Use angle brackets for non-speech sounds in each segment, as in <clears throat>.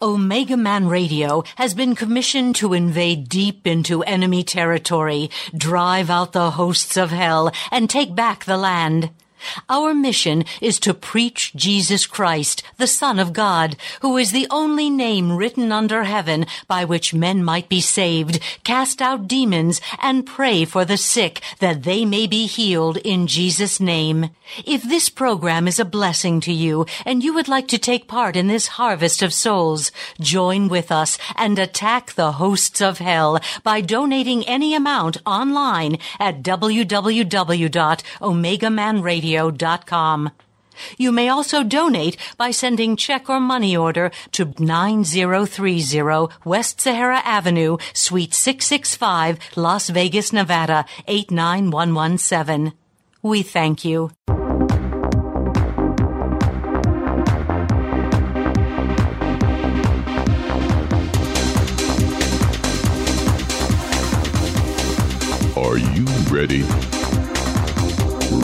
Omega Man Radio has been commissioned to invade deep into enemy territory, drive out the hosts of hell, and take back the land. Our mission is to preach Jesus Christ, the Son of God, who is the only name written under heaven by which men might be saved, cast out demons, and pray for the sick that they may be healed in Jesus' name. If this program is a blessing to you and you would like to take part in this harvest of souls, join with us and attack the hosts of hell by donating any amount online at www.omegamanradio.com radio.com. You may also donate by sending check or money order to 9030 West Sahara Avenue, Suite 665, Las Vegas, Nevada 89117. We thank you. Are you ready?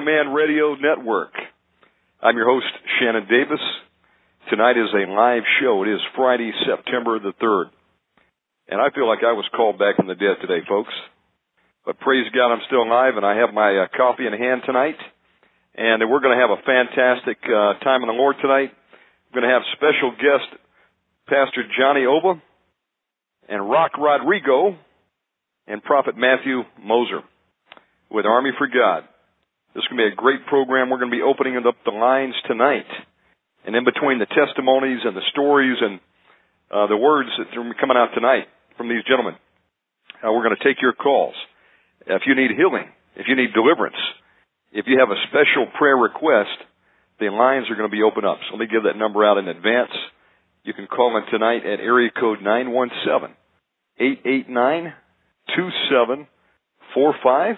Man Radio Network. I'm your host, Shannon Davis. Tonight is a live show. It is Friday, September the 3rd. And I feel like I was called back from the dead today, folks. But praise God, I'm still alive and I have my uh, coffee in hand tonight. And we're going to have a fantastic uh, time in the Lord tonight. We're going to have special guest Pastor Johnny Ova and Rock Rodrigo and Prophet Matthew Moser with Army for God. This is going to be a great program. We're going to be opening up the lines tonight. And in between the testimonies and the stories and uh, the words that are coming out tonight from these gentlemen, uh, we're going to take your calls. If you need healing, if you need deliverance, if you have a special prayer request, the lines are going to be open up. So let me give that number out in advance. You can call in tonight at area code 917 889 2745.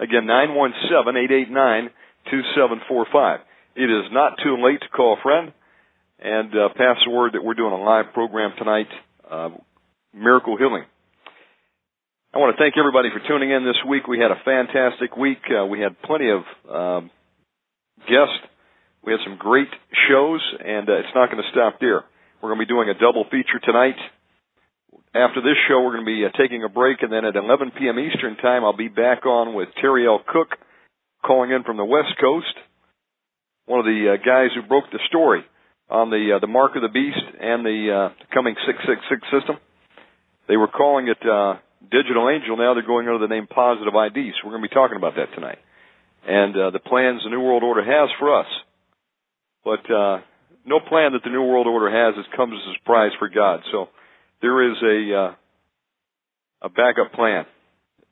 Again, 917-889-2745. It is not too late to call a friend and uh, pass the word that we're doing a live program tonight, uh, Miracle Healing. I want to thank everybody for tuning in this week. We had a fantastic week. Uh, we had plenty of um, guests. We had some great shows, and uh, it's not going to stop there. We're going to be doing a double feature tonight. After this show, we're going to be uh, taking a break, and then at 11 p.m. Eastern Time, I'll be back on with Terry L. Cook, calling in from the West Coast, one of the uh, guys who broke the story on the uh, the Mark of the Beast and the uh, coming 666 system. They were calling it uh, Digital Angel. Now they're going under the name Positive ID. So we're going to be talking about that tonight, and uh, the plans the New World Order has for us. But uh, no plan that the New World Order has is comes as a surprise for God. So there is a uh, a backup plan.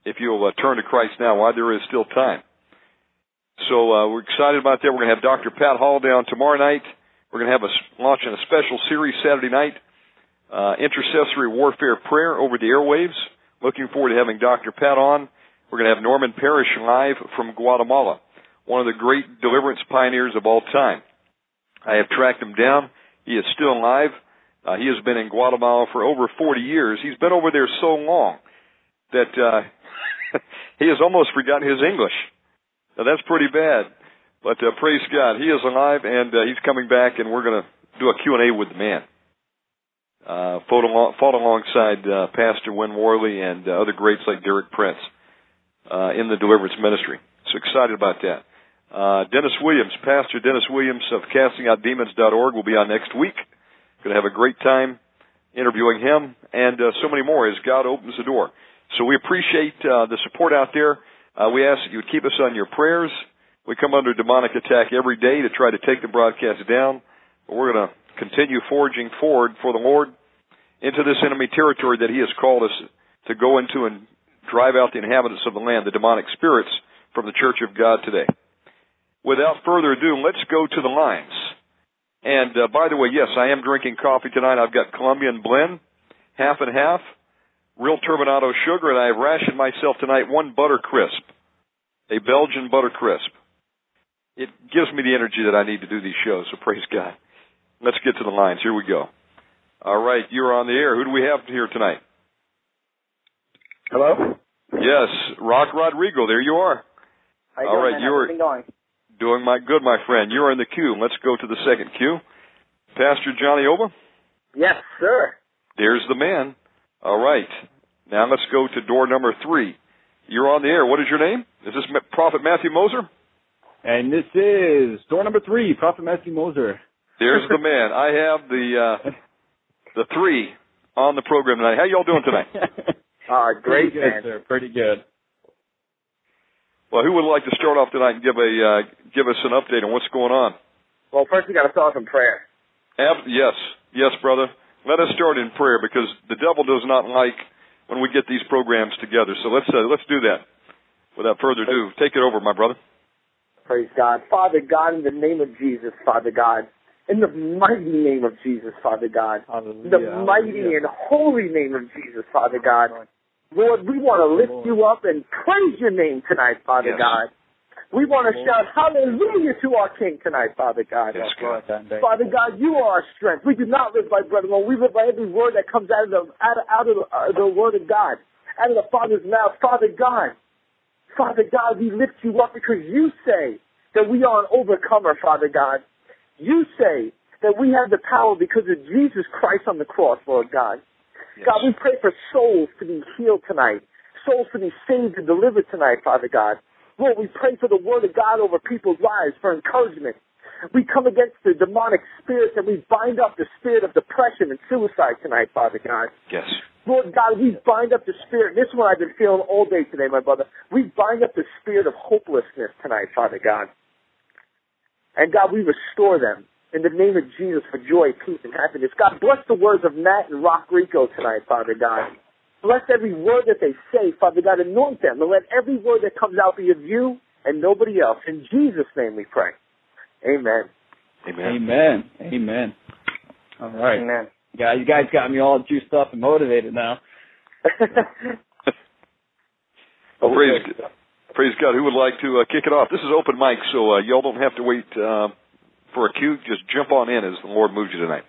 If you'll uh, turn to Christ now, while there is still time. So uh, we're excited about that. We're going to have Dr. Pat Hall down tomorrow night. We're going to have a launching a special series Saturday night, uh, intercessory warfare prayer over the airwaves. Looking forward to having Dr. Pat on. We're going to have Norman Parish live from Guatemala, one of the great deliverance pioneers of all time. I have tracked him down. He is still alive. Uh, he has been in Guatemala for over 40 years. He's been over there so long that uh, <laughs> he has almost forgotten his English. Now that's pretty bad. But uh, praise God, he is alive and uh, he's coming back, and we're going to do a Q and A with the man. Uh, fought, along, fought alongside uh, Pastor Win Worley and uh, other greats like Derek Prince uh, in the deliverance ministry. So excited about that. Uh, Dennis Williams, Pastor Dennis Williams of CastingOutDemons.org will be on next week. Going to have a great time interviewing him and uh, so many more as God opens the door. So we appreciate uh, the support out there. Uh, we ask that you would keep us on your prayers. We come under demonic attack every day to try to take the broadcast down. But we're going to continue forging forward for the Lord into this enemy territory that He has called us to go into and drive out the inhabitants of the land, the demonic spirits from the church of God today. Without further ado, let's go to the lines. And uh, by the way, yes, I am drinking coffee tonight. I've got Colombian blend, half and half real turbinado sugar, and I have rationed myself tonight one butter crisp, a Belgian butter crisp. It gives me the energy that I need to do these shows, so praise God. Let's get to the lines. Here we go. All right, you're on the air. Who do we have here tonight? Hello? Yes, Rock Rodrigo. There you are. How you All doing, right, you're- How's everything going? Doing my good, my friend. You're in the queue. Let's go to the second queue. Pastor Johnny Ova. Yes, sir. There's the man. All right. Now let's go to door number three. You're on the air. What is your name? Is this Prophet Matthew Moser? And this is door number three, Prophet Matthew Moser. There's the <laughs> man. I have the uh, the three on the program tonight. How y'all doing tonight? Uh, <laughs> great, Pretty good, man. sir. Pretty good. Well, who would like to start off tonight and give a uh, give us an update on what's going on? Well, first we got to start in prayer. Ab- yes, yes, brother. Let us start in prayer because the devil does not like when we get these programs together. So let's uh, let's do that. Without further ado, take it over, my brother. Praise God. Father God, in the name of Jesus, Father God. In the mighty name of Jesus, Father God. In the mighty hallelujah. and holy name of Jesus, Father God. Lord, we want to lift you up and praise your name tonight, Father Yes. God. We want to Lord. shout hallelujah to our King tonight, Father God. Yes, God. Father God, you are our strength. We do not live by bread alone. We live by every word that comes out of the out of, out of the, uh, the word of God, out of the Father's mouth. Father God, Father God, we lift you up because you say that we are an overcomer. Father God, you say that we have the power because of Jesus Christ on the cross, Lord God. God, we pray for souls to be healed tonight, souls to be saved and delivered tonight, Father God. Lord, we pray for the word of God over people's lives for encouragement. We come against the demonic spirits and we bind up the spirit of depression and suicide tonight, Father God. Yes. Lord God, we bind up the spirit. This one I've been feeling all day today, my brother. We bind up the spirit of hopelessness tonight, Father God. And God, we restore them in the name of Jesus for joy, peace, and happiness. God, bless the words of Matt and Rock Rico tonight, Father God. Bless every word that they say, Father God. Anoint them and let every word that comes out be of you and nobody else. In Jesus' name we pray. Amen. Amen. Amen. Amen. All right. Amen. Yeah, you guys got me all juiced up and motivated now. <laughs> Well, praise, praise God. Who would like to uh, kick it off? This is open mic, so uh, y'all don't have to wait uh, for a cue. Just jump on in as the Lord moves you tonight.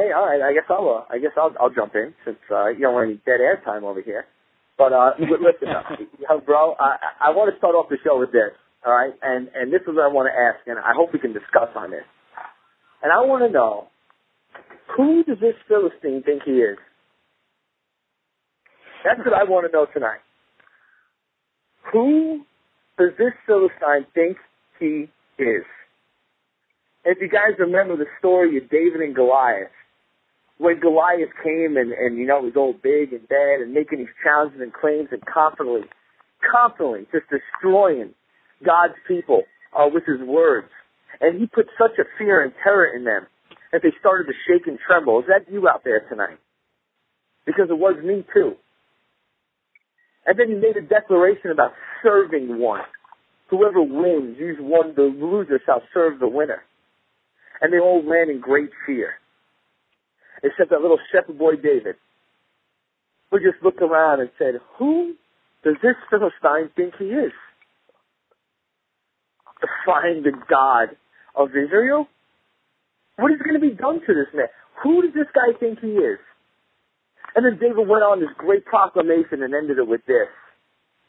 Hey, all right. I guess I'll. Uh, I guess I'll. I'll jump in since uh, you don't want any dead air time over here. But uh, listen, uh, <laughs> bro. I, I want to start off the show with this. All right, and and this is what I want to ask, and I hope we can discuss on this. And I want to know who does this Philistine think he is? That's what I want to know tonight. Who does this Philistine think he is? If you guys remember the story of David and Goliath, when Goliath came and, and you know, was all big and bad and making these challenges and claims and confidently, confidently just destroying God's people uh, with his words. And he put such a fear and terror in them that they started to shake and tremble. Is that you out there tonight? Because it was me too. And then he made a declaration about serving one. Whoever wins, use one, the loser shall serve the winner. And they all ran in great fear. Except that little shepherd boy David. who just looked around and said, who does this Philistine think he is? Defying the God of Israel? What is going to be done to this man? Who does this guy think he is? And then David went on this great proclamation and ended it with this.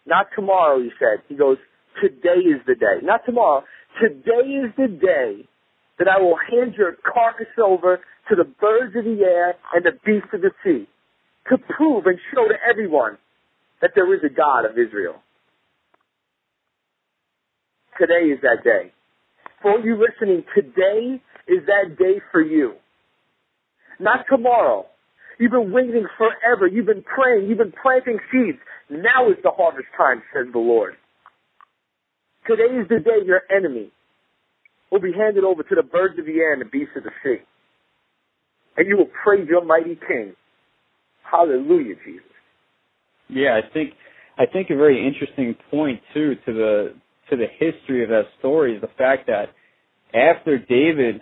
Not tomorrow, he said. He goes, today is the day. Not tomorrow. Today is the day that I will hand your carcass over to the birds of the air and the beasts of the sea to prove and show to everyone that there is a God of Israel. Today is that day. For you listening, today is that day for you. Not tomorrow. You've been waiting forever. You've been praying. You've been planting seeds. Now is the harvest time, says the Lord. Today is the day your enemy will be handed over to the birds of the air and the beasts of the sea. And you will praise your mighty King. Hallelujah, Jesus. Yeah, I think I think a very interesting point too to the to the history of that story is the fact that after David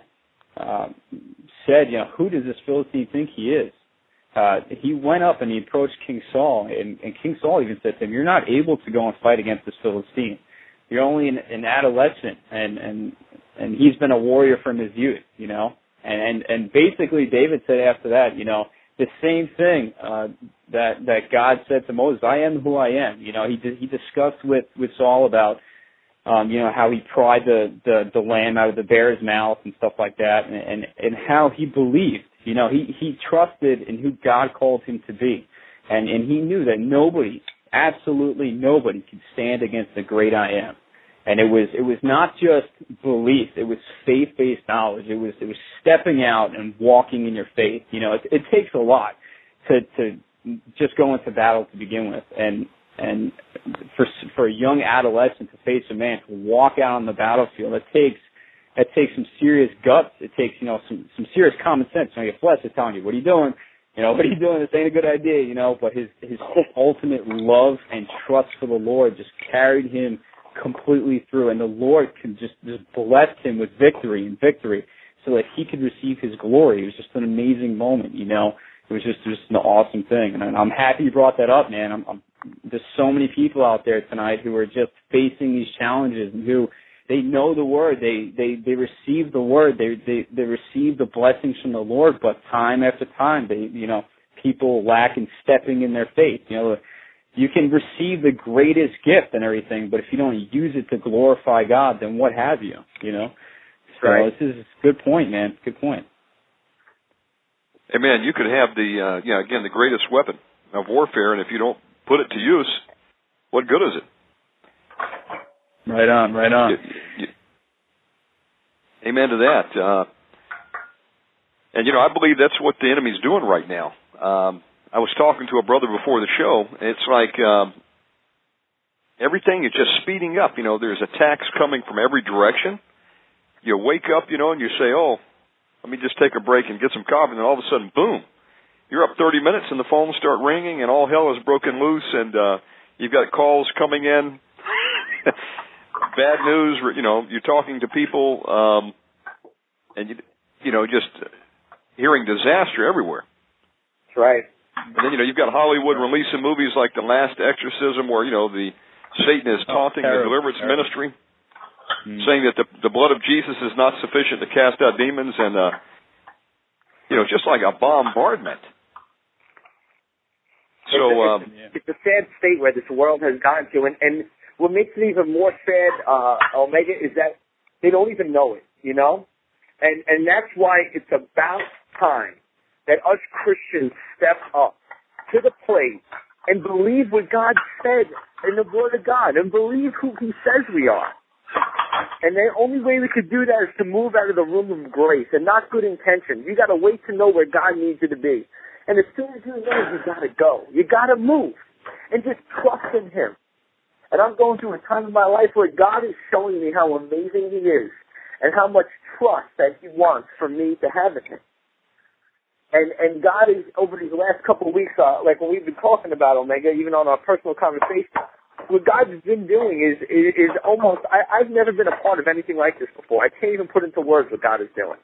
um, said, you know, who does this Philistine think he is? Uh, he went up and he approached King Saul, and, and King Saul even said to him, "You're not able to go and fight against this Philistine. You're only an, an adolescent, and and and he's been a warrior from his youth, you know." And and and basically, David said after that, you know, the same thing uh, that that God said to Moses, "I am who I am." You know, he he discussed with with Saul about um, you know, how he pried the, the, the lamb out of the bear's mouth and stuff like that and, and, and how he believed. You know, he, he trusted in who God called him to be. And, and he knew that nobody, absolutely nobody could stand against the great I am. And it was, it was not just belief, it was faith-based knowledge. It was, it was stepping out and walking in your faith. You know, it, it takes a lot to, to just go into battle to begin with. And, and for for a young adolescent to face a man to walk out on the battlefield, it takes it takes some serious guts. It takes you know some some serious common sense. You know, your flesh is telling you, "What are you doing? You know, what are you doing? This ain't a good idea." You know, but his his ultimate love and trust for the Lord just carried him completely through, and the Lord can just just blessed him with victory and victory, so that he could receive His glory. It was just an amazing moment. You know, it was just just an awesome thing, and I'm happy you brought that up, man. I'm, I'm there's so many people out there tonight who are just facing these challenges and who they know the word they they they receive the word they they they receive the blessings from the lord but time after time they you know people lack in stepping in their faith you know you can receive the greatest gift and everything but if you don't use it to glorify god then what have you you know so right. this is a good point man good point Amen. You could have the, uh, yeah, again, the greatest weapon of warfare, and if you don't put it to use, what good is it? Right on, right on. You, you, amen to that. Uh, and you know, I believe that's what the enemy's doing right now. Um, I was talking to a brother before the show. It's like um, everything is just speeding up. You know, there's attacks coming from every direction. You wake up, you know, and you say, "Oh, let me just take a break and get some coffee," and then all of a sudden, boom, you're up 30 minutes and the phones start ringing and all hell is broken loose and uh you've got calls coming in <laughs> bad news you know you're talking to people um and you you know just hearing disaster everywhere That's right. And then you know you've got Hollywood releasing movies like The Last Exorcism where you know the Satan is taunting terrible, the deliverance terrible. ministry Mm. saying that the the blood of Jesus is not sufficient to cast out demons and uh you know just like a bombardment so um Yeah. it's a sad state where this world has gone to, and and what makes it even more sad, uh, Omega, is that they don't even know it, you know, and and that's why it's about time that us Christians step up to the plate and believe what God said in the Word of God, and believe who He says we are. And the only way we could do that is to move out of the room of grace and not good intention. You got to wait to know where God needs you to be. And as soon as you know, you got to go. You got to move and just trust in Him. And I'm going through a time in my life where God is showing me how amazing He is and how much trust that He wants for me to have in Him. And and God is over these last couple of weeks, uh, like when we've been talking about Omega, even on our personal conversation, what God's been doing is is, is almost. I, I've never been a part of anything like this before. I can't even put into words what God is doing.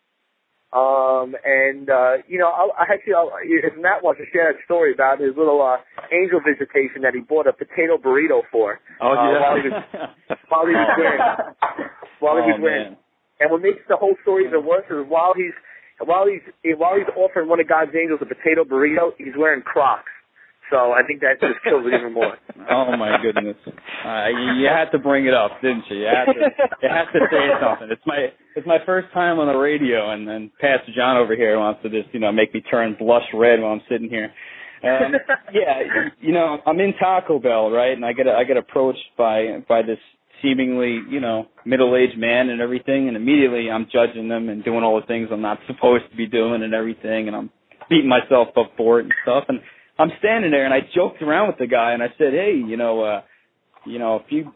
Um, and uh, you know, I, I actually, I'll, if Matt wants to share that story about his little uh, angel visitation that he bought a potato burrito for. Oh uh, yeah. while he was while he was wearing <laughs> while he oh, was wearing. man. And what makes the whole story even worse is while he's while he's while he's offering one of God's angels a potato burrito, he's wearing Crocs. So I think that just kills it even more. <laughs> Oh my goodness! Uh, you, you had to bring it up, didn't you? You had to, you had to say something. It's my it's my first time on the radio, and then Pastor John over here wants to just you know make me turn blush red while I'm sitting here. Um, <laughs> yeah, you know I'm in Taco Bell, right? And I get I get approached by by this seemingly you know middle aged man and everything, and immediately I'm judging them and doing all the things I'm not <laughs> supposed to be doing and everything, and I'm beating myself up for it and stuff, and I'm standing there and I joked around with the guy and I said, "Hey, you know, uh, you know, if you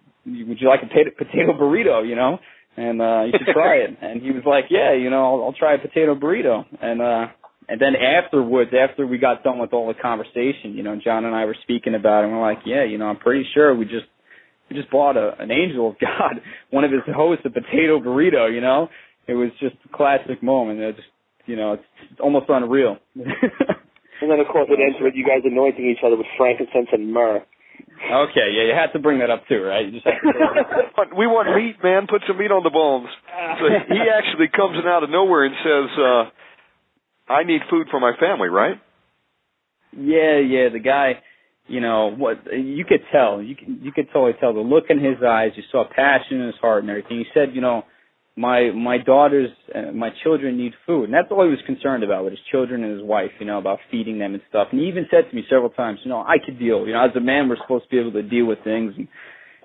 would you like a potato, potato burrito, you know, and uh, you should try it." <laughs> And he was like, "Yeah, you know, I'll, I'll try a potato burrito." And uh, and then afterwards, after we got done with all the conversation, you know, John and I were speaking about it, and we're like, "Yeah, you know, I'm pretty sure we just we just bought a, an angel of <laughs> God, one of his hosts, a potato burrito." You know, it was just a classic moment. It just, you know, it's almost unreal. <laughs> And then of course it ends with you guys anointing each other with frankincense and myrrh. Okay, yeah, you had to bring that up too, right? You just have to <laughs> we want meat, man. Put some meat on the bones. So he actually comes in out of nowhere and says, uh, "I need food for my family." Right? Yeah, yeah. The guy, you know, what you could tell. You can you could totally tell the look in his eyes. You saw passion in his heart and everything. He said, you know, my my daughters, uh, my children need food, and that's all he was concerned about with his children and his wife. You know, about feeding them and stuff. And he even said to me several times, you know, I could deal. You know, as a man, we're supposed to be able to deal with things and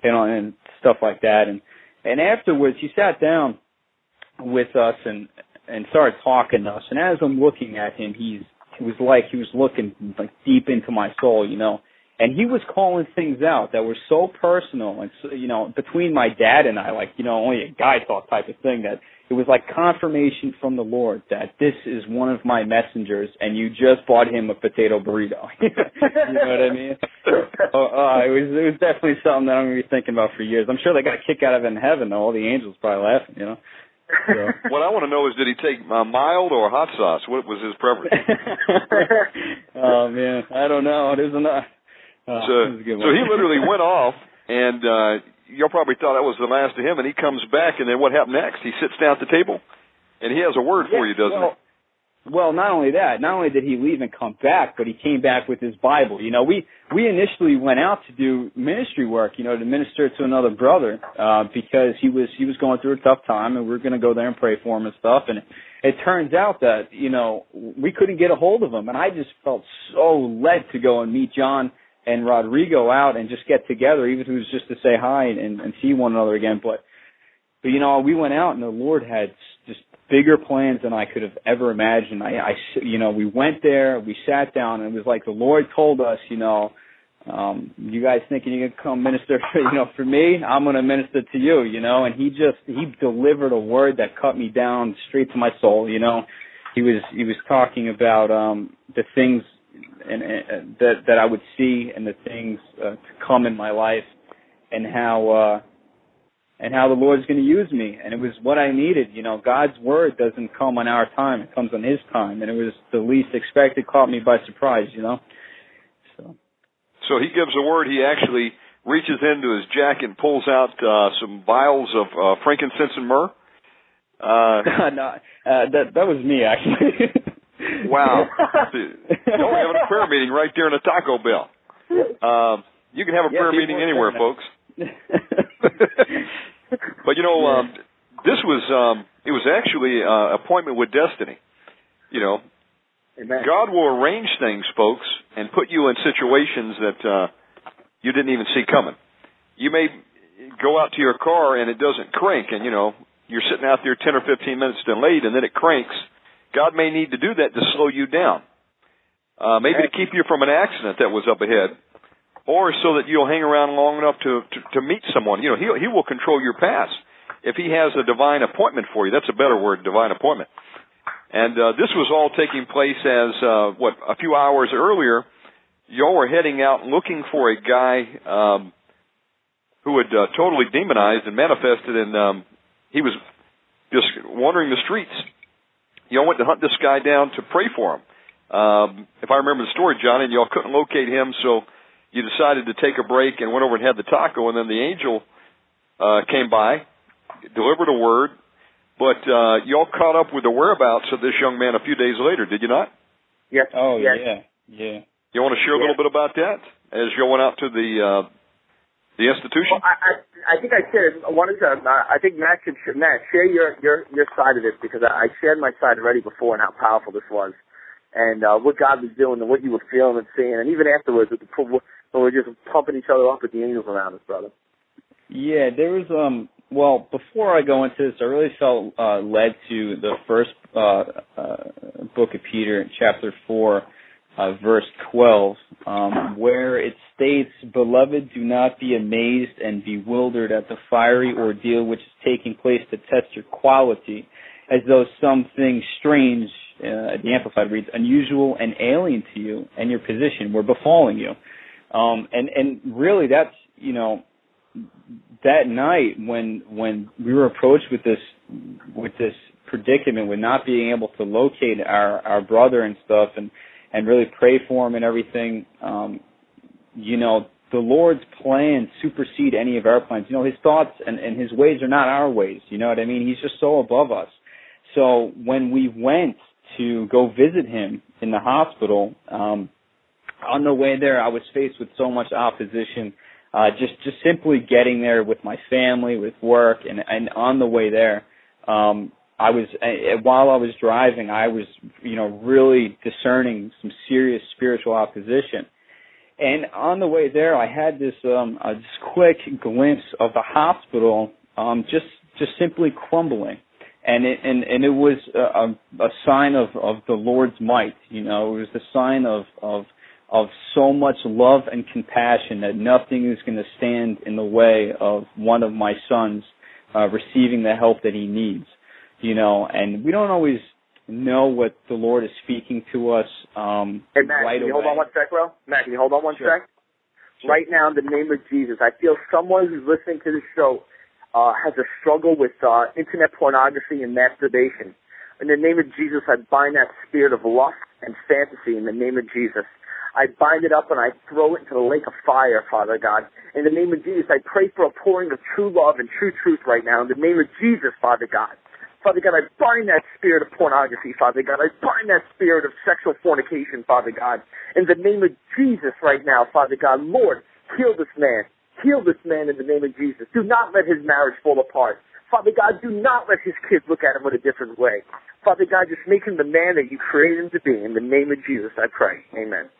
you know and stuff like that. And and afterwards, he sat down with us and and started talking to us. And as I'm looking at him, he's it was like he was looking like deep into my soul, you know. And he was calling things out that were so personal and so, you know between my dad and I, like you know only a guy thought type of thing. That it was like confirmation from the Lord that this is one of my messengers, and you just bought him a potato burrito. <laughs> you know what I mean? oh, uh, it was it was definitely something that I'm gonna be thinking about for years. I'm sure they got a kick out of it in heaven though. All the angels probably laughing, you know. So. <laughs> What I want to know is, did he take uh, mild or hot sauce? What was his preference? <laughs> oh man, I don't know. There's enough. Oh, so, so he literally went <laughs> off, and uh, y'all probably thought that was the last of him. And he comes back, and then what happened next? He sits down at the table, and he has a word for you, doesn't well, he? Well, not only that, not only did he leave and come back, but he came back with his Bible. You know, we we initially went out to do ministry work, you know, to minister to another brother, uh, because he was he was going through a tough time, and we were going to go there and pray for him and stuff. And it turns out that you know we couldn't get a hold of him, and I just felt so led to go and meet John and Rodrigo out and just get together, even if it was just to say hi and, and see one another again. But, but you know, we went out and the Lord had just bigger plans than I could have ever imagined. I, I, you know, we went there, we sat down, and it was like the Lord told us, you know, um, you guys thinking you can come minister, for, <laughs> you know, for me, I'm to minister to you, you know, and he just, he delivered a word that cut me down straight to my soul, you know. He was, he was talking about, um, the things and, and that that I would see and the things uh, to come in my life, and how uh, and how the Lord's going to use me. And it was what I needed. You know, God's word doesn't come on our time; it comes on His time. And it was the least expected, caught me by surprise. You know, so. So he gives a word. He actually reaches into his jacket and pulls out uh, some vials of uh, frankincense and myrrh. Uh, <laughs> no, uh, that that was me actually. <laughs> Wow. <laughs> Are having a prayer meeting right there in a Taco Bell. Um, you can have a Yeah, prayer meeting anywhere, folks. <laughs> but you know, um, this was um, it was actually uh, appointment with destiny. You know, Amen. God will arrange things, folks, and put you in situations that uh, you didn't even see coming. You may go out to your car and it doesn't crank, and you know you're sitting out there ten or fifteen minutes delayed, and then it cranks. God may need to do that to slow you down, uh, maybe to keep you from an accident that was up ahead, or so that you'll hang around long enough to, to to meet someone. You know, he he will control your past if he has a divine appointment for you. That's a better word, divine appointment. And uh, this was all taking place as uh, what a few hours earlier. Y'all were heading out looking for a guy um, who had uh, totally demonized and manifested, and um, he was just wandering the streets. Y'all went to hunt this guy down to pray for him. Um, if I remember the story, Johnny, and y'all couldn't locate him, so you decided to take a break and went over and had the taco, and then the angel uh, came by, delivered a word, but uh, y'all caught up with the whereabouts of this young man a few days later, did you not? Yes. Oh yes. yeah, yeah. You want to share a little bit about that as y'all went out to the uh, the institution? Well, I, I I think I said I wanted to. Uh, I think Matt should Matt share your your your side of this because I, I shared my side already before and how powerful this was, and uh, what God was doing and what you were feeling and seeing, and even afterwards, with the, when we're just pumping each other up with the angels around us, brother. Yeah, there was um well, before I go into this, I really felt uh, led to the first uh, uh, book of Peter, chapter 4, uh, verse 12, um, where it states, Beloved, do not be amazed and bewildered at the fiery ordeal which is taking place to test your quality, as though something strange, uh, the Amplified reads, unusual and alien to you and your position were befalling you. Um, and, and really that's, you know, that night when when we were approached with this with this predicament with not being able to locate our our brother and stuff and and really pray for him and everything um you know the lord's plans supersede any of our plans. You know his thoughts and and his ways are not our ways. You know what i mean? He's just so above us. So when we went to go visit him in the hospital um on the way there i was faced with so much opposition uh, just just simply getting there with my family, with work, and and on the way there, um, I was uh, while I was driving, I was you know really discerning some serious spiritual opposition. And on the way there, I had this um, a this quick glimpse of the hospital, um, just just simply crumbling, and it and and it was a, a sign of of the Lord's might. You know, it was a sign of of of so much love and compassion that nothing is going to stand in the way of one of my sons uh, receiving the help that he needs. You know, and we don't always know what the Lord is speaking to us um, hey, Matt, right can you away. hold on one sec, bro? Matt, can you hold on one Sure. sec? Right now, in the name of Jesus, I feel someone who's listening to this show uh, has a struggle with uh, internet pornography and masturbation. In the name of Jesus, I bind that spirit of lust and fantasy in the name of Jesus. I bind it up and I throw it into the lake of fire, Father God. In the name of Jesus, I pray for a pouring of true love and true truth right now. In the name of Jesus, Father God. Father God, I bind that spirit of pornography, Father God. I bind that spirit of sexual fornication, Father God. In the name of Jesus right now, Father God. Lord, heal this man. Heal this man in the name of Jesus. Do not let his marriage fall apart. Father God, do not let his kids look at him in a different way. Father God, just make him the man that you created him to be. In the name of Jesus, I pray. Amen.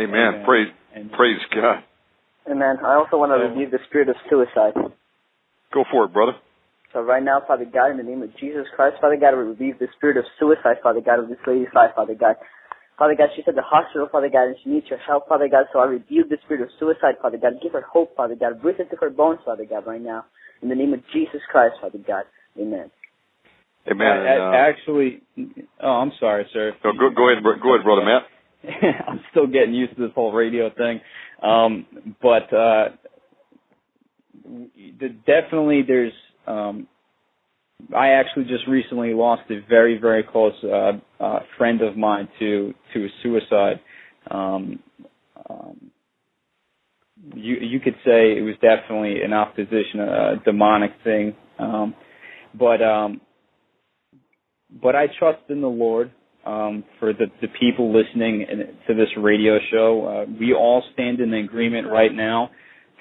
Amen. Amen. Praise Amen. praise God. Amen. I also want to Yeah. rebuke the spirit of suicide. Go for it, brother. So right now, Father God, in the name of Jesus Christ, Father God, we rebuke the spirit of suicide, Father God, of this lady's life, Father God. Father God, she's at the hospital, Father God, and she needs your help, Father God. So I rebuke the spirit of suicide, Father God. Give her hope, Father God. Breathe into her bones, Father God, right now. In the name of Jesus Christ, Father God. Amen. Amen. Uh, And, actually, oh, I'm sorry, sir. no, go, go ahead, go ahead, brother Matt. <laughs> I'm still getting used to this whole radio thing. Um, but uh, definitely, there's. Um, I actually just recently lost a very, very close uh, uh, friend of mine to to a suicide. Um, um, you you could say it was definitely an opposition, a demonic thing. Um, but um, but I trust in the Lord um, for the, the people listening to this radio show. Uh, we all stand in agreement right now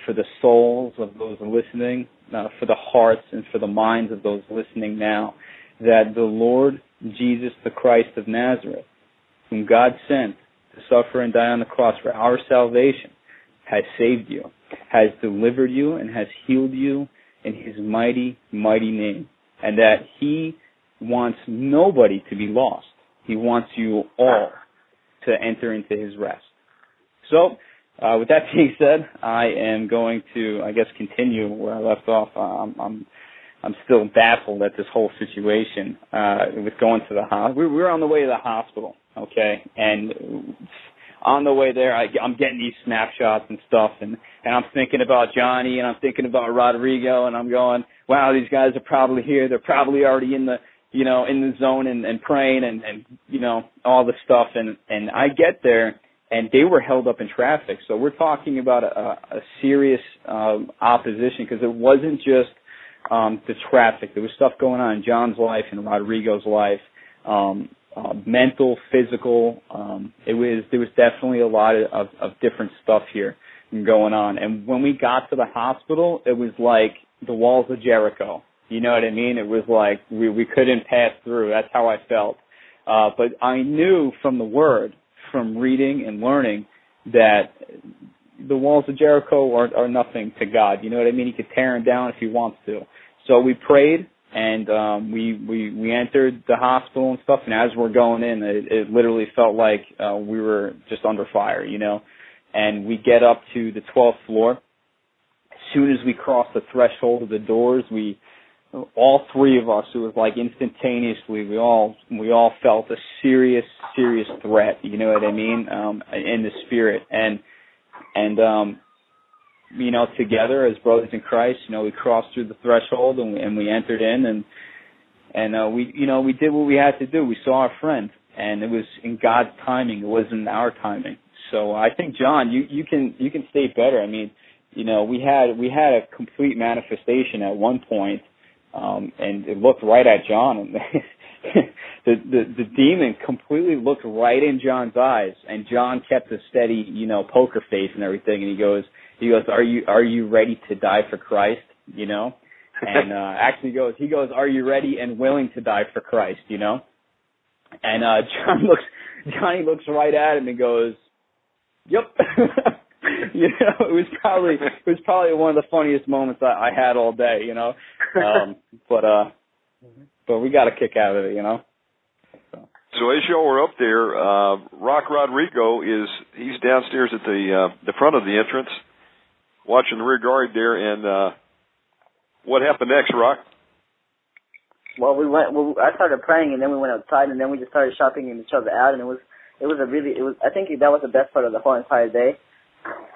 for the souls of those listening, uh, for the hearts and for the minds of those listening now, that the Lord Jesus the Christ of Nazareth, whom God sent to suffer and die on the cross for our salvation, has saved you, has delivered you, and has healed you in his mighty, mighty name. And that he wants nobody to be lost. He wants you all to enter into his rest. So, uh, with that being said, I am going to, I guess, continue where I left off. Uh, I'm, I'm, I'm still baffled at this whole situation uh, with going to the hospital. We we were on the way to the hospital, okay, and on the way there, I, I'm getting these snapshots and stuff, and and I'm thinking about Johnny, and I'm thinking about Rodrigo, and I'm going, wow, these guys are probably here. They're probably already in the you know, in the zone and, and praying and, and you know all the stuff. And and I get there, and they were held up in traffic. So we're talking about a, a serious um, opposition because it wasn't just um, the traffic. There was stuff going on in John's life and Rodrigo's life, um, uh, mental, physical. Um, it was there was definitely a lot of, of different stuff here going on. And when we got to the hospital, it was like the walls of Jericho. You know what I mean? It was like we we couldn't pass through. That's how I felt. Uh, but I knew from the Word, from reading and learning, that the walls of Jericho are, are nothing to God. You know what I mean? He could tear them down if he wants to. So we prayed and um, we we we entered the hospital and stuff. And as we're going in, it, it literally felt like uh, we were just under fire. You know, and we get up to the 12th floor. As soon as we cross the threshold of the doors, we all three of us it was like instantaneously we all we all felt a serious serious threat you know what i mean um in the spirit. And and um you know together as brothers in christ you know we crossed through the threshold and we, and we entered in and and uh we you know we did what we had to do. We saw our friend and it was in god's timing. It wasn't our timing. So I think John, you you can you can state better. I mean, you know, we had we had a complete manifestation at one point, um, and it looked right at John, and <laughs> the, the the demon completely looked right in John's eyes, and John kept a steady, you know, poker face and everything, and he goes he goes, are you are you ready to die for Christ? You know, <laughs> and uh, actually goes he goes, are you ready and willing to die for Christ? You know, and uh, <laughs> John looks Johnny looks right at him and goes, Yep. you know, it was probably it was probably one of the funniest moments I, I had all day. You know, um, but uh, but we got a kick out of it. You know. So, so as y'all were up there, uh, Rock Rodrigo is he's downstairs at the uh, the front of the entrance, watching the rear guard there. And uh, what happened next, Rock? Well, we went. Well, I started praying, and then we went outside, and then we just started shopping each other out, and it was it was a really it was I think that was the best part of the whole entire day.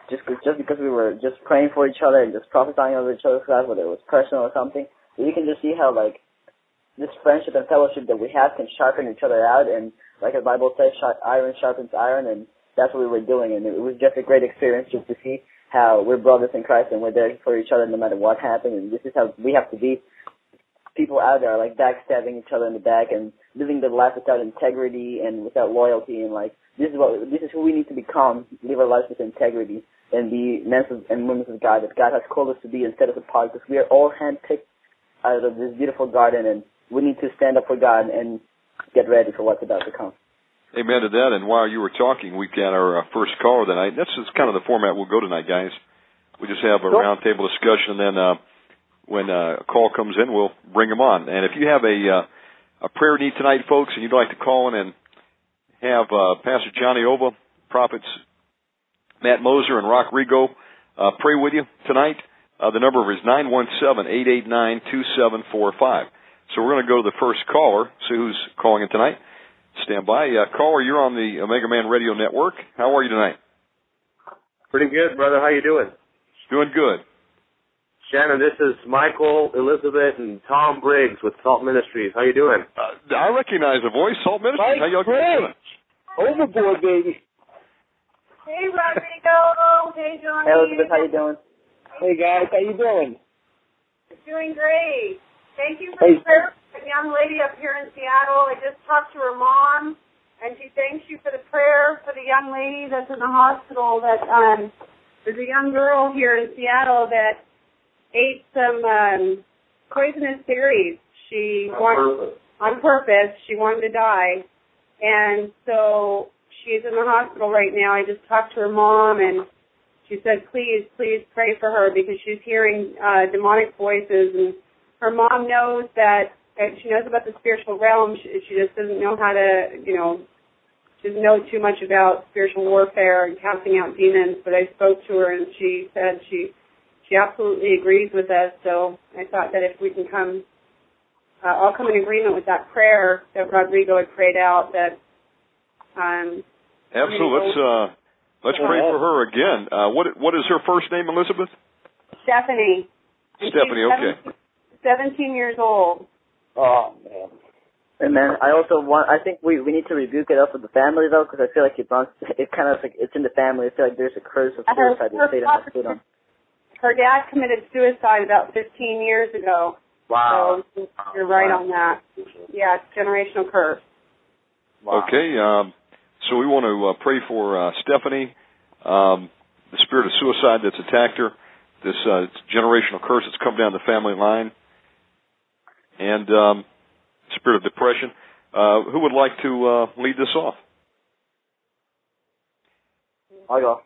Just just because we were just praying for each other and just prophesying over each other's lives, whether it was personal or something. you can just see how like this friendship and fellowship that we have can sharpen each other out and like the Bible says, iron sharpens iron and that's what we were doing and it was just a great experience just to see how we're brothers in Christ and we're there for each other no matter what happened and this is how we have to be people out there like backstabbing each other in the back and living their life without integrity and without loyalty and like this is what this is who we need to become, live our lives with integrity and be men and women of God that God has called us to be instead of apart because we are all handpicked out of this beautiful garden and we need to stand up for God and get ready for what's about to come. Amen to that. And while you were talking, we got our uh, first caller tonight. That's just kind of the format we'll go tonight, guys. We just have a sure. roundtable discussion, and then uh, when uh, a call comes in, we'll bring them on. And if you have a uh, a prayer need tonight, folks, and you'd like to call in and have uh, Pastor Johnny Ova, prophets Matt Moser and Rock Rigo uh, pray with you tonight. Uh, the number is nine one seven eight eight nine two seven four five. So we're going to go to the first caller, see who's calling in tonight. Stand by. Uh, caller, you're on the Omega Man Radio Network. How are you tonight? Pretty good, brother. How you doing? Doing good. Shannon, this is Michael, Elizabeth, and Tom Briggs with Salt Ministries. How you doing? Uh, I recognize the voice, Salt Ministries. Mike How y'all doing? Overboard, baby. Hey, Rodrigo. Hey, Johnny. Hey, Elizabeth. How you doing? Hey, guys. How you doing? Doing great. Thank you for hey. the prayer for the young lady up here in Seattle. I just talked to her mom, and she thanks you for the prayer for the young lady that's in the hospital. That um, there's a young girl here in Seattle that ate some um, poisonous berries. She on wanted, purpose. on purpose. She wanted to die, and so she's in the hospital right now. I just talked to her mom, and she said, "Please, please pray for her because she's hearing uh, demonic voices, and her mom knows that." that She knows about the spiritual realm. She, she just doesn't know how to, you know, she doesn't know too much about spiritual warfare and casting out demons. But I spoke to her, and she said she she absolutely agrees with us. So I thought that if we can come, uh, all come in agreement with that prayer that Rodrigo had prayed out, that um, absolutely. Let's uh, let's pray for her again. Uh, what what is her first name, Elizabeth? Stephanie. Stephanie. Okay. 17 years old. Oh man. Amen. I also want. I think we we need to rebuke it up with the family though, because I feel like it runs. It kind of like it's in the family. I feel like there's a curse of Her- suicide her that Satan father- on. Her dad committed suicide about 15 years ago. Wow. So you're right on that. Yeah, it's generational curse. Wow. Okay, um, so we want to uh, pray for uh, Stephanie, um, the spirit of suicide that's attacked her, this uh, generational curse that's come down the family line, and um, spirit of depression. Uh, who would like to uh, lead this off? I'll go.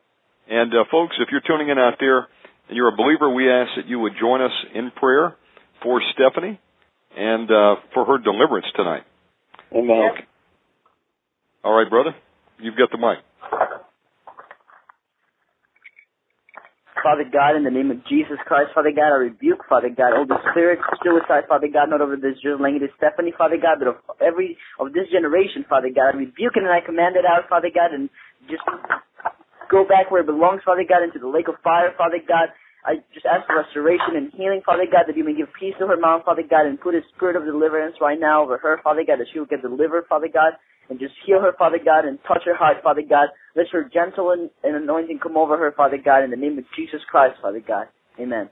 And uh, folks, if you're tuning in out there and you're a believer, we ask that you would join us in prayer for Stephanie and uh, for her deliverance tonight. Amen. All right, brother, you've got the mic. Father God, in the name of Jesus Christ, Father God, I rebuke, Father God, all the spirits of suicide, Father God, not over this just lady Stephanie, Father God, but of every of this generation, Father God. I rebuke it and I command it out, Father God, and just go back where it belongs, Father God, into the lake of fire, Father God. I just ask for restoration and healing, Father God, that you may give peace to her mom, Father God, and put a spirit of deliverance right now over her, Father God, that she will get delivered, Father God, and just heal her, Father God, and touch her heart, Father God. Let your gentle and, and anointing come over her, Father God, in the name of Jesus Christ, Father God. Amen.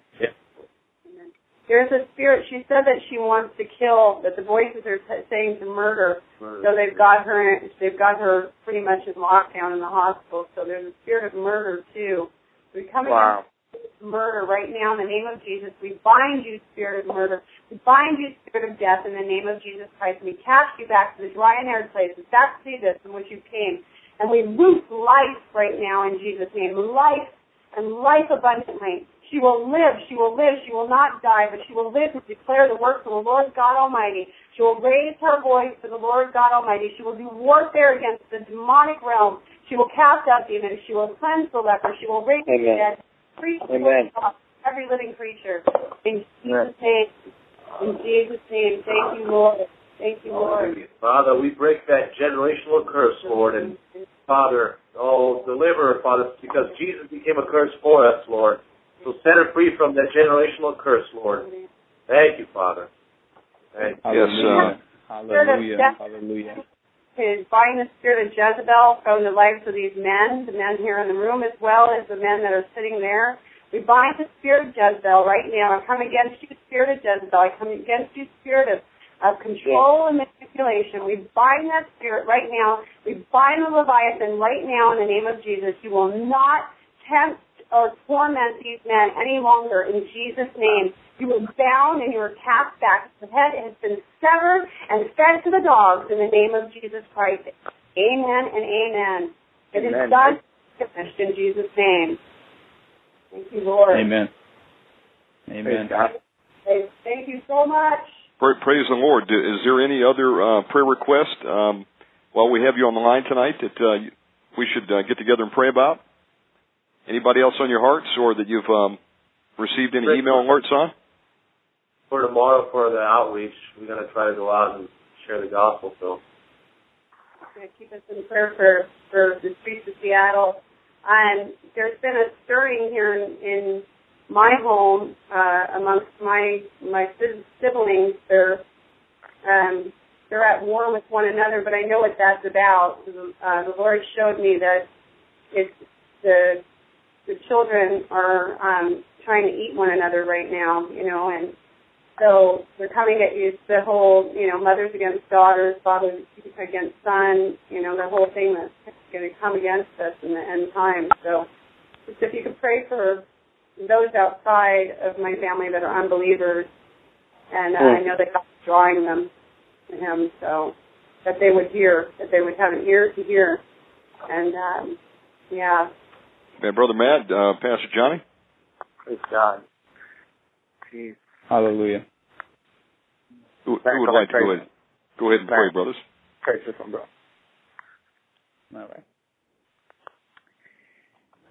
There's a spirit. She said that she wants to kill. That the voices are t- saying to murder. So they've got her. They've got her pretty much in lockdown in the hospital. So there's a spirit of murder too. We come Wow. against murder right now in the name of Jesus. We bind you, spirit of murder. We bind you, spirit of death, in the name of Jesus Christ. And we cast you back to the dry and arid places, back to this from which you came. And we loose life right now in Jesus' name. Life and life abundantly. She will live, she will live, she will not die, but she will live to declare the works of the Lord God Almighty. She will raise her voice to the Lord God Almighty. She will do warfare against the demonic realm. She will cast out demons. She will cleanse the leper. She will raise the dead. Preach Amen. word of God to every living creature. In Jesus' name. In Jesus' name. Thank you, Lord. Thank you, Lord. Father, we break that generational curse, Lord, and Father, oh, deliver Father, because Jesus became a curse for us, Lord. So set her free from that generational curse, Lord. Thank you, Father. Thank you. Yes, uh, Hallelujah. Hallelujah. is bind the spirit of Jezebel from the lives of these men, the men here in the room as well as the men that are sitting there. We bind the spirit of Jezebel right now. I come against you, spirit of Jezebel. I come against you, spirit of, of control and manipulation. We bind that spirit right now. We bind the Leviathan right now in the name of Jesus. You will not tempt or torment these men any longer in Jesus' name. You were bound and you were cast back. The head has been severed and fed to the dogs in the name of Jesus Christ. Amen and amen. It is Amen. done, finished in Jesus' name. Thank you, Lord. Amen. Amen. Thank you so much. Praise the Lord. Is there any other uh, prayer request um, while we have you on the line tonight that uh, we should uh, get together and pray about? Anybody else on your hearts or that you've um, received any email alerts on? For tomorrow, for the outreach, we're going to try to go out and share the gospel, so. Yeah, keep us in prayer for, for the streets of Seattle. And there's been a stirring here in, in my home uh, amongst my my siblings. They're um, they're at war with one another, but I know what that's about. Uh, the Lord showed me that it's the the children are um, trying to eat one another right now, you know, and so they're coming at you the whole, you know, mothers against daughters, fathers against sons, you know, the whole thing that's going to come against us in the end time. So just if you could pray for those outside of my family that are unbelievers, and uh, I know that God's drawing them to Him, so that they would hear, that they would have an ear to hear, and um, yeah, Uh, Brother Matt, uh, Pastor Johnny? Praise God. Jeez. Hallelujah. Who, who would go like to ahead, go ahead, go ahead and pray, brothers? Pray for some, bro. All right.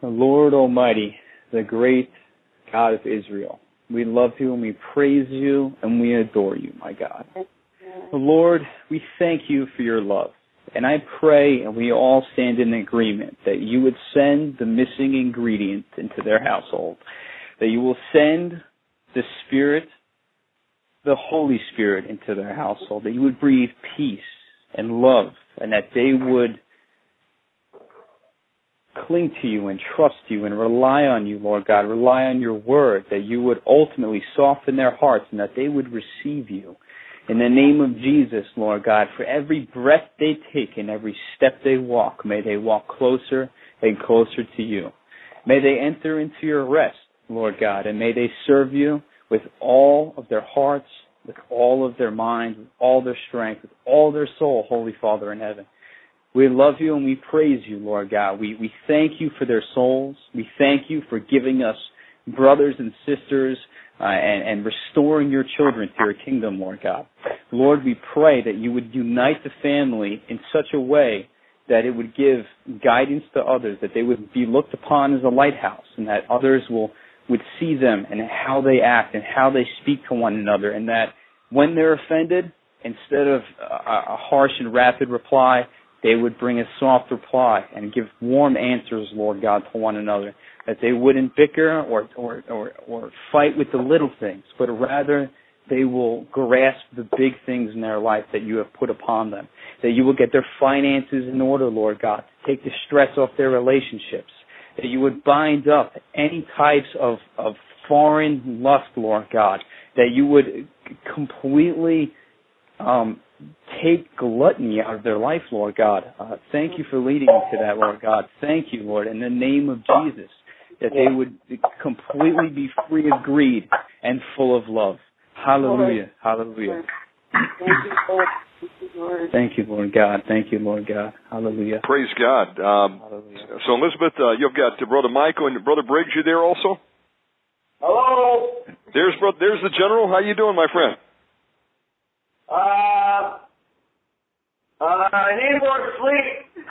The Lord Almighty, the great God of Israel, we love you and we praise you and we adore you, my God. The Lord, we thank you for your love. And I pray, and we all stand in agreement, that you would send the missing ingredient into their household, that you will send the spirit the Holy Spirit into their household, that you would breathe peace and love, and that they would cling to you and trust you and rely on you, Lord God, rely on your word, that you would ultimately soften their hearts and that they would receive you. In the name of Jesus, Lord God, for every breath they take and every step they walk, may they walk closer and closer to you. May they enter into your rest, Lord God, and may they serve you with all of their hearts, with all of their minds, with all their strength, with all their soul, Holy Father in heaven. We love you and we praise you, Lord God. We, we thank you for their souls. We thank you for giving us brothers and sisters uh, and, and restoring your children to your kingdom, Lord God. Lord, we pray that you would unite the family in such a way that it would give guidance to others, that they would be looked upon as a lighthouse, and that others will would see them and how they act and how they speak to one another, and that when they're offended, instead of a, a harsh and rapid reply, they would bring a soft reply and give warm answers, Lord God, to one another. That they wouldn't bicker or, or, or, or fight with the little things, but rather they will grasp the big things in their life that you have put upon them. That you will get their finances in order, Lord God, to take the stress off their relationships. That you would bind up any types of, of foreign lust, Lord God. That you would completely um, take gluttony out of their life, Lord God. Uh, thank you for leading me to that, Lord God. Thank you, Lord, in the name of Jesus, that they would completely be free of greed and full of love. Hallelujah. Hallelujah. Thank you, Lord God. Thank you, Lord God. Hallelujah. Praise God. Um, Hallelujah. so, Elizabeth, uh, you've got Brother Michael and Brother Briggs. You there also? Hello. There's bro- there's the General. How you doing, my friend? Uh, uh, I need more sleep. <laughs>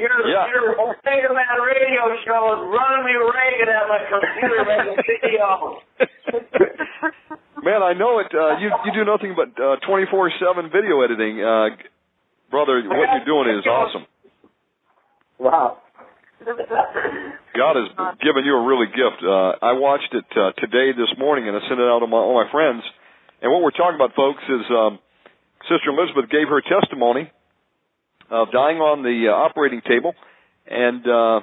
Your Yeah. your Omega Man radio show is running me ragged at my computer making <laughs> videos. Man, I know it. Uh, you you do nothing but uh, twenty four seven video editing, uh, brother. What you're doing is awesome. Wow. God has given you a really gift. Uh, I watched it uh, today, this morning, and I sent it out to my, all my friends. And what we're talking about, folks, is um, Sister Elizabeth gave her testimony of dying on the uh, operating table and uh,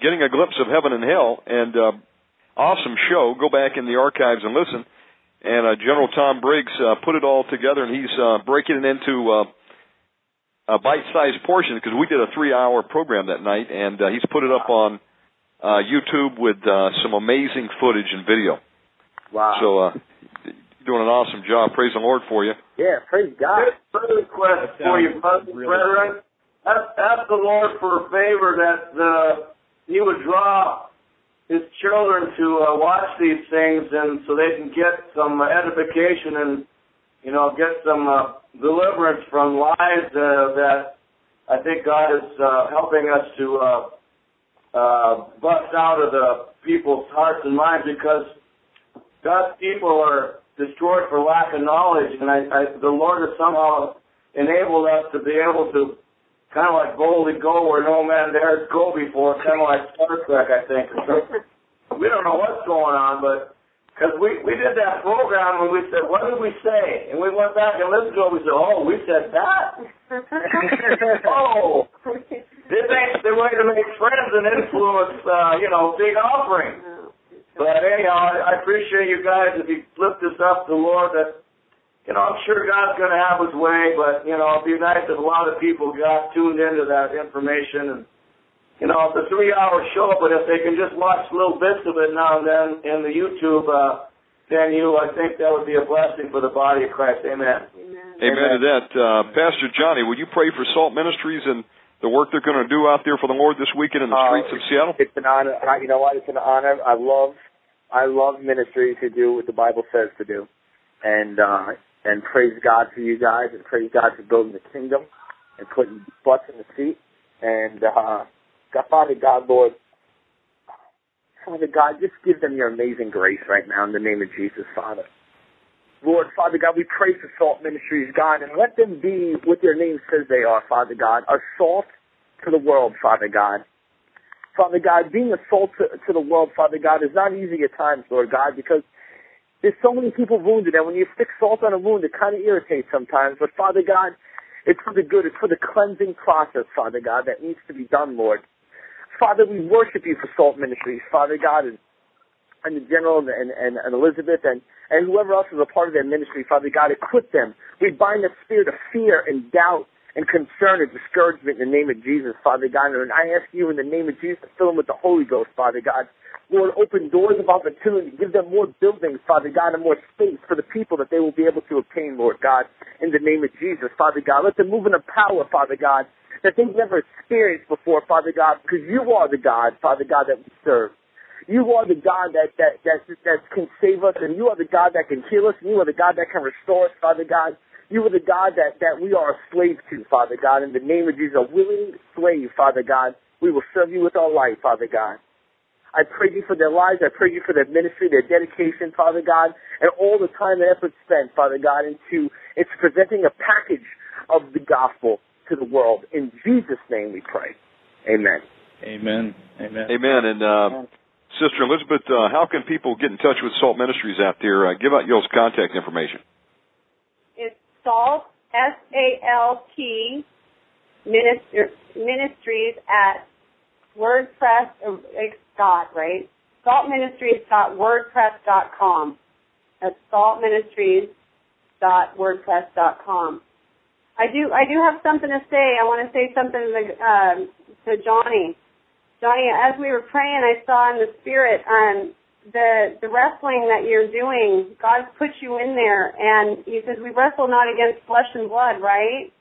getting a glimpse of heaven and hell. And uh, awesome show. Go back in the archives and listen. And uh, General Tom Briggs uh, put it all together, and he's uh, breaking it into uh, a bite-sized portion because we did a three-hour program that night, and uh, he's put it up on uh, YouTube with uh, some amazing footage and video. Wow. So, uh, doing an awesome job. Praise the Lord for you. yeah, praise God. Good prayer request for you, brothers really brethren. Ask, ask the Lord for a favor that uh, He would draw His children to uh, watch these things, and so they can get some edification and you know get some uh, deliverance from lies uh, that I think God is uh, helping us to uh, uh, bust out of the people's hearts and minds because God's people are destroyed for lack of knowledge, and I, I, the Lord has somehow enabled us to be able to kind of like boldly go where no man dares go before, kind of like Star Trek, I think. we don't know what's going on, but because we we did that program and we said, what did we say? And we went back and listened to it. We said, oh, we said that. <laughs> oh, this ain't the way to make friends and influence, uh, you know, big offering. But anyhow, I, I appreciate you guys if you lift this up to the Lord. That you know, I'm sure God's going to have His way, but you know, it'd be nice if a lot of people got tuned into that information and. You know, it's a three-hour show, but if they can just watch little bits of it now and then in the YouTube, uh, then you, I think that would be a blessing for the body of Christ. Amen. Amen to that. Uh, Pastor Johnny, will you pray for Salt Ministries and the work they're going to do out there for the Lord this weekend in the Uh, streets of Seattle? It's an honor. You know what? It's an honor. I love, I love ministries who do what the Bible says to do, and uh, and praise God for you guys, and praise God for building the kingdom, and putting butts in the seat, and uh, God, Father God, Lord, Father God, just give them your amazing grace right now in the name of Jesus, Father. Lord, Father God, we pray for Salt Ministries, God, and let them be what their name says they are, Father God, a salt to the world, Father God. Father God, being a salt to, to the world, Father God, is not easy at times, Lord God, because There's so many people wounded, and when you stick salt on a wound, it kind of irritates sometimes. But Father God, it's for the good. It's for the cleansing process, Father God, that needs to be done, Lord. Father, we worship you for Salt Ministries, Father God, and, and the General and, and, and Elizabeth and, and whoever else is a part of their ministry, Father God, equip them. We bind the spirit of fear and doubt and concern and discouragement in the name of Jesus, Father God. And I ask you in the name of Jesus to fill them with the Holy Ghost, Father God. Lord, open doors of opportunity. Give them more buildings, Father God, and more space for the people that they will be able to obtain, Lord God, in the name of Jesus, Father God. Let them move in a power, Father God, that they've never experienced before, Father God, because you are the God, Father God, that we serve. You are the God that, that, that, that can save us, and you are the God that can heal us, and you are the God that can restore us, Father God. You are the God that, that we are a slave to, Father God. In the name of Jesus, a willing slave, Father God. We will serve you with our life, Father God. I pray you for their lives. I pray you for their ministry, their dedication, Father God, and all the time and effort spent, Father God, into, into presenting a package of the gospel to the world. In Jesus' name we pray. Amen. Amen. Amen. Amen. And uh, Sister Elizabeth, uh, how can people get in touch with Salt Ministries out there? Uh, give out y'all's contact information. Salt S A L T Ministries at WordPress. dot It's dot right. Saltministries.wordpress.com. That's saltministries.wordpress.com. I do I do have something to say. I want to say something to, um, to Johnny. Johnny, as we were praying, I saw in the spirit um, the the wrestling that you're doing. God put you in there, and He says we wrestle not against flesh and blood, right?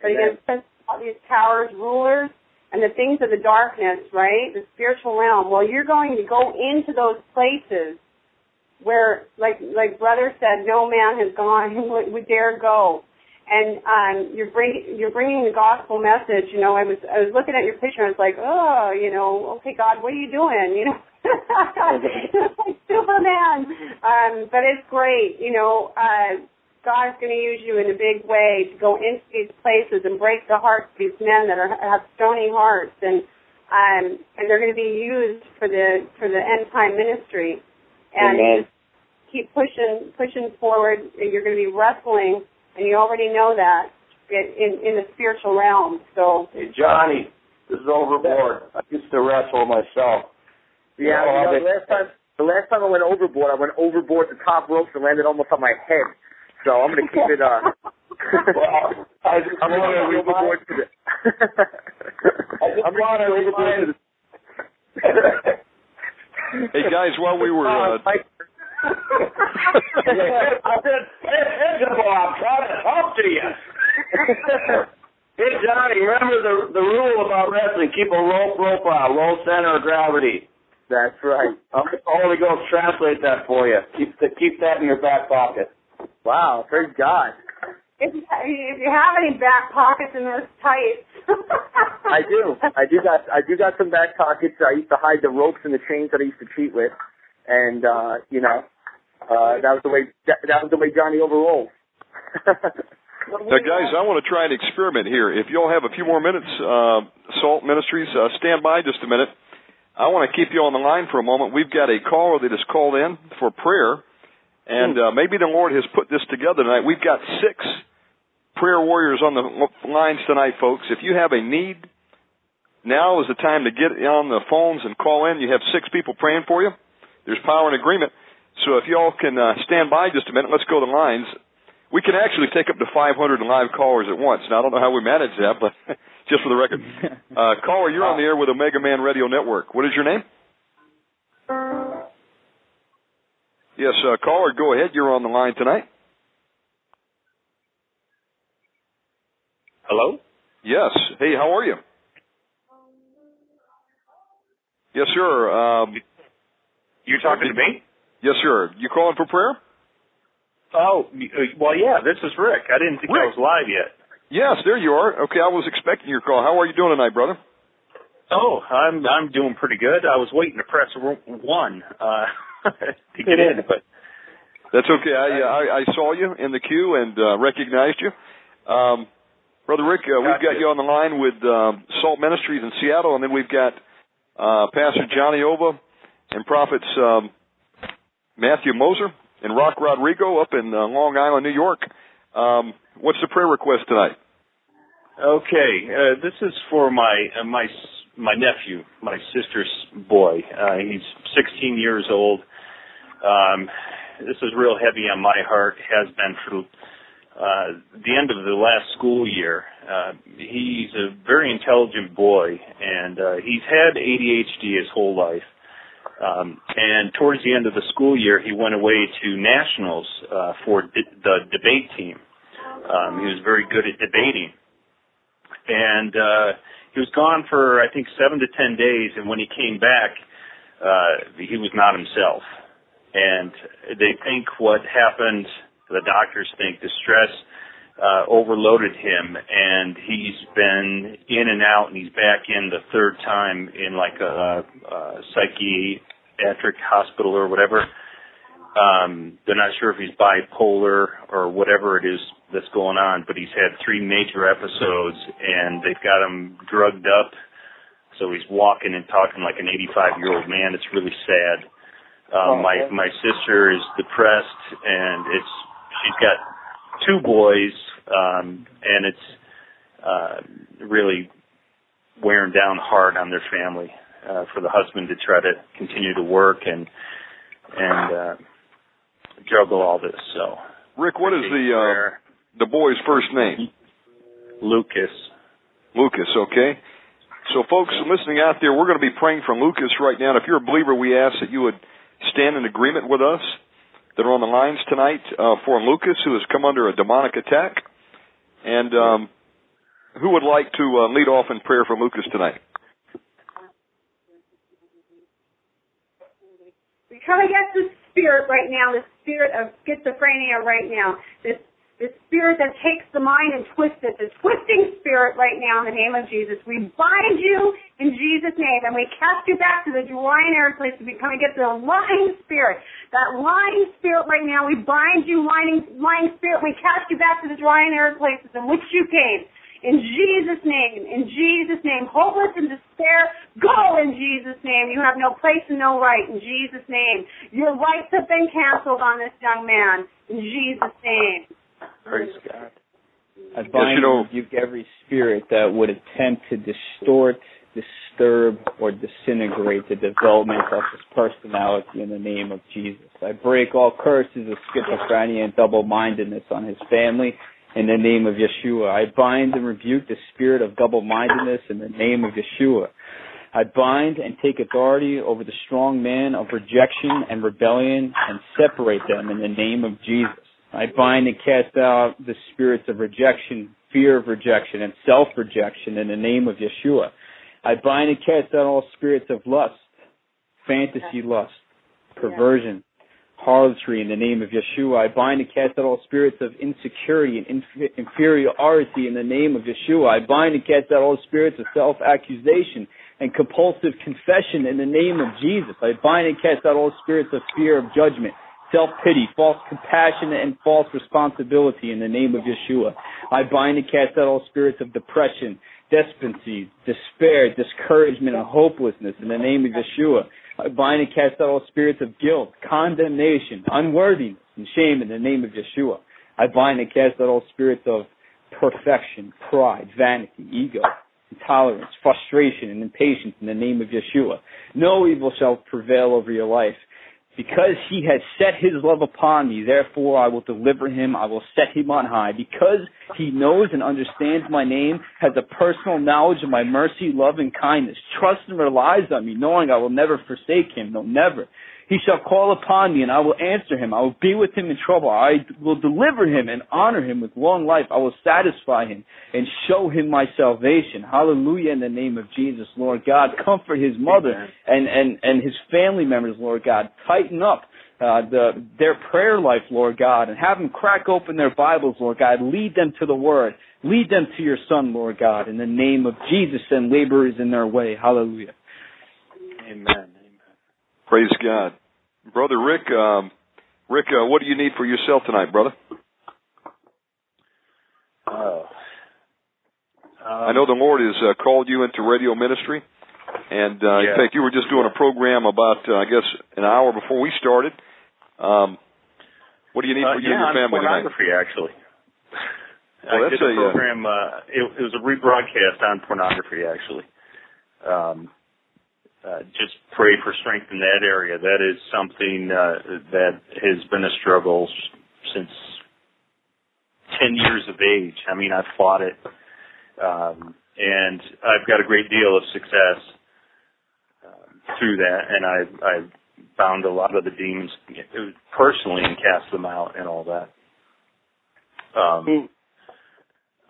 But Amen. against all these powers, rulers, and the things of the darkness, right? The spiritual realm. Well, you're going to go into those places where, like like brother said, no man has gone <laughs> would, would dare go and um, you're bringing you're bringing the gospel message. You know, I was I was looking at your picture. and I was like, oh, you know, okay, God, what are you doing? <laughs> You know, like <laughs> Superman. Um, but it's great. You know, uh, God is going to use you in a big way to go into these places and break the hearts of these men that are have stony hearts, and um, and they're going to be used for the for the end time ministry. And Amen. keep pushing pushing forward. You're going to be wrestling and you already know that in in the spiritual realm. So Hey, Johnny, this is overboard. I used to wrestle myself. Yeah, Oh, you know, the last time the last time I went overboard, I went overboard the top ropes and landed almost on my head. So I'm gonna keep it. uh <laughs> Well, I just <laughs> I'm gonna keep it overboard remind, to the. I just I'm want gonna keep it overboard to the. Hey guys, while we were uh, Mike, <laughs> I said, pay attention, I'm trying to talk to you. hey, Johnny, remember the the rule about wrestling: keep a low profile, low center of gravity. That's right. I'm the Holy Ghost translate that for you. Keep the, keep that in your back pocket. Wow, praise God. if you, if you have any back pockets in those tights, I do. I do got I do got some back pockets. I used to hide the ropes and the chains that I used to cheat with, and uh, you know, uh, that was the way that, that was the way Johnny overrolled. <laughs> Now, guys, I want to try an experiment here. If y'all have a few more minutes, uh, Salt Ministries, uh, stand by just a minute. I want to keep you on the line for a moment. We've got a caller that has called in for prayer, and uh, maybe the Lord has put this together tonight. We've got six prayer warriors on the lines tonight, folks. If you have a need, now is the time to get on the phones and call in. You have six people praying for you. There's power and agreement. So if y'all can uh, stand by just a minute, let's go to the lines. We can actually take up to 500 live callers at once. Now, I don't know how we manage that, but <laughs> just for the record. <laughs> Uh, caller, you're on the air with Omega Man Radio Network. What is your name? Yes, uh, caller, go ahead. You're on the line tonight. Hello? Yes. Hey, how are you? Yes, sir. Um, You're talking to me? yes, sir. You calling for prayer? Oh, uh, well, yeah, this is Rick. I didn't think I Rick. was live yet. Yes, there you are. Okay, I was expecting your call. How are you doing tonight, brother? Oh, I'm I'm doing pretty good. I was waiting to press one uh, <laughs> to get in, but That's okay. I, uh, I I saw you in the queue and uh, recognized you. Um, Brother Rick, uh, we've got you on the line with um, Salt Ministries in Seattle, and then we've got uh, Pastor Johnny Ova and prophets um, Matthew Moser and Rock Rodrigo up in uh, Long Island, New York. Um, what's the prayer request tonight? Okay, uh, this is for my uh, my my nephew, my sister's boy. Uh, he's 16 years old. Um, this is real heavy on my heart. Has been for uh, the end of the last school year. Uh, he's a very intelligent boy, and uh, he's had ADHD his whole life. Um, and towards the end of the school year, he went away to nationals uh, for the debate team. Um, he was very good at debating and uh, he was gone for I think seven to ten days. And when he came back, uh, he was not himself. And they think what happened. The doctors think the stress uh, overloaded him, and he's been in and out, and he's back in the third time in like a, a psychiatric hospital or whatever. Um, they're not sure if he's bipolar or whatever it is that's going on, but he's had three major episodes and they've got him drugged up. So he's walking and talking like an 85 year old man. It's really sad. Um, my, my sister is depressed and it's, she's got two boys, um, and it's, uh, really wearing down hard on their family, uh, for the husband to try to continue to work and, and, uh, juggle all this. So, Rick, what is the uh, the boy's first name? Lucas. Lucas. Okay. So, folks listening out there, we're going to be praying for Lucas right now. And if you're a believer, we ask that you would stand in agreement with us that are on the lines tonight uh, for Lucas, who has come under a demonic attack. And um, who would like to uh, lead off in prayer for Lucas tonight? We come against this spirit right now, this spirit of schizophrenia right now, this this spirit that takes the mind and twists it, this twisting spirit right now in the name of Jesus. We bind you in Jesus' name and we cast you back to the dry and arid place to become against the lying spirit. That lying spirit right now, we bind you, lying, lying spirit, we cast you back to the dry and places in which you came. In Jesus' name, in Jesus' name, hopeless and despair, go in Jesus' name. You have no place and no right in Jesus' name. Your rights have been canceled on this young man in Jesus' name. Praise God. I bind you know- and rebuke every spirit that would attempt to distort, disturb, or disintegrate the development of his personality in the name of Jesus. I break all curses of schizophrenia and double-mindedness on his family in the name of Yeshua. I bind and rebuke the spirit of double-mindedness in the name of Yeshua. I bind and take authority over the strong man of rejection and rebellion and separate them in the name of Jesus. I bind and cast out the spirits of rejection, fear of rejection, and self-rejection in the name of Yeshua. I bind and cast out all spirits of lust, fantasy lust, perversion, harlotry in the name of Yeshua. I bind and cast out all spirits of insecurity and inf- inferiority in the name of Yeshua. I bind and cast out all spirits of self-accusation and compulsive confession in the name of Jesus. I bind and cast out all spirits of fear of judgment, self-pity, false compassion, and false responsibility in the name of Yeshua. I bind and cast out all spirits of depression, despondency, despair, discouragement, and hopelessness in the name of Yeshua. I bind and cast out all spirits of guilt, condemnation, unworthiness, and shame in the name of Yeshua. I bind and cast out all spirits of perfection, pride, vanity, ego, intolerance, frustration, and impatience in the name of Yeshua. No evil shall prevail over your life. Because he has set his love upon me, therefore I will deliver him, I will set him on high. Because he knows and understands my name, has a personal knowledge of my mercy, love, and kindness, trusts and relies on me, knowing I will never forsake him, no, never. He shall call upon me, and I will answer him. I will be with him in trouble. I will deliver him and honor him with long life. I will satisfy him and show him my salvation. Hallelujah in the name of Jesus, Lord God. Comfort his mother and, and, and his family members, Lord God. Tighten up uh, the, their prayer life, Lord God, and have them crack open their Bibles, Lord God. Lead them to the Word. Lead them to your Son, Lord God, in the name of Jesus and laborers in their way. Hallelujah. Amen. Praise God. Brother Rick, um, Rick, uh, what do you need for yourself tonight, brother? Oh. Um, I know the Lord has uh, called you into radio ministry, and uh, in fact, you were just doing a program about, uh, I guess, an hour before we started. Um, What do you need Uh, for you yeah, and your family tonight? pornography, actually. <laughs> Well, I that's did a a, uh, program. Uh, it, it was a rebroadcast on pornography, actually. Um, uh, just pray for strength in that area. That is something uh, that has been a struggle since ten years of age. I mean, I've fought it, um, and I've got a great deal of success um, through that, and I I bound a lot of the demons personally and cast them out and all that. Um,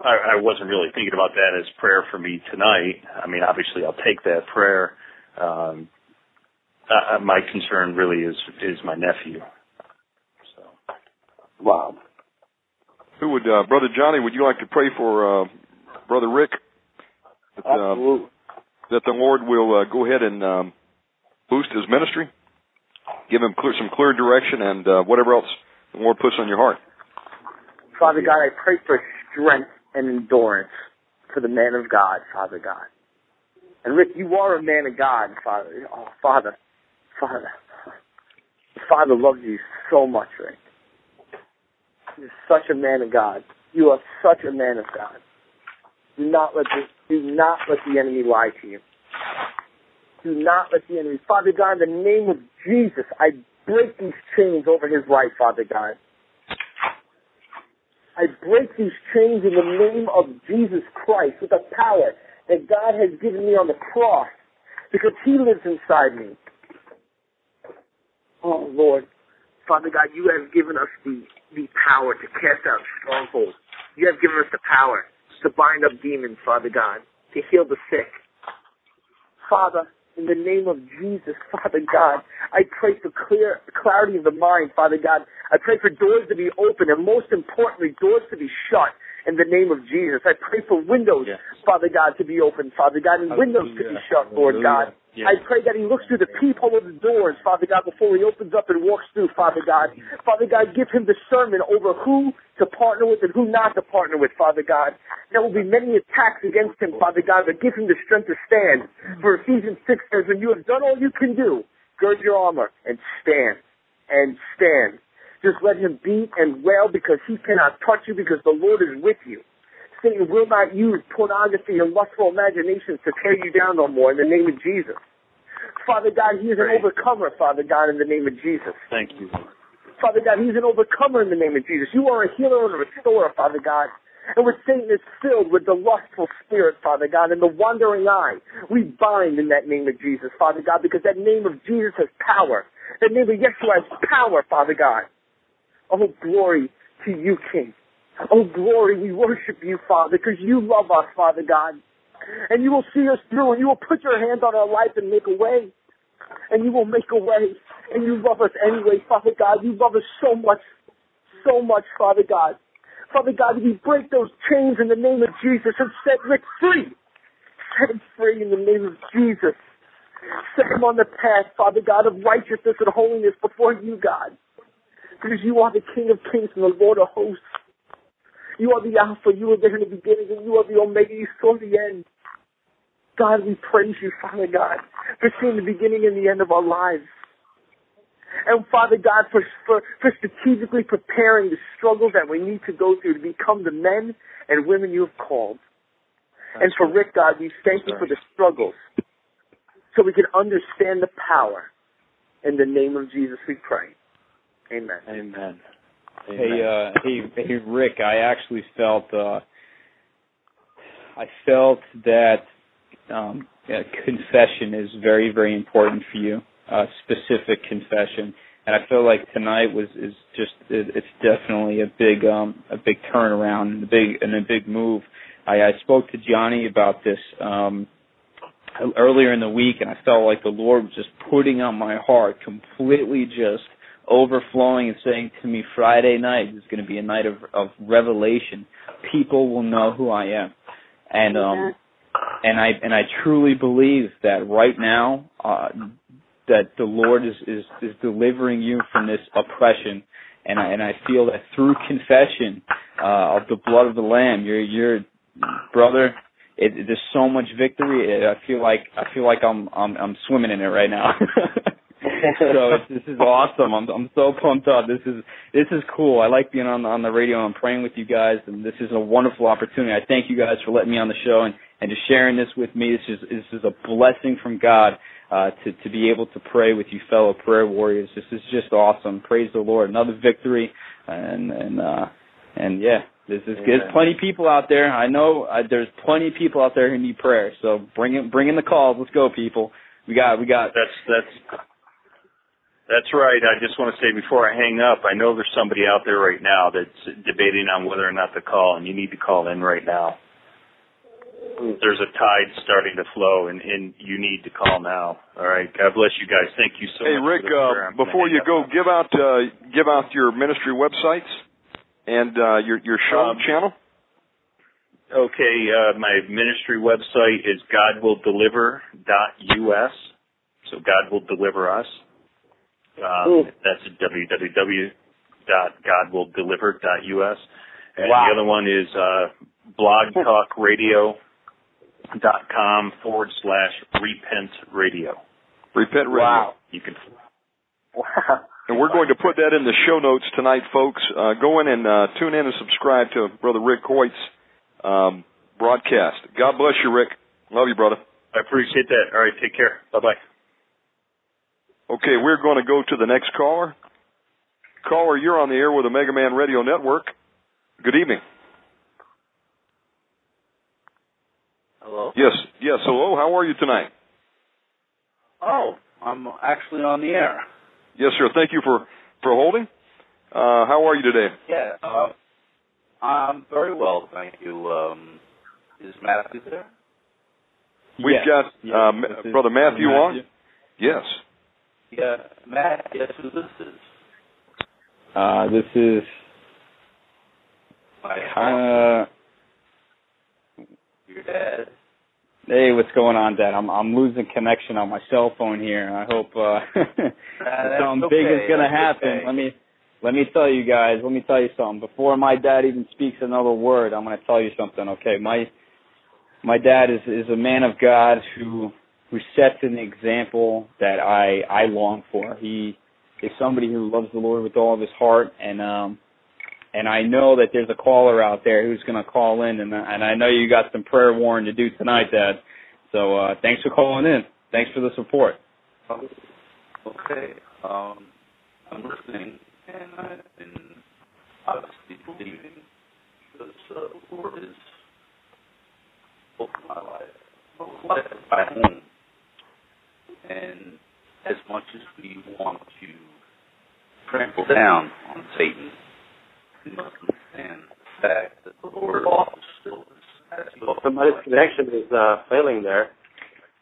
I, I wasn't really thinking about that as prayer for me tonight. I mean, obviously, I'll take that prayer. Um, uh, my concern really is is my nephew. So, Wow. Who would, uh, Brother Johnny? Would you like to pray for uh, Brother Rick? That, uh, Absolutely. that the Lord will uh, go ahead and um, boost his ministry, give him clear, some clear direction, and uh, whatever else the Lord puts on your heart. Father God, I pray for strength and endurance for the man of God, Father God. And Rick, you are a man of God, Father. Oh, Father, Father. Father loves you so much, Rick. You're such a man of God. You are such a man of God. Do not let do not let the enemy lie to you. Do not let the enemy. Father God, in the name of Jesus, I break these chains over his life, Father God. I break these chains in the name of Jesus Christ with the power that God has given me on the cross because he lives inside me. Oh Lord, Father God, you have given us the, the power to cast out strongholds. You have given us the power to bind up demons, Father God, to heal the sick. Father, in the name of Jesus, Father God, I pray for clear clarity of the mind, Father God. I pray for doors to be open and most importantly, doors to be shut in the name of Jesus. I pray for windows, Yes. Father God, to be open, Father God, and windows to be Hallelujah. shut, Lord God. Yes. I pray that he looks through the peephole of the doors, Father God, before he opens up and walks through, Father God. Father God, give him discernment over who to partner with and who not to partner with, Father God. There will be many attacks against him, Father God, but give him the strength to stand. For Ephesians 6 says, when you have done all you can do, gird your armor and stand. And stand. Just let him beat and wail because he cannot touch you because the Lord is with you. Satan will not use pornography and lustful imaginations to tear you down no more in the name of Jesus. Father God, he is an Great. overcomer, Father God, in the name of Jesus. thank you. Father God, he's an overcomer in the name of Jesus. You are a healer and a restorer, Father God. And when Satan is filled with the lustful spirit, Father God, and the wandering eye, we bind in that name of Jesus, Father God, because that name of Jesus has power. That name of Yeshua has power, Father God. Oh, glory to you, King. Oh, glory, we worship you, Father, because you love us, Father God. And you will see us through, and you will put your hand on our life and make a way. And you will make a way. And you love us anyway, Father God. You love us so much, so much, Father God. Father God, we break those chains in the name of Jesus and set Rick free. Set him free in the name of Jesus. Set him on the path, Father God, of righteousness and holiness before you, God. Because you are the King of kings and the Lord of hosts. You are the Alpha, you are there in the beginning, and you are the Omega, you saw the end. God, we praise you, Father God, for seeing the beginning and the end of our lives. And Father God, for, for, for strategically preparing the struggles that we need to go through to become the men and women you have called. and for Rick, God, we thank you for the struggles so we can understand the power. In the name of Jesus we pray. Amen. Amen. Hey, uh, hey, hey, Rick. I actually felt, uh, I felt that um, yeah, confession is very, very important for you. Uh, specific confession, and I feel like tonight was is just it, it's definitely a big um, a big turnaround and a big and a big move. I, I spoke to Johnny about this um, earlier in the week, and I felt like the Lord was just putting on my heart completely just overflowing and saying to me Friday night is going to be a night of, of revelation. People will know who I am. And um and I and I truly believe that right now uh that the Lord is is, is delivering you from this oppression and I and I feel that through confession uh of the blood of the lamb your your brother it, there's so much victory I feel like I feel like I'm I'm I'm swimming in it right now <laughs> <laughs> so it's, this is awesome. I'm I'm so pumped up. This is this is cool. I like being on the, on the radio and praying with you guys, and this is a wonderful opportunity. I thank you guys for letting me on the show and and just sharing this with me. This is this is a blessing from God uh, to to be able to pray with you fellow prayer warriors. This is just awesome. Praise the Lord. Another victory, and and uh, and yeah, this is there's plenty of people out there. I know uh, there's plenty of people out there who need prayer. So bring in, bring in the calls. Let's go, people. We got we got That's that's that's right. I just want to say before I hang up, I know there's somebody out there right now that's debating on whether or not to call, and you need to call in right now. There's a tide starting to flow, and, and you need to call now. All right. God bless you guys. Thank you so Hey much. Hey, Rick, uh, before you go, give out uh, give out your ministry websites and uh, your your show Um, channel. Okay, uh, my ministry website is godwilldeliver.us. So God will deliver us. Um, that's at www.godwilldeliver.us. And Wow. the other one is uh, blogtalkradio.com forward slash repent radio. Repent Radio. Wow. You can Wow. <laughs> And we're going to put that in the show notes tonight, folks. Uh, go in and uh, tune in and subscribe to Brother Rick Hoyt's um, broadcast. God bless you, Rick. Love you, brother. I appreciate that. All right, take care. Bye bye. Okay, we're going to go to the next caller. Caller, you're on the air with the Omega Man Radio Network. Good evening. Hello? Yes, yes. Hello. How are you tonight? Oh, I'm actually on the air. Yes, sir. Thank you for for holding. Uh, how are you today? Yeah. Uh, I'm very well, thank you. Um, is Matthew there? We've Yes, got yes, uh, this is Brother Matthew, on. Yes. Yeah, Matt. Guess who this is? Uh, this is My of. your dad. Hey, what's going on, Dad? I'm I'm losing connection on my cell phone here. I hope uh, <laughs> that's something okay, big is gonna that's happen. okay. Let me let me tell you guys. Let me tell you something. Before my dad even speaks another word, I'm gonna tell you something. Okay, my my dad is is a man of God who who sets an example that I I long for. He is somebody who loves the Lord with all of his heart, and um and I know that there's a caller out there who's going to call in, and and I know you got some prayer warning to do tonight, Dad. So uh thanks for calling in. Thanks for the support. Okay. Um, I'm listening, and I've been obviously believing uh, the Lord is over my life, over life my home. And as much as we want to trample down on Satan, we must understand the fact that the Lord also still is. as Somebody's connection is uh, failing there.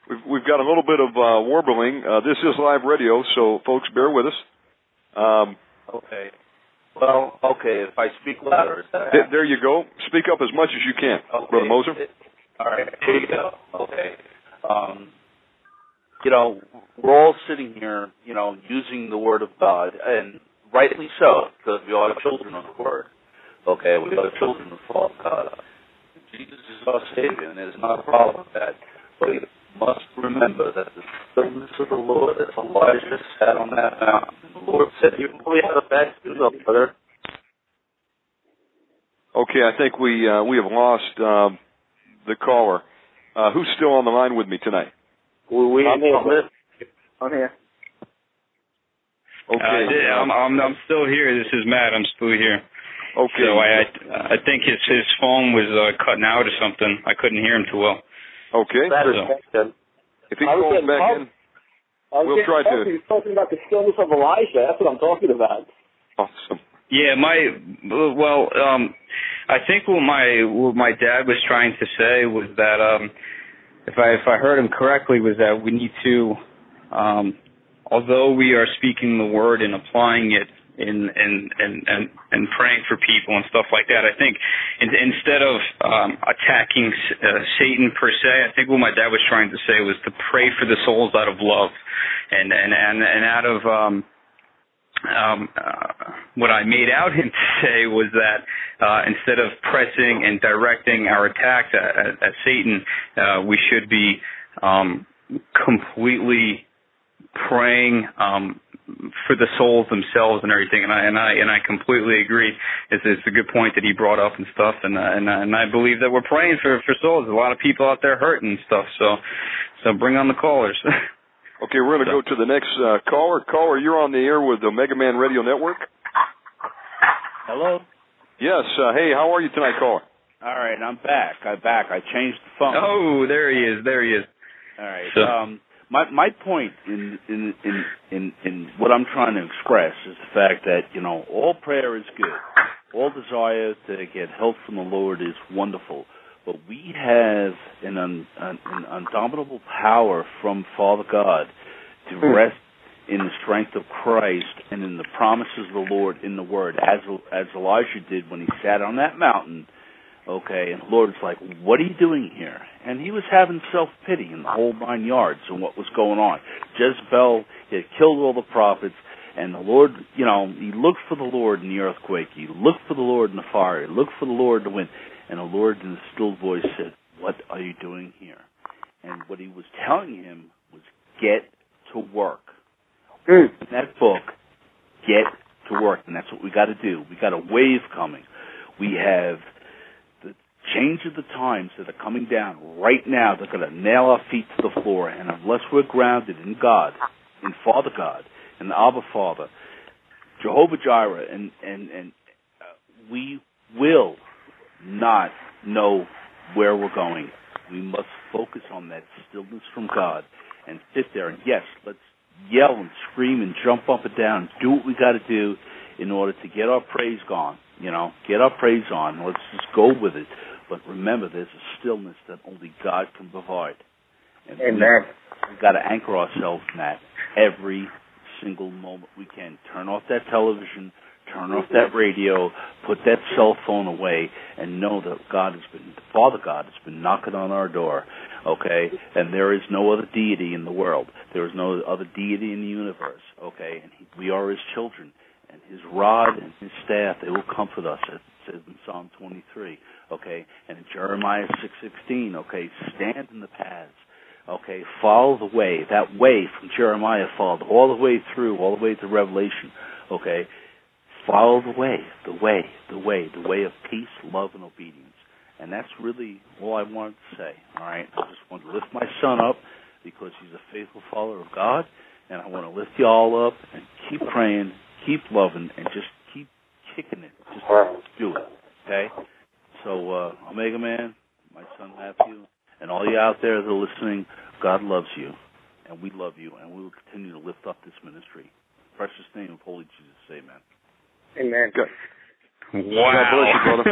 We've, we've got a little bit of uh, warbling. Uh, this is live radio, so folks, bear with us. Um, Okay. Well, okay, if I speak louder, is that th- there you go. Speak up as much as you can, Okay. Brother Moser. All right, here you go. Okay. Um, you know, we're all sitting here, you know, using the Word of God, and rightly so, because we are children of the Word. Okay, we are children of false God. Jesus is our Savior, and there's not a problem with that. But we must remember that the stillness of the Lord, as Elijah sat on that mountain, the Lord said, You probably have a bad signal, brother. Okay, I think we uh, we have lost um, the caller. Uh, who's still on the line with me tonight? We, we I'm here. I'm here. Okay. Uh, yeah, I'm, I'm I'm still here. This is Matt. I'm still here. okay. So I I, I think his his phone was uh, cutting out or something. I couldn't hear him too well. okay. Bad So- reception. If he I was calls back called- in, I We'll getting try to- talking- He's talking about the stillness of Elijah. That's what I'm talking about. awesome. Yeah, my well, um, I think what my what my dad was trying to say was that um, if I if I heard him correctly was that we need to, um, although we are speaking the word and applying it in and and and and praying for people and stuff like that. I think in, instead of um, attacking uh, Satan per se, I think what my dad was trying to say was to pray for the souls out of love, and and and and out of um, um, uh, what I made out him <laughs> to say was that uh, instead of pressing and directing our attacks at, at, at Satan, uh, we should be um, completely praying um, for the souls themselves and everything. And I and I and I completely agree. It's, it's a good point that he brought up and stuff. And uh, and uh, and I believe that we're praying for for souls. A lot of people out there hurting and stuff. So so bring on the callers. <laughs> okay, we're going to go to the next uh, caller. Caller, you're on the air with the Omega Man Radio Network. Hello. Yes. Uh, hey, how are you tonight, caller? All right, I'm back. I'm back. I changed the phone. Oh, there he is. There he is. All right. So- Um, my my point in in in in in what I'm trying to express is the fact that you know all prayer is good, all desire to get help from the Lord is wonderful, but we have an un, an, an undominable power from Father God to hmm. rest in the strength of Christ and in the promises of the Lord in the Word, as as Elijah did when he sat on that mountain. Okay, and the Lord's like, "What are you doing here?" And he was having self pity in the whole nine yards and what was going on. Jezebel had killed all the prophets, and the Lord, you know, he looked for the Lord in the earthquake. He looked for the Lord in the fire. He looked for the Lord in the wind. And the Lord, in a still voice, said, "What are you doing here?" And what he was telling him was, "Get to work." In that book, get to work, and that's what we got to do. We got a wave coming. We have the change of the times that are coming down right now. They're going to nail our feet to the floor, and unless we're grounded in God, in Father God, in the Abba Father, Jehovah Jireh, and and and uh, we will not know where we're going. We must focus on that stillness from God and sit there. And yes, let's yell and scream and jump up and down. Do what we got to do in order to get our praise on. You know, get our praise on. Let's just go with it. But remember, there's a stillness that only God can provide. And Amen. We, we've got to anchor ourselves in that every single moment we can. Turn off that television, turn off that radio, put that cell phone away, and know that God has been, Father God has been knocking on our door. Okay, and there is no other deity in the world. There is no other deity in the universe. Okay, and we are His children, and His rod and His staff they will comfort us. It says in Psalm 23. Okay, and in Jeremiah 6:16. Okay, stand in the paths. Okay, follow the way. That way from Jeremiah followed all the way through, all the way to Revelation. Okay, follow the way, the way, the way, the way of peace, love, and obedience. And that's really all I wanted to say. All right, I just want to lift my son up because he's a faithful follower of God, and I want to lift you all up and keep praying, keep loving, and just keep kicking it. Just do it. Okay. So, uh, Omega Man, my son Matthew, and all you out there that are listening, God loves you, and we love you, and we will continue to lift up this ministry. In Precious name of Holy Jesus, Amen. Amen. Good. Wow. God bless you, brother.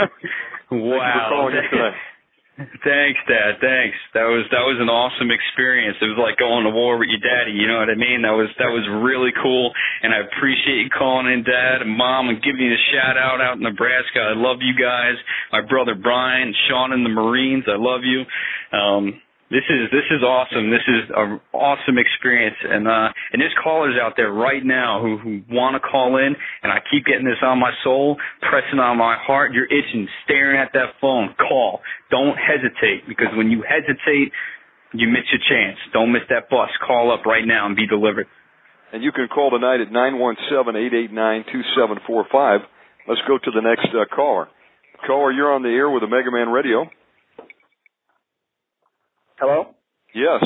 wow. <laughs> Thank you for calling in today. <laughs> Thanks, Dad. Thanks. That was that was an awesome experience. It was like going to war with your daddy. You know what I mean? That was that was really cool, and I appreciate you calling in, Dad and Mom, and giving you a shout out out in Nebraska. I love you guys. My brother Brian, Sean, and the Marines. I love you. Um, this is this is awesome. This is an awesome experience, and uh, and there's callers out there right now who who want to call in, and I keep getting this on my soul, pressing on my heart. You're itching, staring at that phone. Call. Don't hesitate because when you hesitate, you miss your chance. Don't miss that bus. Call up right now and be delivered. And you can call tonight at nine one seven eight eight nine two seven four five. Let's go to the next uh, caller. Caller, you're on the air with the Omega Man Radio. Hello? Yes.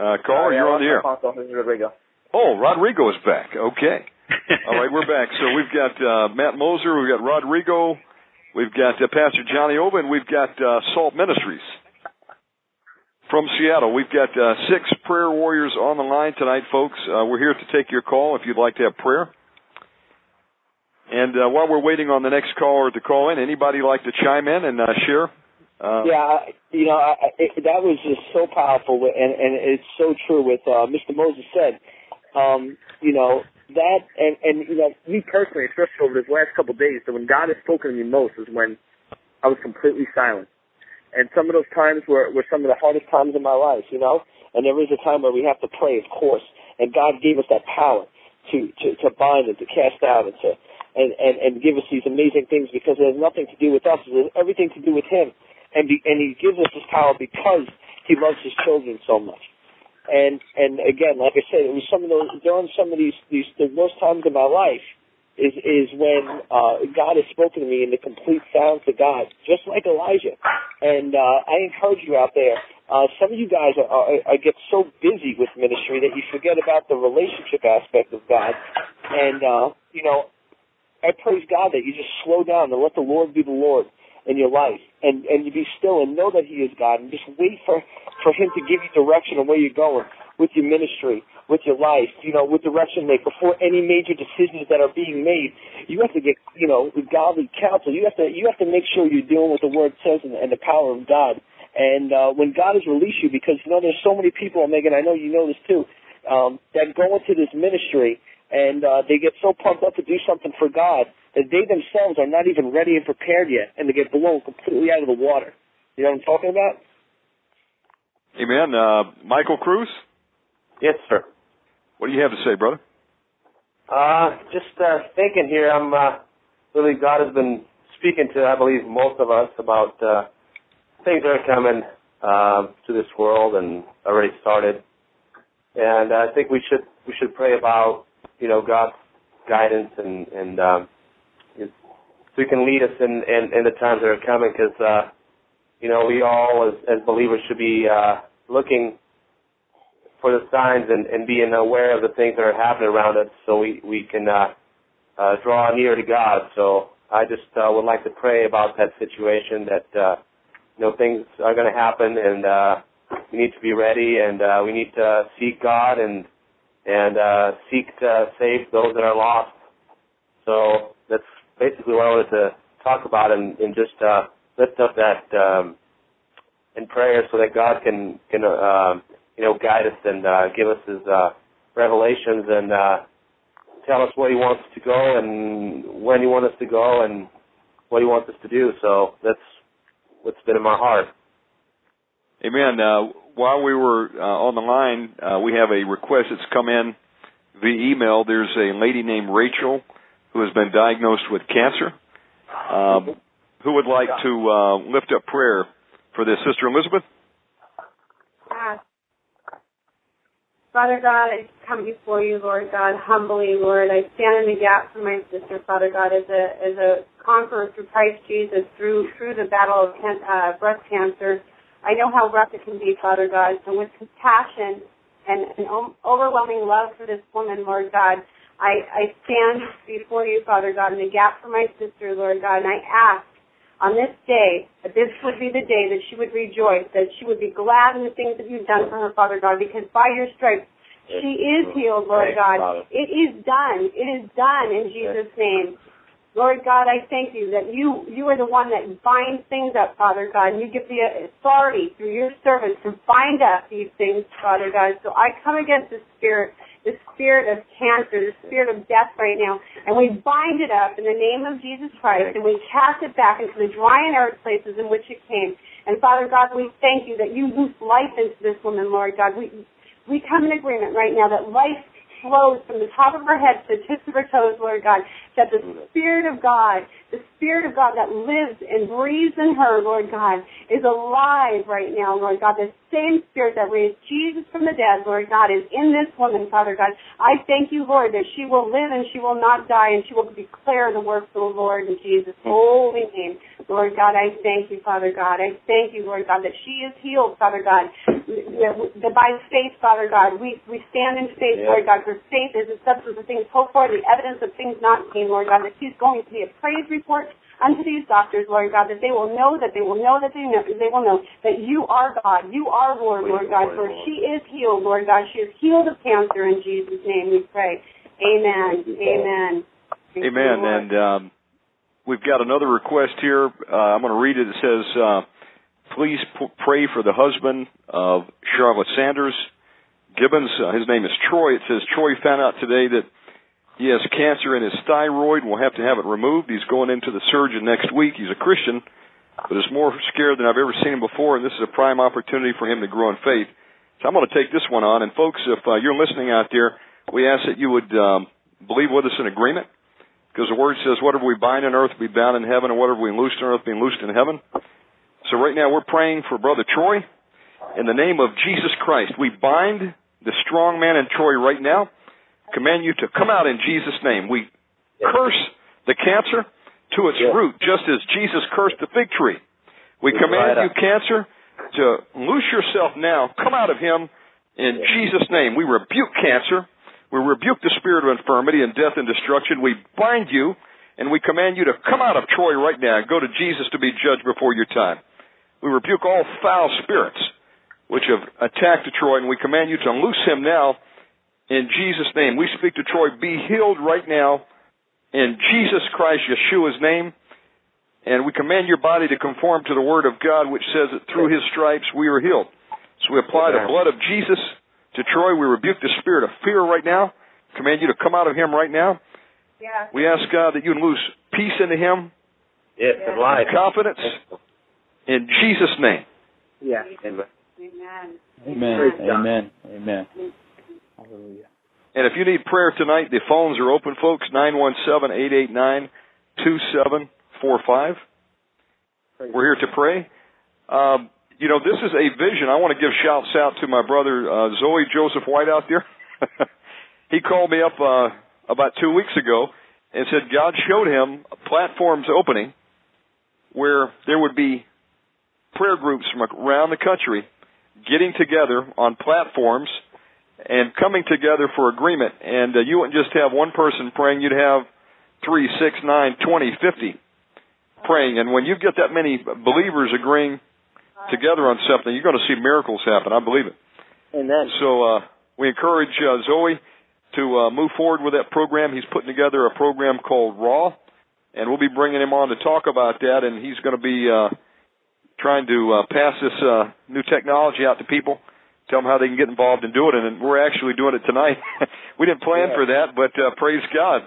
Uh, caller, you're on the air. Alfonso, this is Rodrigo. Oh, Rodrigo is back. Okay. <laughs> All right, we're back. So we've got uh, Matt Moser, we've got Rodrigo, we've got uh, Pastor Johnny Ova, and we've got uh, Salt Ministries from Seattle. We've got uh, six prayer warriors on the line tonight, folks. Uh, we're here to take your call if you'd like to have prayer. And uh, while we're waiting on the next caller to call in, anybody like to chime in and uh, share? Uh, yeah, you know, I- it, that was just so powerful, and and it's so true with uh, Mr. Moser said. Um, you know that, and and you know, me personally, especially over this last couple of days, that when God has spoken to me most is when I was completely silent, and some of those times were were some of the hardest times in my life, you know. And there is a time where we have to pray, of course, and God gave us that power to to to bind and to cast out and to and and and give us these amazing things because it has nothing to do with us; it has everything to do with Him and be, and he gives us this power because he loves his children so much. And and again, like I said, it was some of those during some of these these the worst times of my life is is when uh, God has spoken to me in the complete silence of God, just like Elijah. And uh, I encourage you out there. Uh, some of you guys are, are, are get so busy with ministry that you forget about the relationship aspect of God. And uh, you know, I praise God that you just slow down and let the Lord be the Lord in your life and and you be still and know that he is God and just wait for for him to give you direction on where you're going with your ministry with your life you know with direction make before any major decisions that are being made. You have to get you know godly counsel. You have to you have to make sure you're doing what the word says and, and the power of God. And uh when God has released you because you know there's so many people Megan I know you know this too um that go into this ministry and uh they get so pumped up to do something for God that they themselves are not even ready and prepared yet, and to get blown completely out of the water. You know what I'm talking about? Amen. Uh, Michael Cruz? Yes, sir. What do you have to say, brother? Uh, just uh, thinking here, I'm uh, really God has been speaking to, I believe, most of us about uh, things that are coming uh, to this world and already started. And I think we should we should pray about you know God's guidance and and um, so He can lead us in, in, in the times that are coming because, uh, you know, we all as, as believers should be uh, looking for the signs and, and being aware of the things that are happening around us so we, we can uh, uh, draw near to God. So I just uh, would like to pray about that situation that, uh, you know, things are going to happen and uh, we need to be ready and uh, we need to seek God and and uh, seek to save those that are lost. So basically what I wanted to talk about and, and just uh, lift up that um, in prayer so that God can can uh, you know guide us and uh, give us His uh, revelations and uh, tell us where He wants to go and when He wants us to go and what He wants us to do. So that's what's been in my heart. Amen. Uh, while we were uh, on the line, uh, we have a request that's come in via email. There's a lady named Rachel who has been diagnosed with cancer. Um, who would like to uh, lift up prayer for this, Sister Elizabeth? Father God, I come before you, Lord God, humbly, Lord. I stand in the gap for my sister, Father God, as a as a conqueror through Christ Jesus, through through the battle of can, uh, breast cancer. I know how rough it can be, Father God. So with compassion and an overwhelming love for this woman, Lord God, I, I stand before you, Father God, in the gap for my sister, Lord God, and I ask on this day that this would be the day that she would rejoice, that she would be glad in the things that you've done for her, Father God, because by your stripes she is healed, Lord God. It is done. It is done in Jesus' name. Lord God, I thank you that you you are the one that binds things up, Father God, and you give the authority through your servants to bind up these things, Father God. So I come against the spirit the spirit of cancer, the spirit of death right now, and we bind it up in the name of Jesus Christ, and we cast it back into the dry and arid places in which it came. And Father God, we thank you that you loose life into this woman, Lord God. We we come in agreement right now that life flows from the top of her head to the tips of her toes, Lord God, that the mm-hmm. Spirit of God, the Spirit of God that lives and breathes in her, Lord God, is alive right now, Lord God. The same Spirit that raised Jesus from the dead, Lord God, is in this woman, Father God. I thank you, Lord, that she will live and she will not die and she will declare the works of the Lord in Jesus' holy name. Lord God, I thank you, Father God. I thank you, Lord God, that she is healed, Father God. That by faith, Father God, we, we stand in faith, Lord God, for faith is the substance of things hoped for, the evidence of things not seen, Lord God, that she's going to be a praise report unto these doctors, Lord God, that they will know, that they will know, that they know, they will know that you are God, you are Lord, Lord God, for she is healed, Lord God. She is healed of cancer in Jesus' name. We pray. Amen. Amen. Amen. And um, we've got another request here. Uh, I'm going to read it. It says, uh, "Please pray for the husband of Charlotte Sanders Gibbons. Uh, his name is Troy. It says Troy found out today that." He has cancer in his thyroid. We'll have to have it removed. He's going into the surgeon next week. He's a Christian, but is more scared than I've ever seen him before, and this is a prime opportunity for him to grow in faith. So I'm going to take this one on. And folks, if uh, you're listening out there, we ask that you would um, believe with us in agreement, because the word says, "Whatever we bind on earth be bound in heaven, and whatever we loose on earth be loosed in heaven." So right now we're praying for Brother Troy. in the name of Jesus Christ. We bind the strong man in Troy right now. Command you to come out in Jesus' name. We curse the cancer to its root, just as Jesus cursed the fig tree. We command you, cancer, to loose yourself now. Come out of him in Jesus' name. We rebuke cancer. We rebuke the spirit of infirmity and death and destruction. We bind you and we command you to come out of Troy right now and go to Jesus to be judged before your time. We rebuke all foul spirits which have attacked Troy, and we command you to loose him now in Jesus' name. We speak to Troy, be healed right now in Jesus Christ, Yeshua's name. And we command your body to conform to the word of God, which says that through his stripes we are healed. So we apply the blood of Jesus to Troy. We rebuke the spirit of fear right now. Command you to come out of him right now. Yeah. We ask God that you lose peace into him, Yes, and life. confidence, in Jesus' name. Yeah. Amen. Amen. Amen. Amen. Amen. Hallelujah. And if you need prayer tonight, the phones are open, folks. 917-889-2745. We're here to pray. Um, you know, this is a vision. I want to give shouts out to my brother, uh, Zoe Joseph White out there. <laughs> he called me up, uh, about two weeks ago and said God showed him platforms opening where there would be prayer groups from around the country getting together on platforms and coming together for agreement. And uh, you wouldn't just have one person praying, you'd have three, six, nine, twenty, fifty praying. And when you get that many believers agreeing together on something, you're going to see miracles happen. I believe it. Amen. So uh, we encourage uh, Zoe to uh, move forward with that program. He's putting together a program called Raw, and we'll be bringing him on to talk about that. And he's going to be uh, trying to uh, pass this uh, new technology out to people, tell them how they can get involved and do it. And we're actually doing it tonight. <laughs> we didn't plan Yeah. for that, but uh, praise God,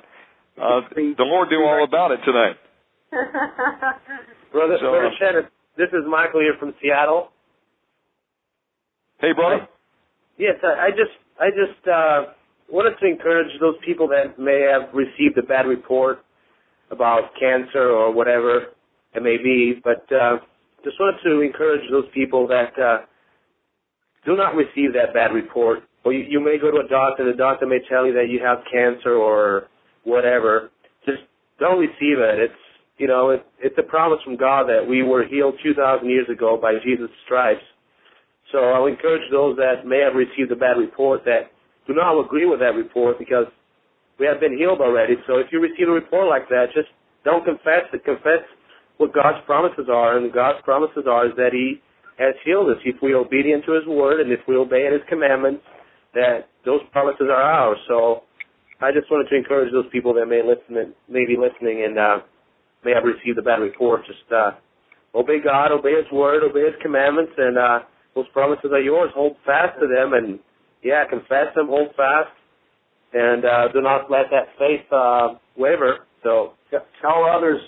uh, the Lord knew all about it tonight. <laughs> Brother, So, Brother uh, Shannon, this is Michael here from Seattle. Hey, brother. Yes, I, I just I just uh, wanted to encourage those people that may have received a bad report about cancer or whatever it may be, but uh, just wanted to encourage those people that uh, do not receive that bad report. Or you, you may go to a doctor, the doctor may tell you that you have cancer or whatever. Just don't receive it. It's you know it, it's a promise from God that we were healed 2,000 years ago by Jesus' stripes. So I'll encourage those that may have received a bad report that do not agree with that report because we have been healed already. So if you receive a report like that, just don't confess it. Confess what God's promises are, and God's promises are is that He has healed us if we are obedient to His word and if we obey His commandments. That those promises are ours. So I just wanted to encourage those people that may listen, may be listening, and uh, may have received a bad report. Just uh, obey God, obey His word, obey His commandments, and uh, those promises are yours. Hold fast to them, and yeah, confess them, hold fast, and uh, do not let that faith uh, waver. So Tell others,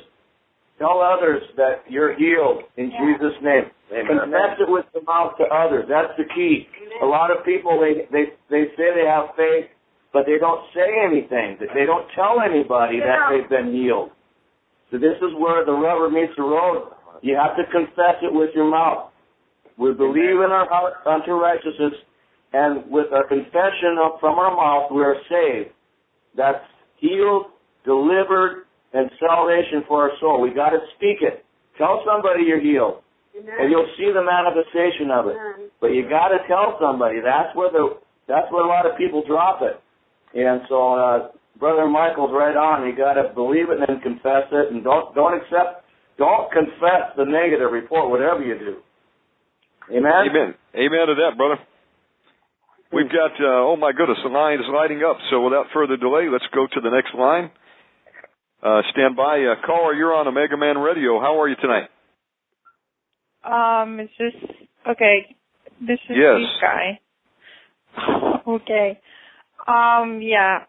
tell others that you're healed in Jesus' name. Confess it with the mouth to others. That's the key. A lot of people they they they say they have faith, but they don't say anything. They don't tell anybody that they've been healed. So this is where the rubber meets the road. You have to confess it with your mouth. We believe in our heart unto righteousness, and with a confession of, from our mouth, we are saved. That's healed, delivered, and salvation for our soul. We got to speak it. Tell somebody you're healed, and you'll see the manifestation of it. But you got to tell somebody. That's where the that's where a lot of people drop it. And so, uh, brother Michael's right on. You got to believe it and then confess it, and don't don't accept, don't confess the negative report, whatever you do. Amen. Amen. Amen to that, brother. We've got, uh, oh my goodness, the line is lighting up. So without further delay, let's go to the next line. Uh, stand by. Uh, caller, you're on Omega Man Radio. How are you tonight? Um, is this okay? This is Yes. this guy. <laughs> okay. Um, yeah.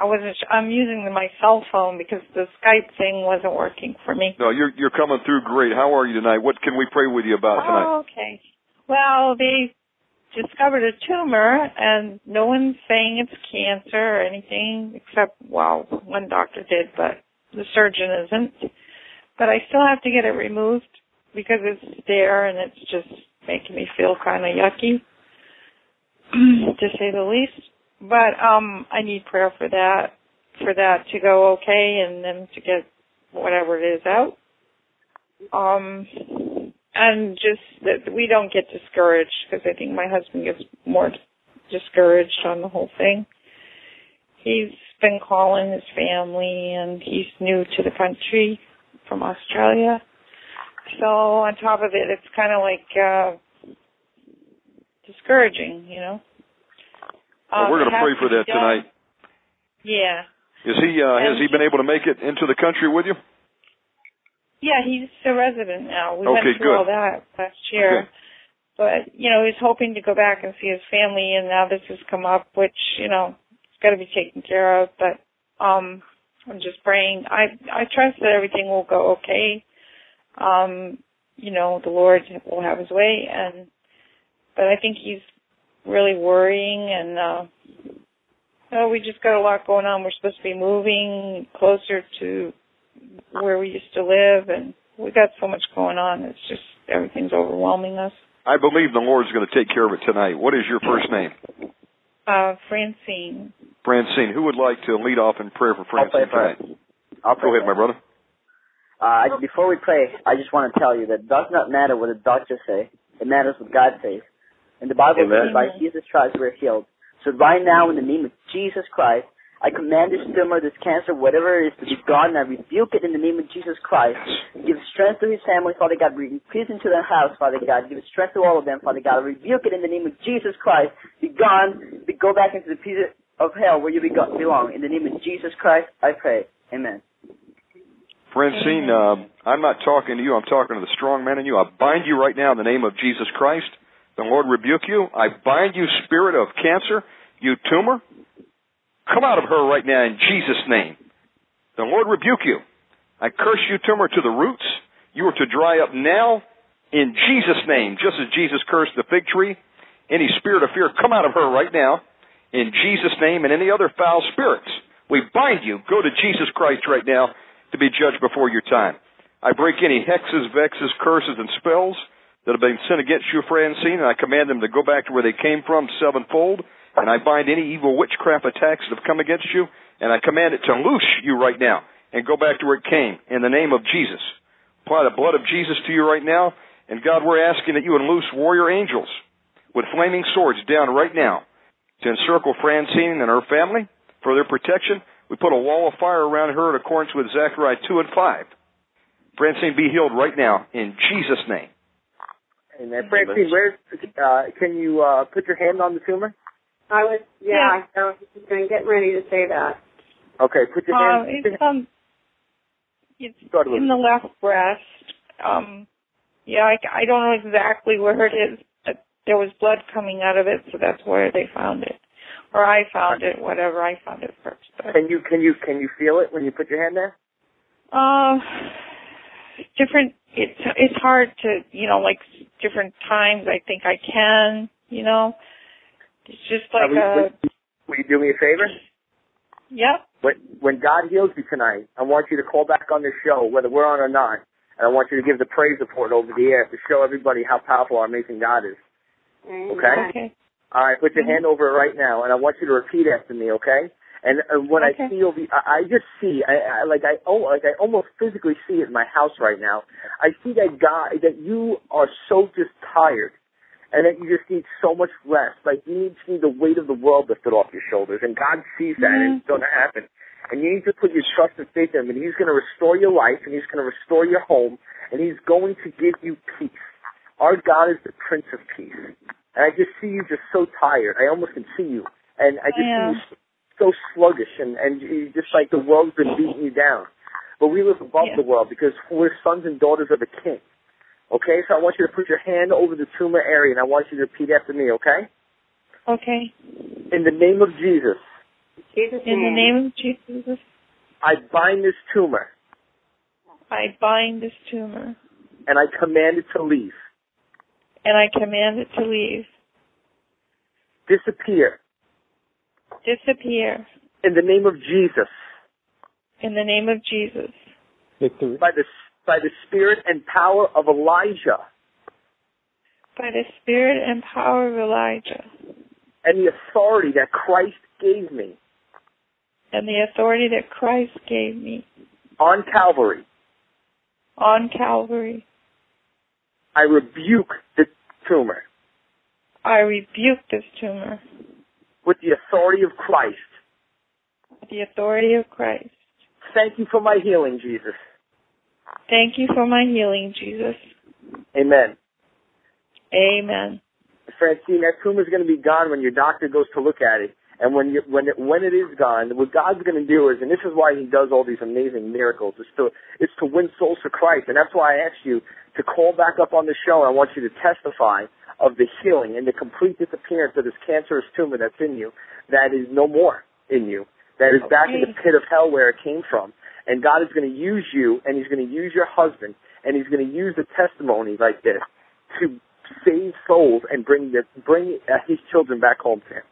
I wasn't. Sh- I'm using my cell phone because the Skype thing wasn't working for me. No, you're you're coming through great. How are you tonight? What can we pray with you about tonight? Oh, okay. Well, they discovered a tumor, and no one's saying it's cancer or anything, except well, one doctor did, but the surgeon isn't. But I still have to get it removed because it's there and it's just making me feel kind of yucky, <clears throat> to say the least. But um, I need prayer for that, for that to go okay, and then to get whatever it is out. Um, and just that we don't get discouraged because I think my husband gets more discouraged on the whole thing. He's been calling his family and he's new to the country from Australia. So on top of it, it's kind of like uh discouraging, you know. Well, we're going to pray for that done. tonight. Yeah. Is he? Uh, has he been able to make it into the country with you? Yeah, he's a resident now. We Okay, went through all that last year. Okay. But, you know, he's hoping to go back and see his family and now this has come up, which, you know, it's gotta be taken care of. But um I'm just praying. I I trust that everything will go okay. Um, you know, the Lord will have his way and but I think he's really worrying and uh oh, we just got a lot going on. We're supposed to be moving closer to where we used to live and we got so much going on. It's just everything's overwhelming us. I believe the Lord's going to take care of it tonight. What is your first name? Uh Francine. Francine. Who would like to lead off in prayer for I'll pray Francine tonight? I'll pray Go ahead, my brother. Uh, before we pray, I just want to tell you that it does not matter what the doctors say. It matters what God says. And the Bible Amen. says, by Jesus Christ we're healed. So right now, in the name of Jesus Christ, I command this tumor, this cancer, whatever it is, to be gone, and I rebuke it in the name of Jesus Christ. Give strength to his family, Father God. Bring peace into their house, Father God. Give strength to all of them, Father God. I rebuke it in the name of Jesus Christ. Be gone. Be, go back into the pit of hell where you be- belong. In the name of Jesus Christ, I pray. Amen. Francine, uh, I'm not talking to you. I'm talking to the strong man in you. I bind you right now in the name of Jesus Christ. The Lord rebuke you. I bind you, spirit of cancer, you tumor. Come out of her right now in Jesus' name. The Lord rebuke you. I curse you, tumor, to the roots. You are to dry up now in Jesus' name, just as Jesus cursed the fig tree. Any spirit of fear, come out of her right now in Jesus' name, and any other foul spirits. We bind you. Go to Jesus Christ right now to be judged before your time. I break any hexes, vexes, curses, and spells that have been sent against you, Francine, and I command them to go back to where they came from sevenfold. And I bind any evil witchcraft attacks that have come against you, and I command it to loose you right now and go back to where it came in the name of Jesus. Apply the blood of Jesus to you right now, and God, we're asking that you would loose warrior angels with flaming swords down right now to encircle Francine and her family for their protection. We put a wall of fire around her in accordance with Zechariah 2 and 5. Francine, be healed right now in Jesus' name. Amen. Francine, where uh, can you uh, put your hand on the tumor? I was, yeah, I was just going getting ready to say that. Okay, put your Uh, hand. it's um, it's in the left breast. Um, yeah, I, I don't know exactly where it is, but there was blood coming out of it, so that's where they found it, or I found it, whatever I found it first. But, Can you can you can you feel it when you put your hand there? uh, different. It's it's hard to you know like different times. I think I can, you know. It's just like Uh, will, a will you do me a favor? yep. When when God heals you tonight, I want you to call back on this show, whether we're on or not, and I want you to give the praise report over the air to show everybody how powerful our amazing God is. Okay? Okay. All right, put your hand over it right now, and I want you to repeat after me, okay? And uh, when I see over, I, I just see, I, I like I oh, like I almost physically see it in my house right now. I see that guy that you are so just tired, and that you just need so much rest. Like you need, you need the weight of the world lifted off your shoulders, and God sees that, and it's going to happen. And you need to put your trust and faith in Him, and He's going to restore your life, and He's going to restore your home, and He's going to give you peace. Our God is the Prince of Peace. And I just see you just so tired. I almost can see you. And I just Yeah. see you so sluggish and, and you just like the world's been beating you down. But we live above the world because we're sons and daughters of a king. Okay? So I want you to put your hand over the tumor area and I want you to repeat after me, okay? Okay. In the name of Jesus, Jesus In the name of Jesus, I bind this tumor I bind this tumor and I command it to leave. And I command it to leave, Disappear. disappear In the name of Jesus. in the name of Jesus. Victory. By the, by the spirit and power of Elijah. by the spirit and power of Elijah and the authority that Christ gave me and the authority that Christ gave me on Calvary. on Calvary. I rebuke the tumor I rebuke this tumor with the authority of Christ. with the authority of Christ. Thank you for my healing, Jesus. Thank you for my healing, Jesus. Amen. Amen. Francine, that tumor is going to be gone when your doctor goes to look at it. And when you, when it, when it is gone, what God's going to do is, and this is why He does all these amazing miracles, is to is to win souls for Christ. And that's why I asked you to call back up on the show. And I want you to testify of the healing and the complete disappearance of this cancerous tumor that's in you, that is no more in you, that is back in the pit of hell where it came from. And God is going to use you, and He's going to use your husband, and He's going to use the testimony like this to save souls and bring the bring uh, His children back home to Him.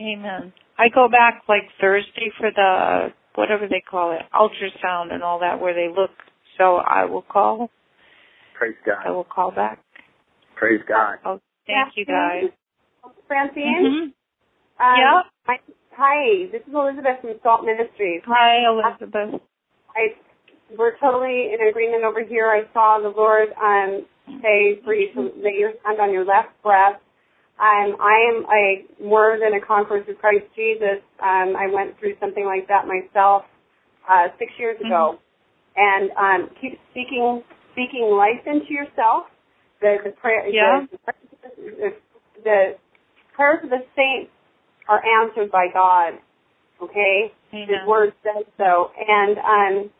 Amen. I go back like Thursday for the whatever they call it, ultrasound and all that, where they look. So I will call. Praise God. I will call back. Praise God. Oh, thank you guys. Francine? Mhm. Um, Yeah? Hi, hi, this is Elizabeth from Salt Ministries. Hi, Elizabeth. I, we're totally in agreement over here. I saw the Lord um, say for you to lay your hand on your left breast. Um, I am a more than a conqueror through Christ Jesus. Um, I went through something like that myself uh, six years ago, and um, keep speaking speaking life into yourself. The the prayer Yeah. the, the, the prayers of the saints are answered by God. Okay, His Word says so, and um,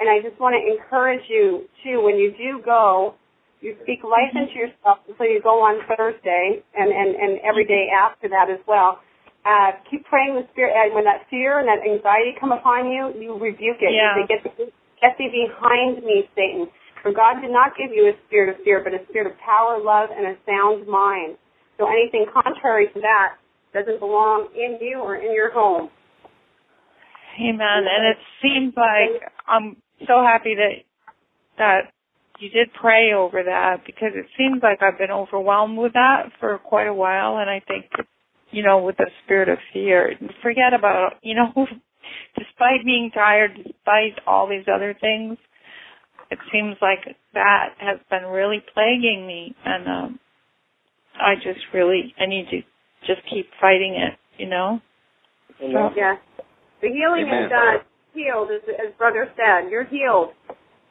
and I just want to encourage you too. When you do go, you speak life into yourself So you go on Thursday, and and and every day after that as well. Uh, keep praying the Spirit, and when that fear and that anxiety come upon you, you rebuke it. Yeah. You say, get, get thee behind me, Satan. For God did not give you a spirit of fear, but a spirit of power, love, and a sound mind. So anything contrary to that doesn't belong in you or in your home. Amen. And it seems like I'm so happy that that you did pray over that because it seems like I've been overwhelmed with that for quite a while, and I think you know with the spirit of fear, forget about you know, <laughs> despite being tired, despite all these other things, it seems like that has been really plaguing me, and um, I just really I need to just keep fighting it, you know. So, Yeah. The healing Amen. is done. Healed, as, as Brother said. You're healed.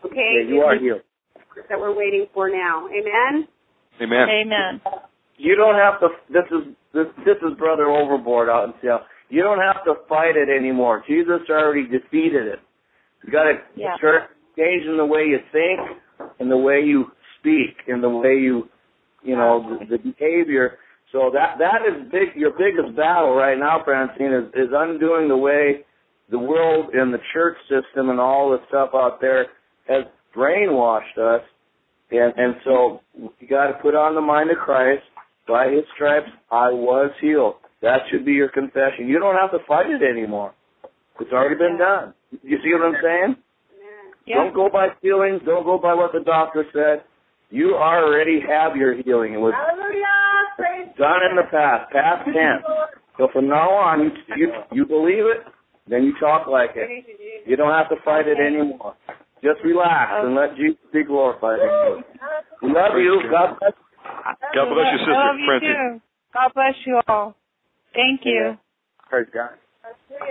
Okay? Yeah, you are healed. That we're waiting for now. Amen? Amen. Amen. You don't have to. This is this this is brother overboard out in Seattle. You don't have to fight it anymore. Jesus already defeated it. You got to Yeah. Start changing the way you think and the way you speak and the way you, you know, the, the behavior. So that that is big. Your biggest battle right now, Francine, is is undoing the way the world and the church system and all the stuff out there has brainwashed us. And and so you got to put on the mind of Christ. By His stripes, I was healed. That should be your confession. You don't have to fight it anymore. It's already been done. You see what I'm saying? Yeah. Don't go by feelings. Don't go by what the doctor said. You already have your healing. It was done in the past, past tense. So from now on, you you, you believe it, then you talk like it. You don't have to fight it anymore. Just relax and let Jesus be glorified. We love you. God bless. God bless you, sister I love you too. God bless you all. Thank you. Praise God.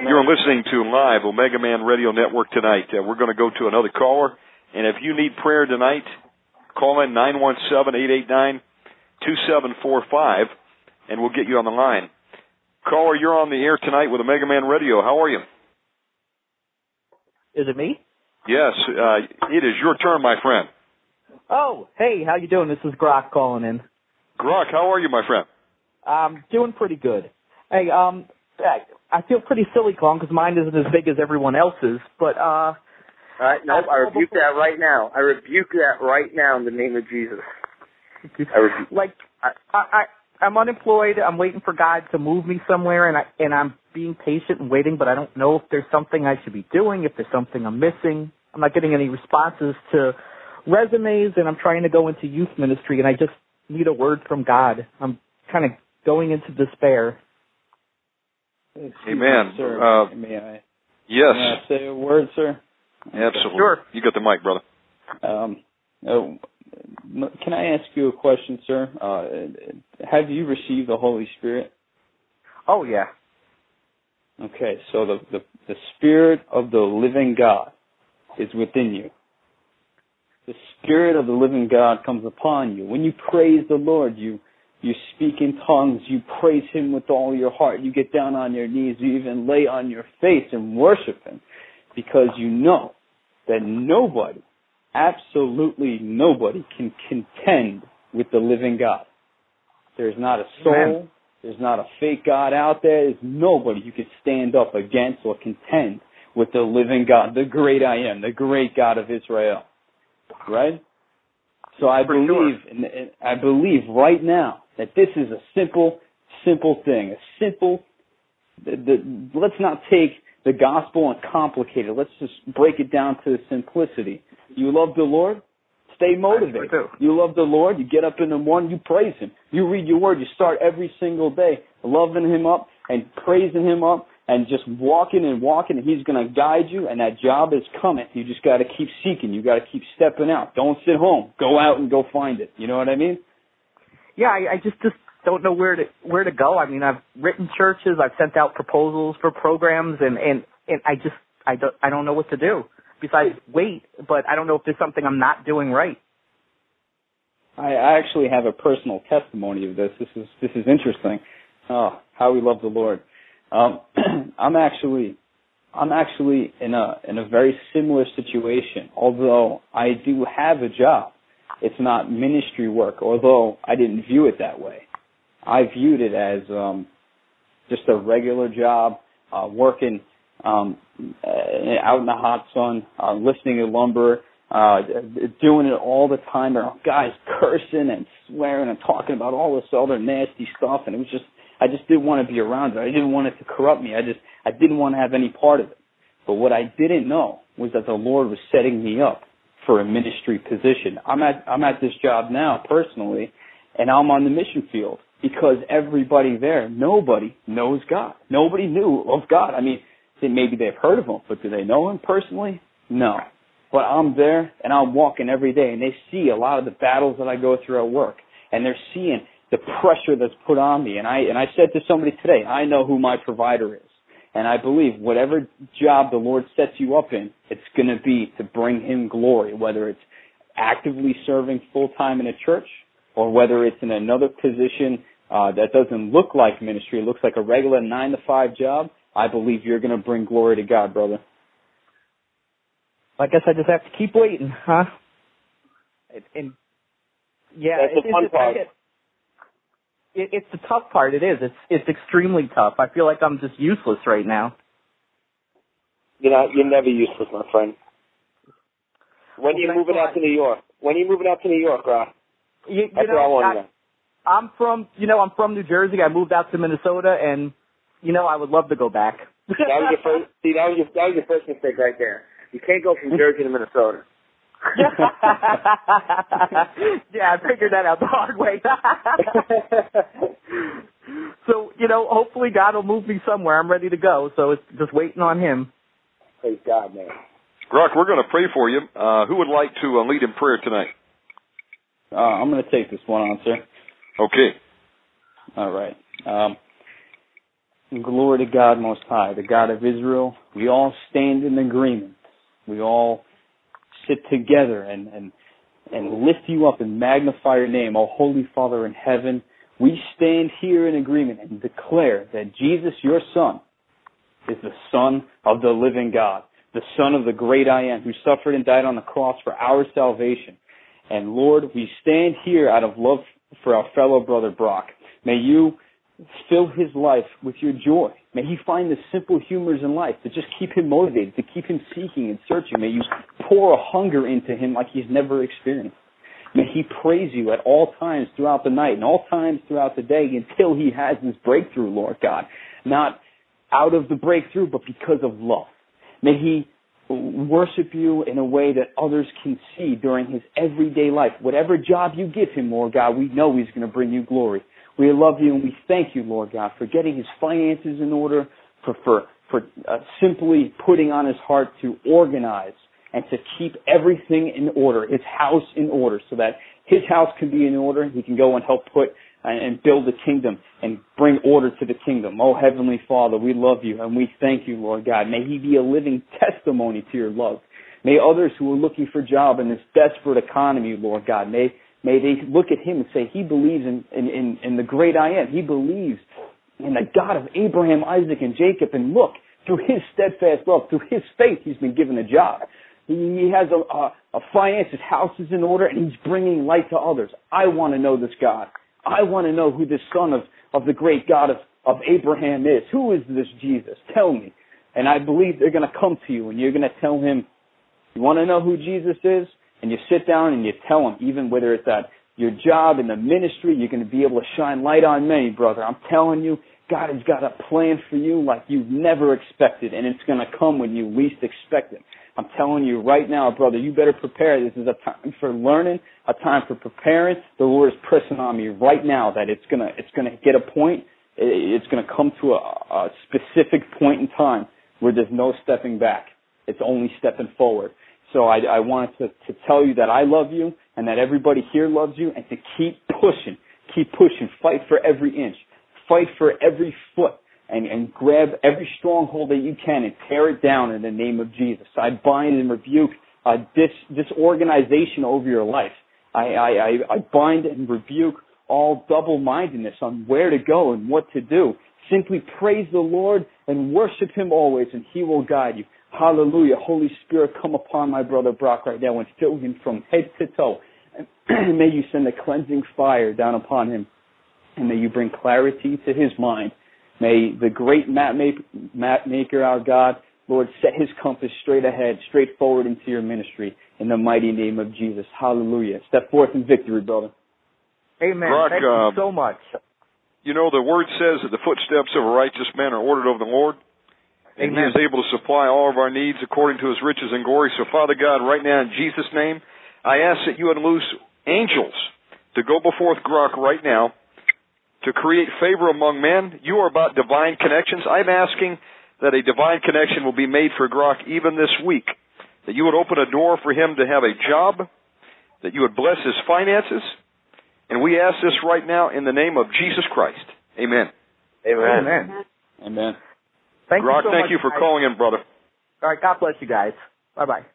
You're listening to live Omega Man Radio Network tonight. Uh, we're going to go to another caller, and if you need prayer tonight, call in nine one seven eight eight nine two seven four five, and we'll get you on the line. Caller, you're on the air tonight with Omega Man Radio. How are you? Is it me? Yes, uh, it is your turn, my friend. Oh, hey, how you doing? This is Brock calling in. Brock, how are you, my friend? I'm doing pretty good. Hey, um, I, feel pretty silly calling because mine isn't as big as everyone else's, but uh, All right, no, I rebuke that right now. I rebuke that right now in the name of Jesus. I rebuke. like I, I I'm unemployed. I'm waiting for God to move me somewhere, and I and I'm being patient and waiting, but I don't know if there's something I should be doing, if there's something I'm missing. I'm not getting any responses to resumes and I'm trying to go into youth ministry and I just need a word from God. I'm kind of going into despair. Amen. Sir, Uh, may I, yes. may I say a word, sir? Absolutely. Sure. You got the mic, brother. Um, oh, can I ask you a question, sir? Uh, have you received the Holy Spirit? Oh yeah. Okay, so the, the the Spirit of the living God is within you. The Spirit of the living God comes upon you. When you praise the Lord, you you speak in tongues, you praise Him with all your heart, you get down on your knees, you even lay on your face and worship Him because you know that nobody, absolutely nobody, can contend with the living God. There's not a soul, Amen. there's not a fake God out there, there's nobody you could stand up against or contend with the living God, the great I am, the great God of Israel. Right? So I believe, and and I believe right now that this is a simple, simple thing. A simple. The, the, let's not take the gospel and complicate it. Let's just break it down to simplicity. You love the Lord, stay motivated. You love the Lord, you get up in the morning, you praise Him. You read your Word, you start every single day loving Him up and praising Him up and just walking and walking and he's going to guide you and that job is coming. You just got to keep seeking. You got to keep stepping out. Don't sit home. Go out and go find it. You know what I mean? Yeah, I, I just just don't know where to where to go. I mean, I've written churches, I've sent out proposals for programs, and and and I just I don't I don't know what to do besides wait. But I don't know if there's something I'm not doing right. I, I actually have a personal testimony of this. This is this is interesting. Oh, how we love the Lord. Um, <clears throat> I'm actually I'm actually in a in a very similar situation. Although I do have a job, it's not ministry work. Although I didn't view it that way, I viewed it as um, just a regular job, uh, working um, uh, out in the hot sun, uh, listening to lumber, uh, doing it all the time. There are guys cursing and swearing and talking about all this other nasty stuff, and it was just I just didn't want to be around it. I didn't want it to corrupt me. I just I didn't want to have any part of it. But what I didn't know was that the Lord was setting me up for a ministry position. I'm at I'm at this job now personally, and I'm on the mission field because everybody there, nobody knows God. Nobody knew of God. I mean, maybe they've heard of him, but do they know him personally? No. But I'm there and I'm walking every day, and they see a lot of the battles that I go through at work, and they're seeing the pressure that's put on me. And I and I said to somebody today, I know who my provider is. And I believe whatever job the Lord sets you up in, it's going to be to bring Him glory, whether it's actively serving full time in a church or whether it's in another position uh, that doesn't look like ministry, it looks like a regular nine to five job. I believe you're going to bring glory to God, brother. I guess I just have to keep waiting, huh? And, and yeah, That's it, the fun it, part. It, it, it's the tough part. It is. It's it's extremely tough. I feel like I'm just useless right now. You know, you're never useless, my friend. When are you moving out to New York? When are you moving out to New York, Rob? You, you That's know, what I want to know. I'm from, you know, I'm from New Jersey. I moved out to Minnesota, and you know, I would love to go back. that was your first. See, that was your that was your first mistake right there. You can't go from <laughs> Jersey to Minnesota. <laughs> yeah, I figured that out the hard way. <laughs> so, you know, hopefully God will move me somewhere. I'm ready to go. So it's just waiting on Him. Praise God, man. Brock, we're going to pray for you. Uh, who would like to uh, lead in prayer tonight? Uh, I'm going to take this one on, sir. Okay. All right. Um, glory to God Most High, the God of Israel. We all stand in agreement. We all sit together and, and, and lift you up and magnify your name, O Holy Father in heaven. We stand here in agreement and declare that Jesus, your Son, is the Son of the living God, the Son of the great I am, who suffered and died on the cross for our salvation. And Lord, we stand here out of love for our fellow brother Brock. May you fill his life with your joy. May he find the simple humors in life to just keep him motivated, to keep him seeking and searching. May you pour a hunger into him like he's never experienced. May he praise you at all times throughout the night and all times throughout the day until he has this breakthrough, Lord God. Not out of the breakthrough, but because of love. May he worship you in a way that others can see during his everyday life. Whatever job you give him, Lord God, we know he's going to bring you glory. We love you and we thank you, Lord God, for getting his finances in order, for, for, for uh, simply putting on his heart to organize and to keep everything in order, his house in order, so that his house can be in order. He can go and help put and build the kingdom and bring order to the kingdom. Oh, Heavenly Father, we love you and we thank you, Lord God. May He be a living testimony to your love. May others who are looking for a job in this desperate economy, Lord God, may, may they look at Him and say, He believes in, in, in, in the great I am. He believes in the God of Abraham, Isaac, and Jacob. And look, through His steadfast love, through His faith, He's been given a job. He, has a, a, a finance, his house is in order, and He's bringing light to others. I want to know this God. I want to know who this son of, of the great God of, of Abraham is. Who is this Jesus? Tell me. And I believe they're going to come to you and you're going to tell him, you want to know who Jesus is? And you sit down and you tell them, even whether it's at your job in the ministry, you're going to be able to shine light on many, brother. I'm telling you, God has got a plan for you like you've never expected, and it's going to come when you least expect it. I'm telling you right now, brother, you better prepare. This is a time for learning, a time for preparing. The Lord is pressing on me right now that it's gonna, it's gonna get a point. It's gonna come to a, a specific point in time where there's no stepping back. It's only stepping forward. So I, I wanted to, to tell you that I love you and that everybody here loves you and to keep pushing, keep pushing, fight for every inch, fight for every foot and, and grab every stronghold that you can and tear it down in the name of Jesus. I bind and rebuke uh, dis, disorganization over your life. I, I, I bind and rebuke all double-mindedness on where to go and what to do. Simply praise the Lord and worship Him always, and He will guide you. Hallelujah. Holy Spirit, come upon my brother Brock right now and fill him from head to toe. And <clears throat> may you send a cleansing fire down upon him. And may you bring clarity to his mind May the great map, map maker, our God, Lord, set his compass straight ahead, straight forward into your ministry in the mighty name of Jesus. Hallelujah. Step forth in victory, brother. Amen. Brock, Thank uh, you so much. You know, the word says that the footsteps of a righteous man are ordered of the Lord. And Amen. he is able to supply all of our needs according to his riches and glory. So, Father God, right now in Jesus' name, I ask that you would loose angels to go before Brock right now to create favor among men. You are about divine connections. I'm asking that a divine connection will be made for Brock even this week. That you would open a door for him to have a job, that you would bless his finances. And we ask this right now in the name of Jesus Christ. Amen. Amen. Amen. Amen. Thank Brock, you so thank much, you for guys. calling in, brother. All right. God bless you guys. Bye bye.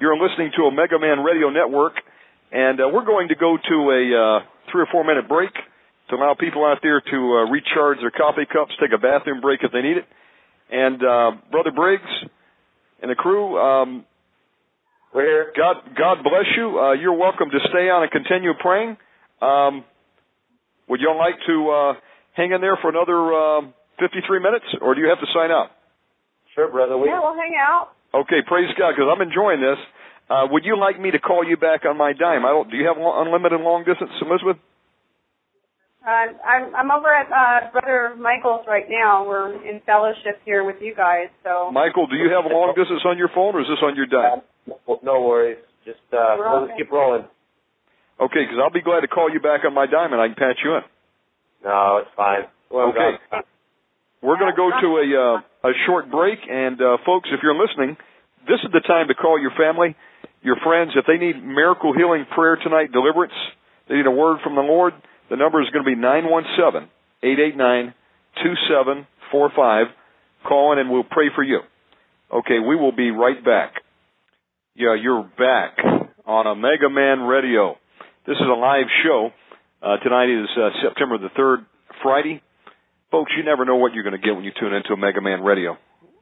You're listening to Omega Man Radio Network, and uh, we're going to go to a uh, three or four minute break to allow people out there to uh, recharge their coffee cups, take a bathroom break if they need it. And uh, Brother Briggs and the crew, um, we're here. God, God bless you. Uh, you're welcome to stay on and continue praying. Um, would y'all like to uh, hang in there for another uh, 53 minutes, or do you have to sign up? Sure, brother. We, Yeah, we'll hang out. Okay, praise God, because I'm enjoying this. Uh, would you like me to call you back on my dime? I don't. Do you have lo- unlimited long distance, Elizabeth? Uh, I'm I'm over at uh, Brother Michael's right now. We're in fellowship here with you guys. So Michael, do you have long distance on your phone, or is this on your dime? Well, no worries. Just uh, We're we'll just okay. keep rolling. Okay, because I'll be glad to call you back on my dime, and I can patch you in. No, it's fine. Well, Okay. God- We're going to go to a uh, a short break, and uh, folks, if you're listening, this is the time to call your family, your friends, if they need miracle healing prayer tonight, deliverance, they need a word from the Lord. The number is going to be nine one seven eight eight nine two seven four five. Call in, and we'll pray for you. Okay, we will be right back. Yeah, you're back on Omega Man Radio. This is a live show. Uh, tonight is uh, September the 3rd, Friday. Folks, you never know what you're going to get when you tune into Omega Man Radio.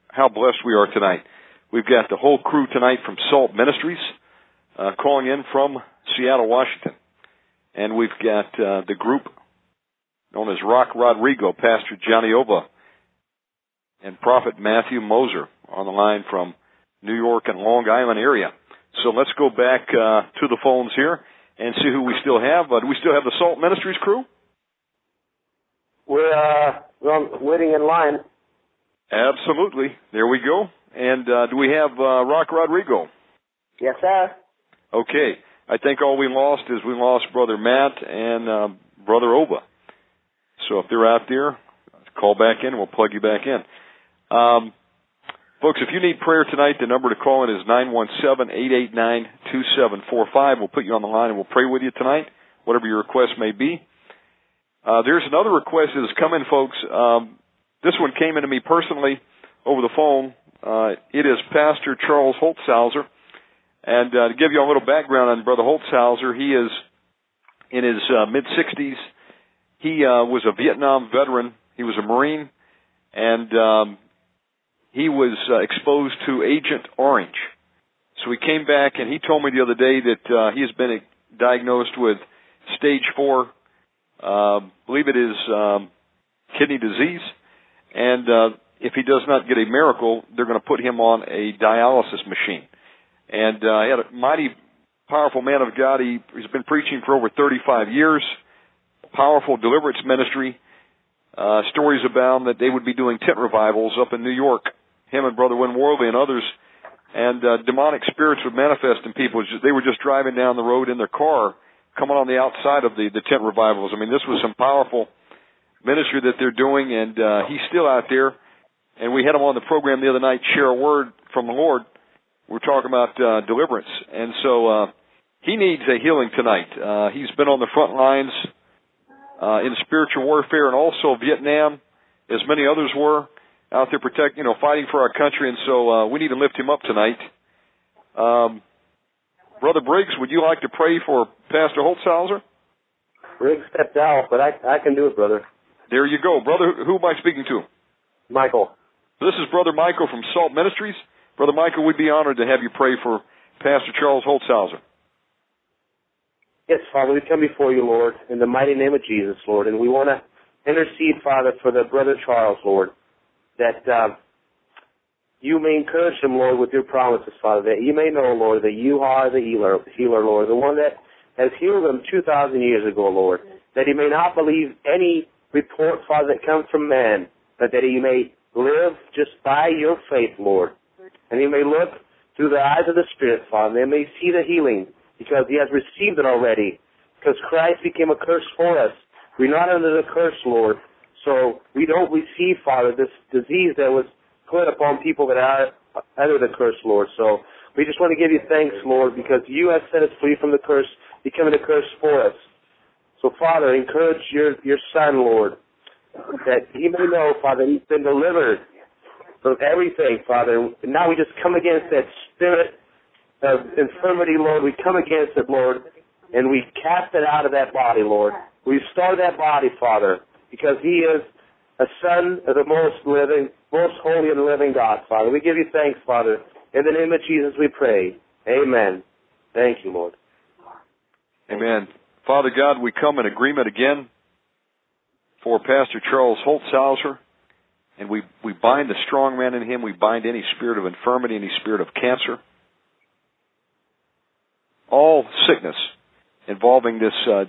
How blessed we are tonight. We've got the whole crew tonight from Salt Ministries uh, calling in from Seattle, Washington. And we've got uh, the group known as Rock Rodrigo, Pastor Johnny Ova, and Prophet Matthew Moser on the line from New York and Long Island area. So let's go back uh, to the phones here and see who we still have. Do we still have the Salt Ministries crew? We're uh, we're waiting in line. Absolutely. There we go. And uh, do we have uh, Rock Rodrigo? Yes, sir. Okay. I think all we lost is we lost Brother Matt and uh, Brother Ova. So if they're out there, call back in and we'll plug you back in. Um, folks, if you need prayer tonight, the number to call in is nine one seven eight eight nine two seven four five. We'll put you on the line and we'll pray with you tonight, whatever your request may be. Uh, there's another request that has come in, folks. Um, this one came into me personally over the phone. Uh, it is Pastor Charles Holtzhauser. And uh, to give you a little background on Brother Holtzhauser, he is in his uh, mid 60s. He uh, was a Vietnam veteran. He was a Marine, and um, he was exposed to Agent Orange. So he came back, and he told me the other day that he has been diagnosed with stage four, uh, believe it is um, kidney disease, and uh, if he does not get a miracle, they're going to put him on a dialysis machine. And uh, he had a mighty powerful man of God. He, he's been preaching for over 35 years. Powerful deliverance ministry. Uh, stories abound that they would be doing tent revivals up in New York. Him and Brother Win Worley and others. And uh, demonic spirits would manifest in people. They were just driving down the road in their car, coming on the outside of the, the tent revivals. I mean, this was some powerful ministry that they're doing, and uh, he's still out there. And we had him on the program the other night, share a word from the Lord we're talking about uh, deliverance, and so uh, he needs a healing tonight. Uh, he's been on the front lines uh, in spiritual warfare, and also Vietnam, as many others were out there protect, you know, fighting for our country, and so uh, we need to lift him up tonight. Um, Brother Briggs, would you like to pray for Pastor Holtzhauser? Briggs stepped out, but I I can do it, brother. There you go, brother. Who am I speaking to? Michael. This is Brother Michael from Salt Ministries. Brother Michael, we'd be honored to have you pray for Pastor Charles Holtzhauser. Yes, Father, we come before you, Lord, in the mighty name of Jesus, Lord, and we want to intercede, Father, for the brother Charles, Lord, that uh, you may encourage them, Lord, with your promises, Father, that you may know, Lord, that you are the healer, healer, Lord, the one that has healed them 2,000 years ago, Lord, that he may not believe any report, Father, that comes from man, but that he may live just by your faith, Lord and he may look through the eyes of the Spirit, Father, and may see the healing because he has received it already. Because Christ became a curse for us. We're not under the curse, Lord. So we don't receive, Father, this disease that was put upon people that are under the curse, Lord. So we just want to give you thanks, Lord, because you have set us free from the curse, becoming a curse for us. So, Father, encourage your, your son, Lord, that he may know, Father, he's been delivered from everything, Father. And now we just come against that spirit of infirmity, Lord. We come against it, Lord, and we cast it out of that body, Lord. We restore that body, Father, because He is a Son of the most living, most holy and living God, Father. We give you thanks, Father. In the name of Jesus we pray. Amen. Thank you, Lord. Amen. Father God, we come in agreement again for Pastor Charles Holtzhauser and we, we bind the strong man in him. We bind any spirit of infirmity, any spirit of cancer. All sickness involving this uh,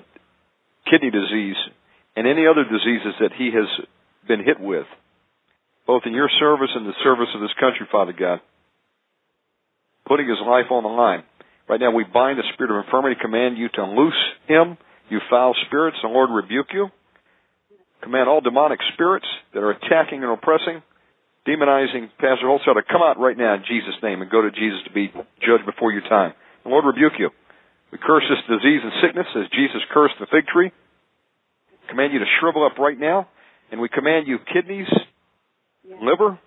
kidney disease and any other diseases that he has been hit with, both in your service and the service of this country, Father God, putting his life on the line. Right now, we bind the spirit of infirmity, command you to loose him, you foul spirits, the Lord rebuke you. Command all demonic spirits that are attacking and oppressing, demonizing Pastor Holtzhauser to come out right now in Jesus' name and go to Jesus to be judged before your time. The Lord rebuke you. We curse this disease and sickness as Jesus cursed the fig tree. Command you to shrivel up right now, and we command you kidneys, liver,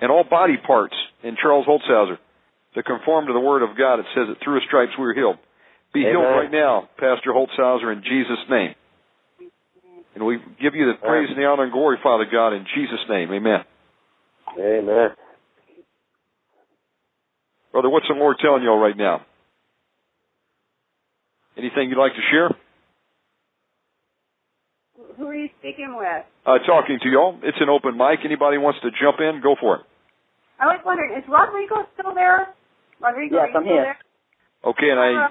and all body parts in Charles Holtzhauser to conform to the Word of God. It says that through His stripes we are healed. Be Amen. healed right now, Pastor Holtzhauser, in Jesus' name. And we give you the praise and the honor and glory, Father God, in Jesus' name. Amen. Amen. Brother, what's the Lord telling y'all right now? Anything you'd like to share? Who you speaking with? Uh, talking to y'all. It's an open mic. Anybody wants to jump in, go for it. I was wondering, is Rodrigo still there? Rodrigo, yes, I'm here. There? Okay, and I,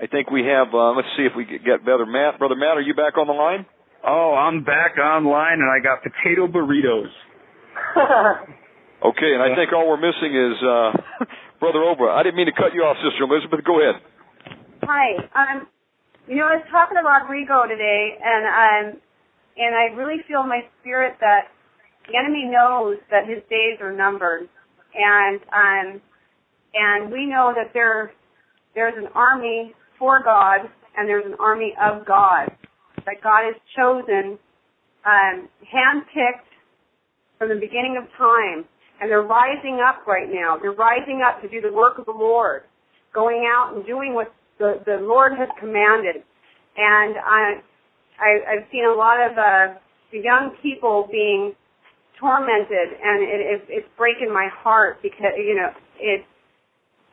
I think we have. Uh, let's see if we get Brother Matt. Brother Matt, are you back on the line? Oh, I'm back online and I got potato burritos. <laughs> Okay, and I think all we're missing is uh, <laughs> Brother Ova. I didn't mean to cut you off, Sister Elizabeth. Go ahead. Hi. Um, you know, I was talking to Rodrigo today, and um, and I really feel in my spirit that the enemy knows that his days are numbered, and um, and we know that there there's an army for God and there's an army of God that God has chosen, um, handpicked from the beginning of time, and they're rising up right now. They're rising up to do the work of the Lord, going out and doing what the the Lord has commanded. And I, I I've seen a lot of uh, young people being tormented, and it, it, it's breaking my heart because you know it.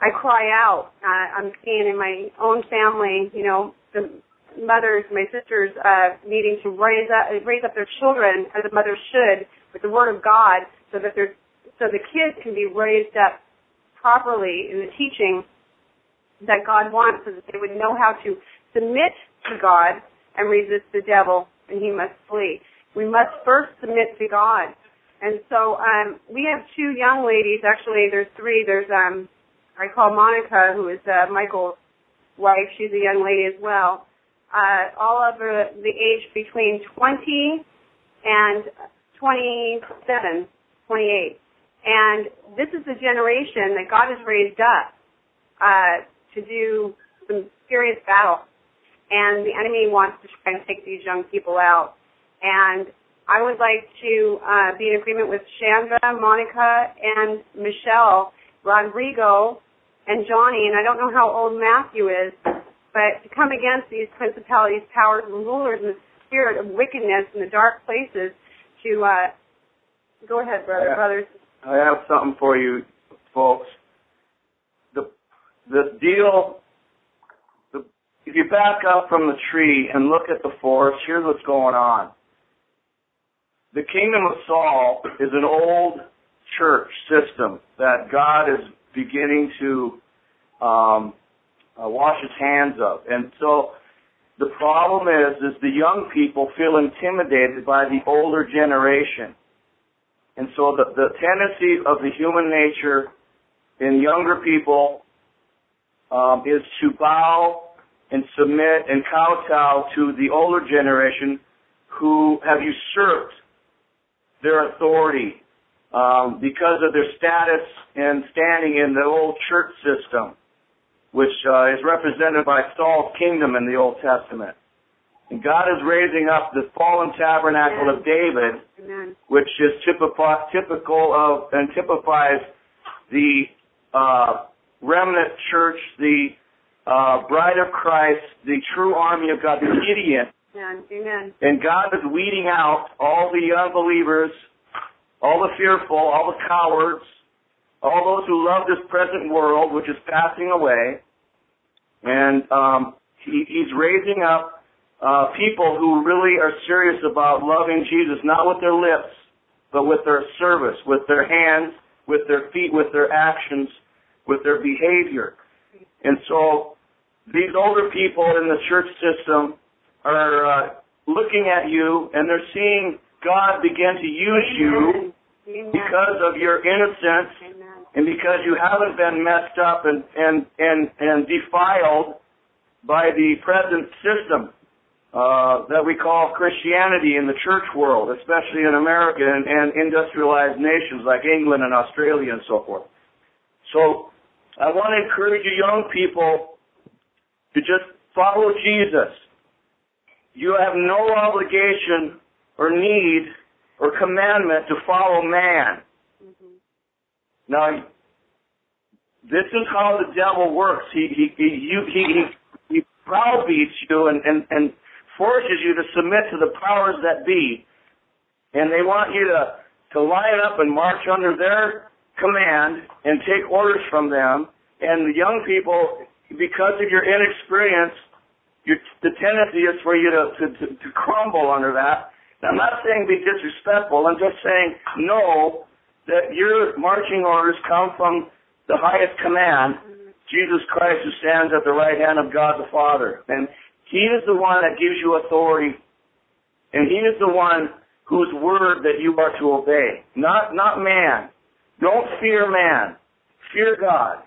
I cry out. Uh, I'm seeing in my own family, you know, the mothers, my sisters, uh, needing to raise up raise up their children as a mother should with the Word of God, so that they're so the kids can be raised up properly in the teaching that God wants, so that they would know how to submit to God and resist the devil, and he must flee. We must first submit to God. And so um, we have two young ladies. Actually, there's three. There's um, I call Monica, who is uh, Michael's wife. She's a young lady as well. Uh, all over the age between 20 and 27, 28. And this is the generation that God has raised up uh, to do some serious battle. And the enemy wants to try and take these young people out. And I would like to uh, be in agreement with Chandra, Monica, and Michelle, Rodrigo, and Johnny. And I don't know how old Matthew is, but to come against these principalities, powers, and rulers in the spirit of wickedness in the dark places to uh, go ahead, brother, Yeah. brothers. I have something for you, folks. The the deal. You back up from the tree and look at the forest, here's what's going on. The kingdom of Saul is an old church system that God is beginning to um, uh, wash His hands of, and so the problem is, is the young people feel intimidated by the older generation. And so the, the tendency of the human nature in younger people um, is to bow and submit and kowtow to the older generation who have usurped their authority um, because of their status and standing in the old church system, which uh, is represented by Saul's kingdom in the Old Testament. And God is raising up the fallen tabernacle of David Amen. which is typical of and typifies the uh, remnant church, the uh, bride of Christ, the true army of God, the Gideon. Amen. Amen. And God is weeding out all the unbelievers, all the fearful, all the cowards, all those who love this present world, which is passing away. And um, he, he's raising up uh, people who really are serious about loving Jesus, not with their lips, but with their service, with their hands, with their feet, with their actions, with their behavior. And so these older people in the church system are uh, looking at you and they're seeing God begin to use you because of your innocence and because you haven't been messed up and, and, and, and defiled by the present system uh, that we call Christianity in the church world, especially in America and, and industrialized nations like England and Australia and so forth. So I want to encourage you young people to just follow Jesus. You have no obligation or need or commandment to follow man. Mm-hmm. Now, this is how the devil works. He he he you, he, he, he browbeats you and, and and forces you to submit to the powers that be, and they want you to to line up and march under their command and take orders from them. And the young people, because of your inexperience, your, the tendency is for you to, to, to, to crumble under that. Now, I'm not saying be disrespectful. I'm just saying know that your marching orders come from the highest command, Jesus Christ who stands at the right hand of God the Father. And He is the one that gives you authority. And He is the one whose word that you are to obey. Not, not man. Don't fear man. Fear God.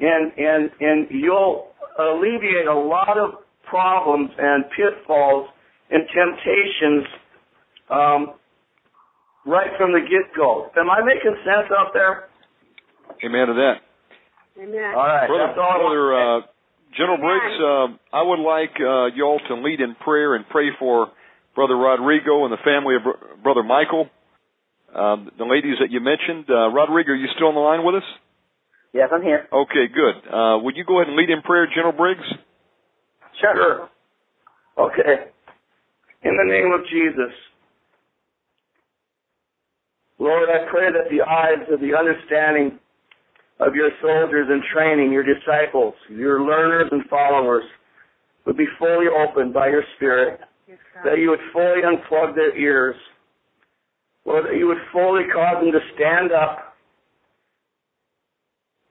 And, and, and you'll alleviate a lot of problems and pitfalls and temptations um, right from the get-go. Am I making sense out there? Amen to that. Amen. All right. Brother, that's all Brother uh, General Briggs, uh, I would like uh, y'all to lead in prayer and pray for Brother Rodrigo and the family of Br- Brother Michael. Um, the ladies that you mentioned. Uh, Rodrigo, are you still on the line with us? Yes, I'm here. Okay, good. Uh, would you go ahead and lead in prayer, General Briggs? Sure. Okay. In the name of Jesus. Lord, I pray that the eyes of the understanding of your soldiers in training, your disciples, your learners and followers, would be fully opened by your Spirit, that you would fully unplug their ears, Lord, that you would fully cause them to stand up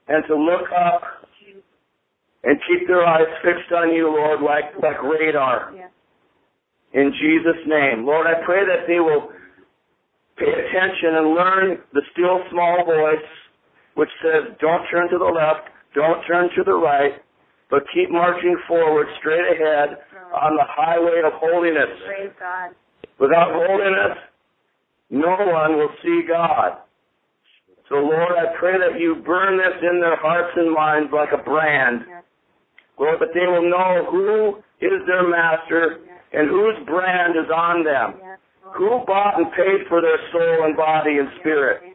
and to look up and keep their eyes fixed on you, Lord, like, like radar. In Jesus' name. Lord, I pray that they will pay attention and learn the still small voice which says, don't turn to the left, don't turn to the right, but keep marching forward straight ahead on the highway of holiness. Without holiness, no one will see God. So Lord, I pray that you burn this in their hearts and minds like a brand. Lord, that they will know who is their master and whose brand is on them. Who bought and paid for their soul and body and spirit.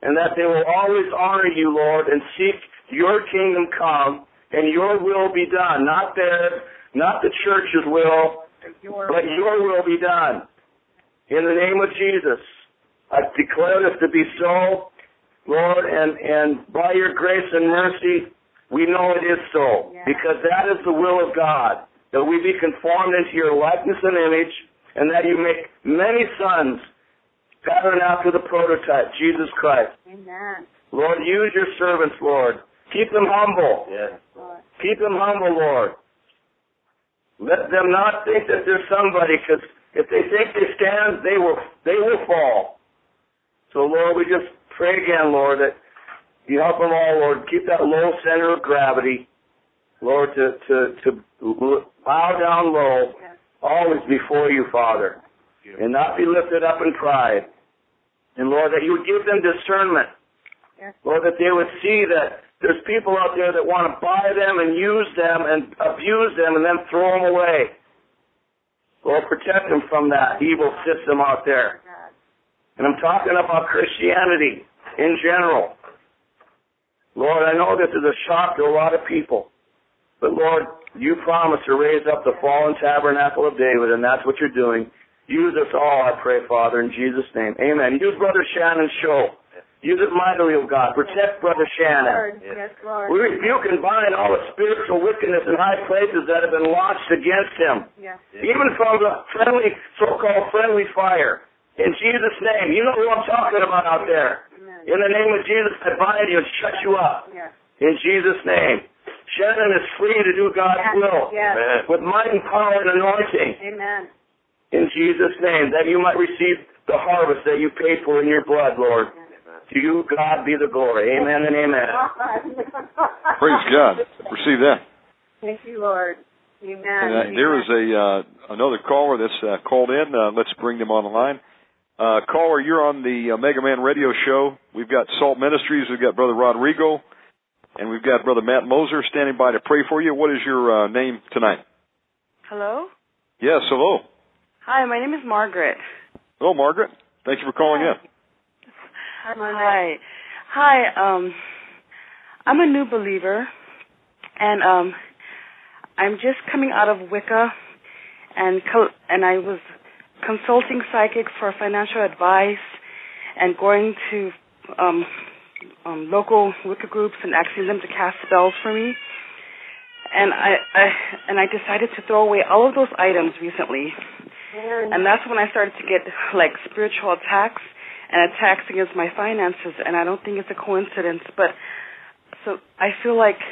And that they will always honor you, Lord, and seek your kingdom come and your will be done. Not theirs, not the church's will, but your will be done. In the name of Jesus, I declare this to be so, Lord, and, and by your grace and mercy, we know it is so, because that is the will of God, that we be conformed into your likeness and image, and that you make many sons pattern after the prototype, Jesus Christ. Amen. Lord, use your servants, Lord. Keep them humble. Yes. Keep them humble, Lord. Let them not think that they're somebody, because if they think they stand, they will they will fall. So, Lord, we just pray again, Lord, that you help them all, Lord. Keep that low center of gravity, Lord, to to to bow down low, always before you, Father, and not be lifted up in pride. And Lord, that you would give them discernment. Lord, that they would see that there's people out there that want to buy them and use them and abuse them and then throw them away. Lord, protect them from that evil system out there. And I'm talking about Christianity in general. Lord, I know this is a shock to a lot of people. But Lord, you promised to raise up the fallen tabernacle of David, and that's what you're doing. Use us all, I pray, Father, in Jesus' name. Amen. Use Brother Shannon's show. Use it mightily, O God. Protect Brother Shannon. Lord, yes, Lord. We rebuke and bind all the spiritual wickedness in high places that have been launched against him. Yes. Even from the friendly, so-called friendly fire. In Jesus' name. You know who I'm talking about out there. In the name of Jesus, I bind you and shut you up. In Jesus' name. Shannon is free to do God's will. With might and power and anointing. Amen. In Jesus' name. That you might receive the harvest that you paid for in your blood, Lord. To you, God, be the glory. Amen and amen. <laughs> Praise God. Receive that. Thank you, Lord. Amen. And, uh, there is a uh, another caller that's uh, called in. Uh, let's bring them on the line. Uh, caller, you're on the uh, Omega Man Radio Show. We've got Salt Ministries. We've got Brother Rodrigo, and we've got Brother Matt Moser standing by to pray for you. What is your uh, name tonight? Hello? Yes, hello. Hi, my name is Margaret. Hello, Margaret. Thank you for calling in. Hi. Hi, um I'm a new believer and um I'm just coming out of Wicca and and I was consulting psychics for financial advice and going to um um local Wicca groups and asking them to cast spells for me. And I, I and I decided to throw away all of those items recently. And that's when I started to get like spiritual attacks and attacks against my finances and I don't think it's a coincidence but so I feel like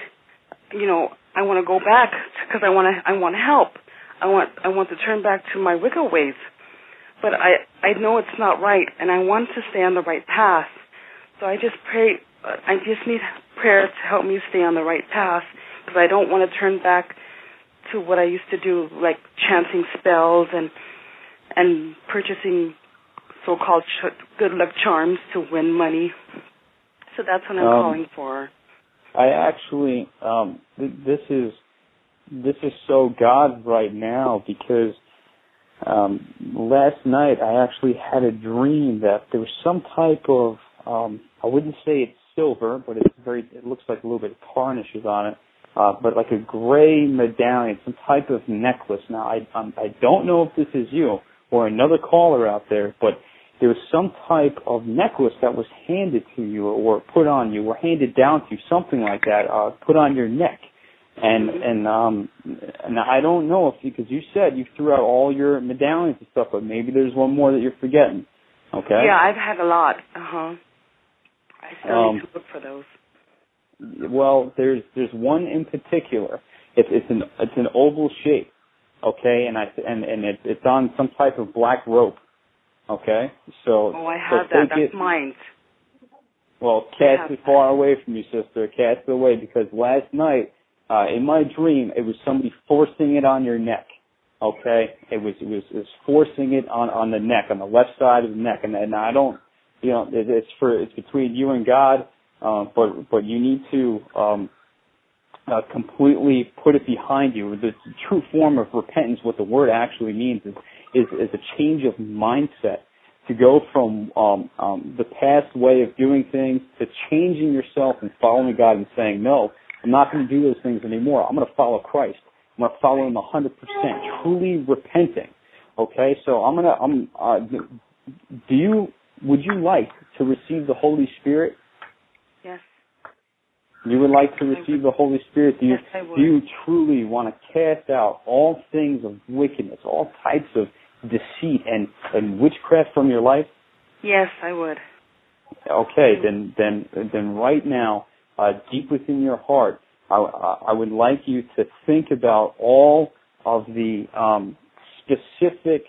you know I want to go back because I want to I want help. I want I want to turn back to my Wicca ways. But I I know it's not right and I want to stay on the right path. So I just pray. uh, I just need prayer to help me stay on the right path because I don't want to turn back to what I used to do, like chanting spells and and purchasing so-called ch- good luck charms to win money. So that's what I'm Um, calling for. I actually, um, th- this is this is so God right now because um, last night I actually had a dream that there was some type of um, I wouldn't say it's silver, but it's very it looks like a little bit of tarnishes on it, uh, but like a gray medallion, some type of necklace. Now I um, I don't know if this is you or another caller out there, but there was some type of necklace that was handed to you or put on you or handed down to you, something like that, uh, put on your neck. And and um and I don't know if because you said you threw out all your medallions and stuff, but maybe there's one more that you're forgetting. Okay. Yeah, I've had a lot. Uh huh. I still Um, need to look for those. Well, there's there's one in particular. It's it's an it's an oval shape, okay, and I and and it, it's on some type of black rope, okay. So Oh, I so have that. take That's it, mine. Well, cast it far away from you, sister. Cast it away because last night, uh, in my dream, it was somebody forcing it on your neck. Okay, it was it was it was forcing it on on the neck, on the left side of the neck, and and I don't, you know, it, it's for it's between you and God, uh, but but you need to um, uh, completely put it behind you. The true form of repentance, what the word actually means, is is, is a change of mindset to go from um, um, the past way of doing things to changing yourself and following God and saying, no, I'm not going to do those things anymore. I'm going to follow Christ. I'm going to follow Him 100%, truly repenting. Okay, so I'm going to. I'm. Uh, do you? Would you like to receive the Holy Spirit? Yes. You would like to receive the Holy Spirit? Do you, Yes, I would. do you truly want to cast out all things of wickedness, all types of deceit and, and witchcraft from your life? Yes, I would. Okay, then then then right now, uh, deep within your heart, I, I would like you to think about all of the um, specific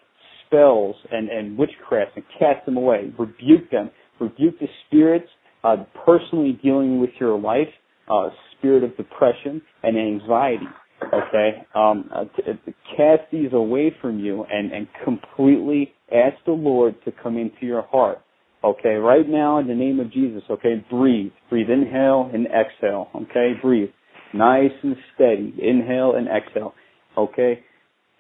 spells and and witchcraft and cast them away. Rebuke them. Rebuke the spirits uh, personally dealing with your life, uh, spirit of depression and anxiety. Okay, um, uh, to cast these away from you and and completely ask the Lord to come into your heart. Okay, right now in the name of Jesus, okay, breathe. Breathe, inhale and exhale. Okay, breathe. Nice and steady. Inhale and exhale. Okay.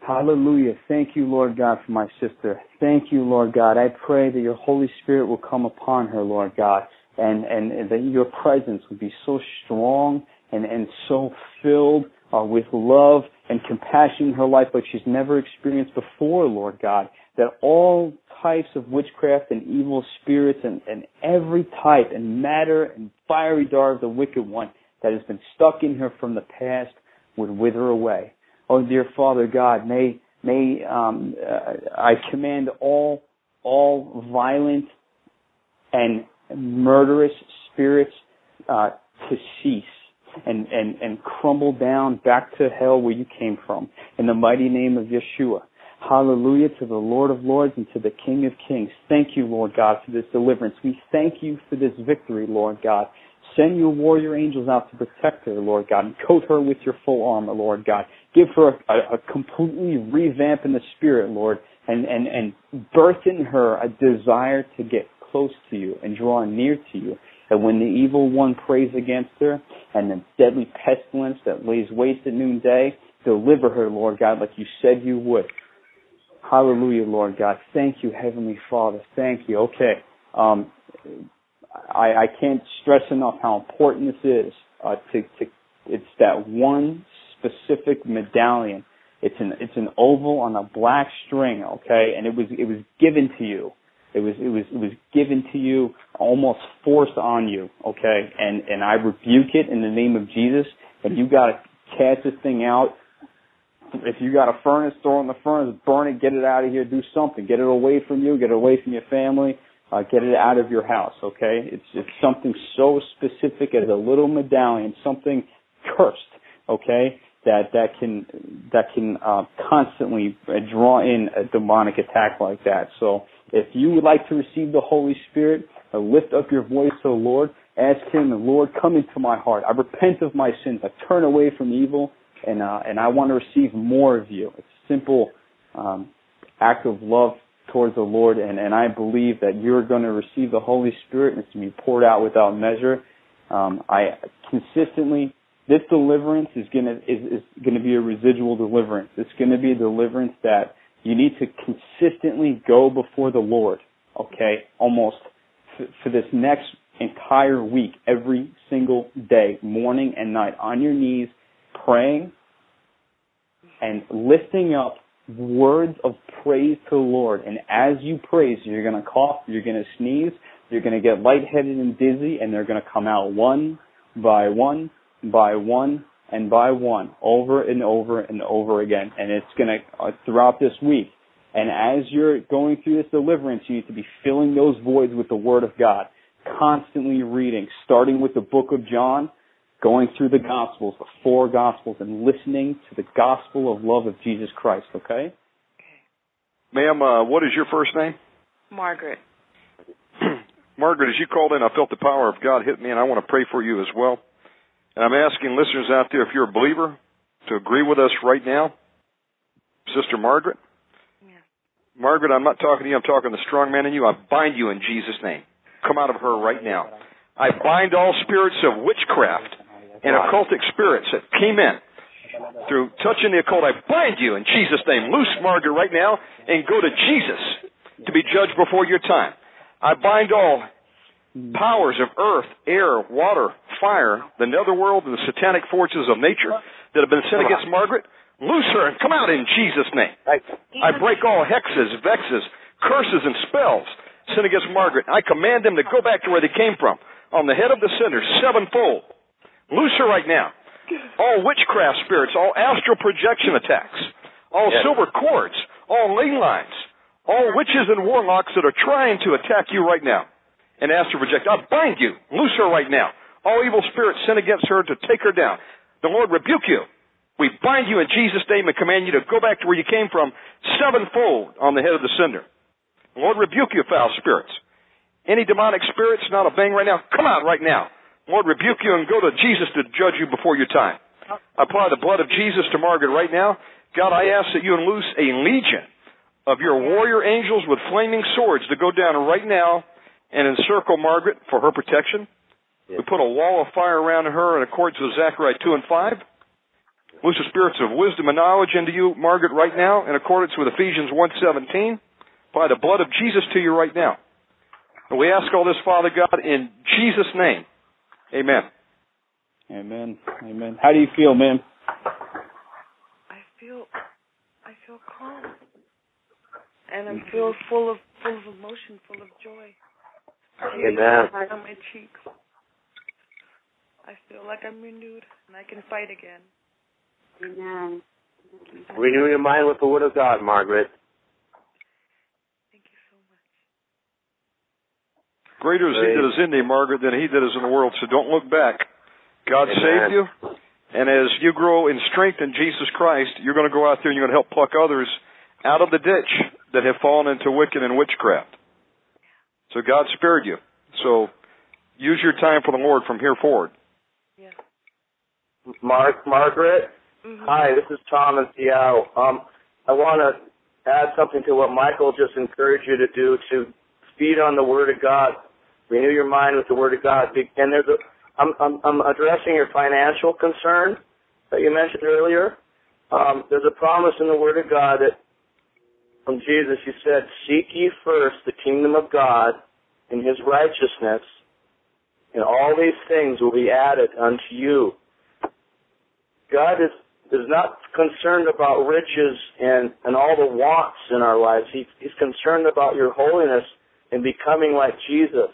Hallelujah. Thank you, Lord God, for my sister. Thank you, Lord God. I pray that your Holy Spirit will come upon her, Lord God, and, and, that your presence will be so strong and, and so filled uh, with love and compassion in her life like she's never experienced before, Lord God. That all types of witchcraft and evil spirits and, and every type and matter and fiery dart of the wicked one that has been stuck in her from the past would wither away. Oh, dear Father God, may may um, uh, I command all all violent and murderous spirits uh, to cease and, and, and crumble down back to hell where you came from. In the mighty name of Yeshua. Hallelujah to the Lord of Lords and to the King of Kings. Thank you, Lord God, for this deliverance. We thank you for this victory, Lord God. Send your warrior angels out to protect her, Lord God, and coat her with your full armor, Lord God. Give her a, a, a completely revamp in the spirit, Lord, and, and, and birth in her a desire to get close to you and draw near to you. And when the evil one prays against her and the deadly pestilence that lays waste at noonday, deliver her, Lord God, like you said you would. Hallelujah, Lord God. Thank you, Heavenly Father. Thank you. Okay. Um, I, I can't stress enough how important this is. Uh, to, to, it's that one specific medallion. It's an it's an oval on a black string, okay, and it was it was given to you. It was it was it was given to you, almost forced on you, okay, and and I rebuke it in the name of Jesus. And you got to cast this thing out. If you got a furnace, throw in the furnace, burn it, get it out of here, do something, get it away from you, get it away from your family uh, get it out of your house. Okay, it's it's something so specific as a little medallion, something cursed. Okay, that that can that can uh, constantly draw in a demonic attack like that. So if you would like to receive the Holy Spirit, uh, lift up your voice to the Lord. Ask Him, Lord, come into my heart. I repent of my sins. I turn away from evil, and uh, and I want to receive more of you. It's a simple um, act of love towards the Lord, and, and I believe that you're going to receive the Holy Spirit, and it's going to be poured out without measure. Um, I consistently this deliverance is going to is, is going to be a residual deliverance. It's going to be a deliverance that you need to consistently go before the Lord. Okay, almost f- for this next entire week, every single day, morning and night, on your knees, praying and lifting up words of praise to the Lord. And as you praise, you're going to cough, you're going to sneeze, you're going to get lightheaded and dizzy, and they're going to come out one by one by one and by one over and over and over again. And it's going to, uh, throughout this week. And as you're going through this deliverance, you need to be filling those voids with the Word of God, constantly reading, starting with the book of John, going through the Gospels, the four Gospels, and listening to the gospel of love of Jesus Christ, okay? Ma'am, uh, what is your first name? Margaret. <clears throat> Margaret, as you called in, I felt the power of God hit me, and I want to pray for you as well. And I'm asking listeners out there, if you're a believer, to agree with us right now. Sister Margaret? Yeah. Margaret, I'm not talking to you, I'm talking to the strong man in you. I bind you in Jesus' name. Come out of her right now. I bind all spirits of witchcraft and occultic spirits that came in through touching the occult. I bind you in Jesus' name. Loose Margaret right now and go to Jesus to be judged before your time. I bind all powers of earth, air, water, fire, the netherworld, and the satanic forces of nature that have been sent against Margaret. Loose her and come out in Jesus' name. I break all hexes, vexes, curses, and spells sent against Margaret. I command them to go back to where they came from, on the head of the sinner, sevenfold. Loose her right now. All witchcraft spirits, all astral projection attacks, all Yes. silver cords, all ley lines, all witches and warlocks that are trying to attack you right now and astral project. I bind you. Loose her right now. All evil spirits sent against her to take her down. The Lord rebuke you. We bind you in Jesus' name and command you to go back to where you came from sevenfold on the head of the sender. The Lord rebuke you, foul spirits. Any demonic spirits not obeying right now, come out right now. Lord rebuke you and go to Jesus to judge you before your time. I apply the blood of Jesus to Margaret right now. God, I ask that you unloose a legion of your warrior angels with flaming swords to go down right now and encircle Margaret for her protection. We put a wall of fire around her in accordance with Zechariah 2 and 5. Loose the spirits of wisdom and knowledge into you, Margaret, right now, in accordance with Ephesians 1.17. By the blood of Jesus to you right now. And we ask all this, Father God, in Jesus' name. Amen. Amen. Amen. How do you feel, man? I feel I feel calm. And I feel full of full of emotion, full of joy. Amen. Tears On my cheeks. I feel like I'm renewed and I can fight again. Amen. Renew your mind with the Word of God, Margaret. Greater is he that is in thee, Margaret, than he that is in the world. So don't look back. God Amen. saved you. And as you grow in strength in Jesus Christ, you're going to go out there and you're going to help pluck others out of the ditch that have fallen into wicked and witchcraft. So God spared you. So use your time for the Lord from here forward. Mark, Margaret. Hi, this is Tom in Seattle. Um, I want to add something to what Michael just encouraged you to do to feed on the Word of God, renew your mind with the Word of God. And there's a, I'm, I'm, I'm addressing your financial concern that you mentioned earlier. Um, there's a promise in the Word of God that from Jesus, He said, "Seek ye first the kingdom of God and His righteousness, and all these things will be added unto you." God is is not concerned about riches and and all the wants in our lives. He, he's concerned about your holiness and becoming like Jesus.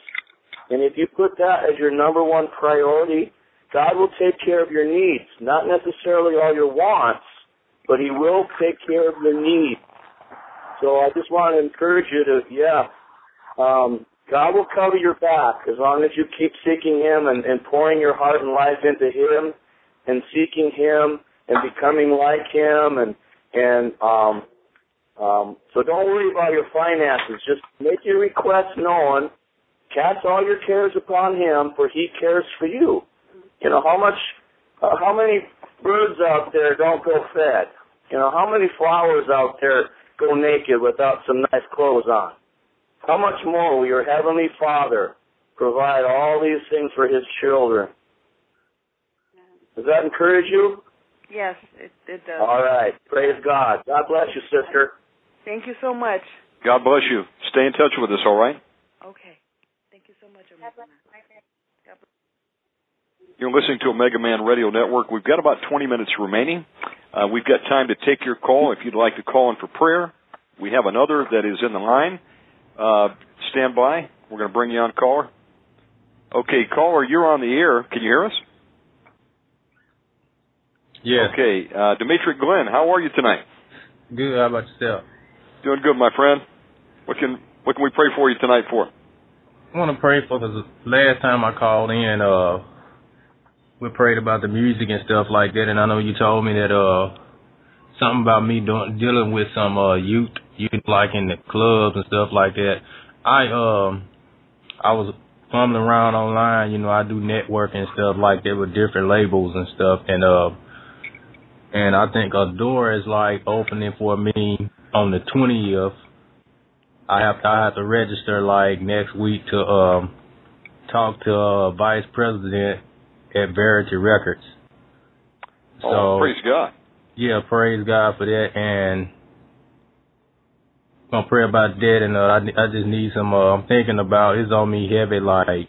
And if you put that as your number one priority, God will take care of your needs. Not necessarily all your wants, but He will take care of your needs. So I just want to encourage you to, yeah, um, God will cover your back as long as you keep seeking Him and, and pouring your heart and life into Him and seeking Him and becoming like Him and and um, um, so don't worry about your finances. Just make your requests known Cast all your cares upon him, for he cares for you. You know, how much, uh, how many birds out there don't go fed? You know, how many flowers out there go naked without some nice clothes on? How much more will your heavenly Father provide all these things for his children? Does that encourage you? Yes, it, it does. All right. Praise God. God bless you, sister. Thank you so much. God bless you. Stay in touch with us, all right? Okay. Thank you so much. You're listening to Omega Man Radio Network. We've got about 20 minutes remaining. Uh, we've got time to take your call if you'd like to call in for prayer. We have another that is in the line. Uh, stand by. We're going to bring you on, caller. Okay, caller, you're on the air. Can you hear us? Yeah. Okay, uh, Dimitri Glenn, how are you tonight? Good. How about yourself? Doing good, my friend. What can what can we pray for you tonight for? I want to pray for the last time I called in. Uh, we prayed about the music and stuff like that, and I know you told me that uh, something about me doing dealing with some uh youth, youth like in the clubs and stuff like that. I um, I was fumbling around online. You know, I do networking and stuff like that with different labels and stuff, and uh and I think a door is like opening for me on the twentieth. I have to, I have to register like next week to um talk to uh, vice president at Verity Records. So oh, praise God. Yeah, praise God for that, and I'm gonna pray about that, and uh, I I just need some. Uh, I'm thinking about it's on me heavy, like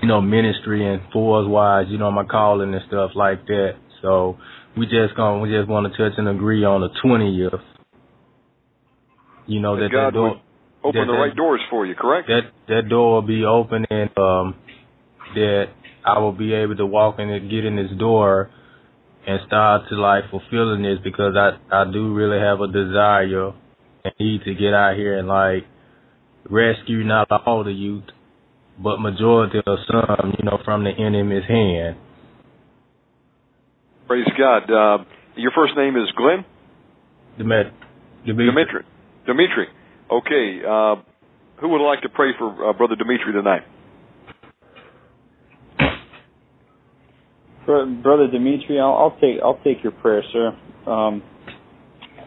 you know, ministry and force wise, you know, my calling and stuff like that. So we just gonna we just want to touch and agree on the twentieth. You know that, that door open that, the right doors for you, correct? That that door will be open and um that I will be able to walk in and get in this door and start to like fulfilling this because I I do really have a desire and need to get out here and like rescue not all the youth, but majority of some, you know, from the enemy's hand. Praise God. Uh, your first name is Glenn? Dimitri. Dimitri. Dimitri. Okay. Uh, who would like to pray for uh, Brother Dimitri tonight? Brother Dimitri, I'll, I'll take I'll take your prayer, sir. Um,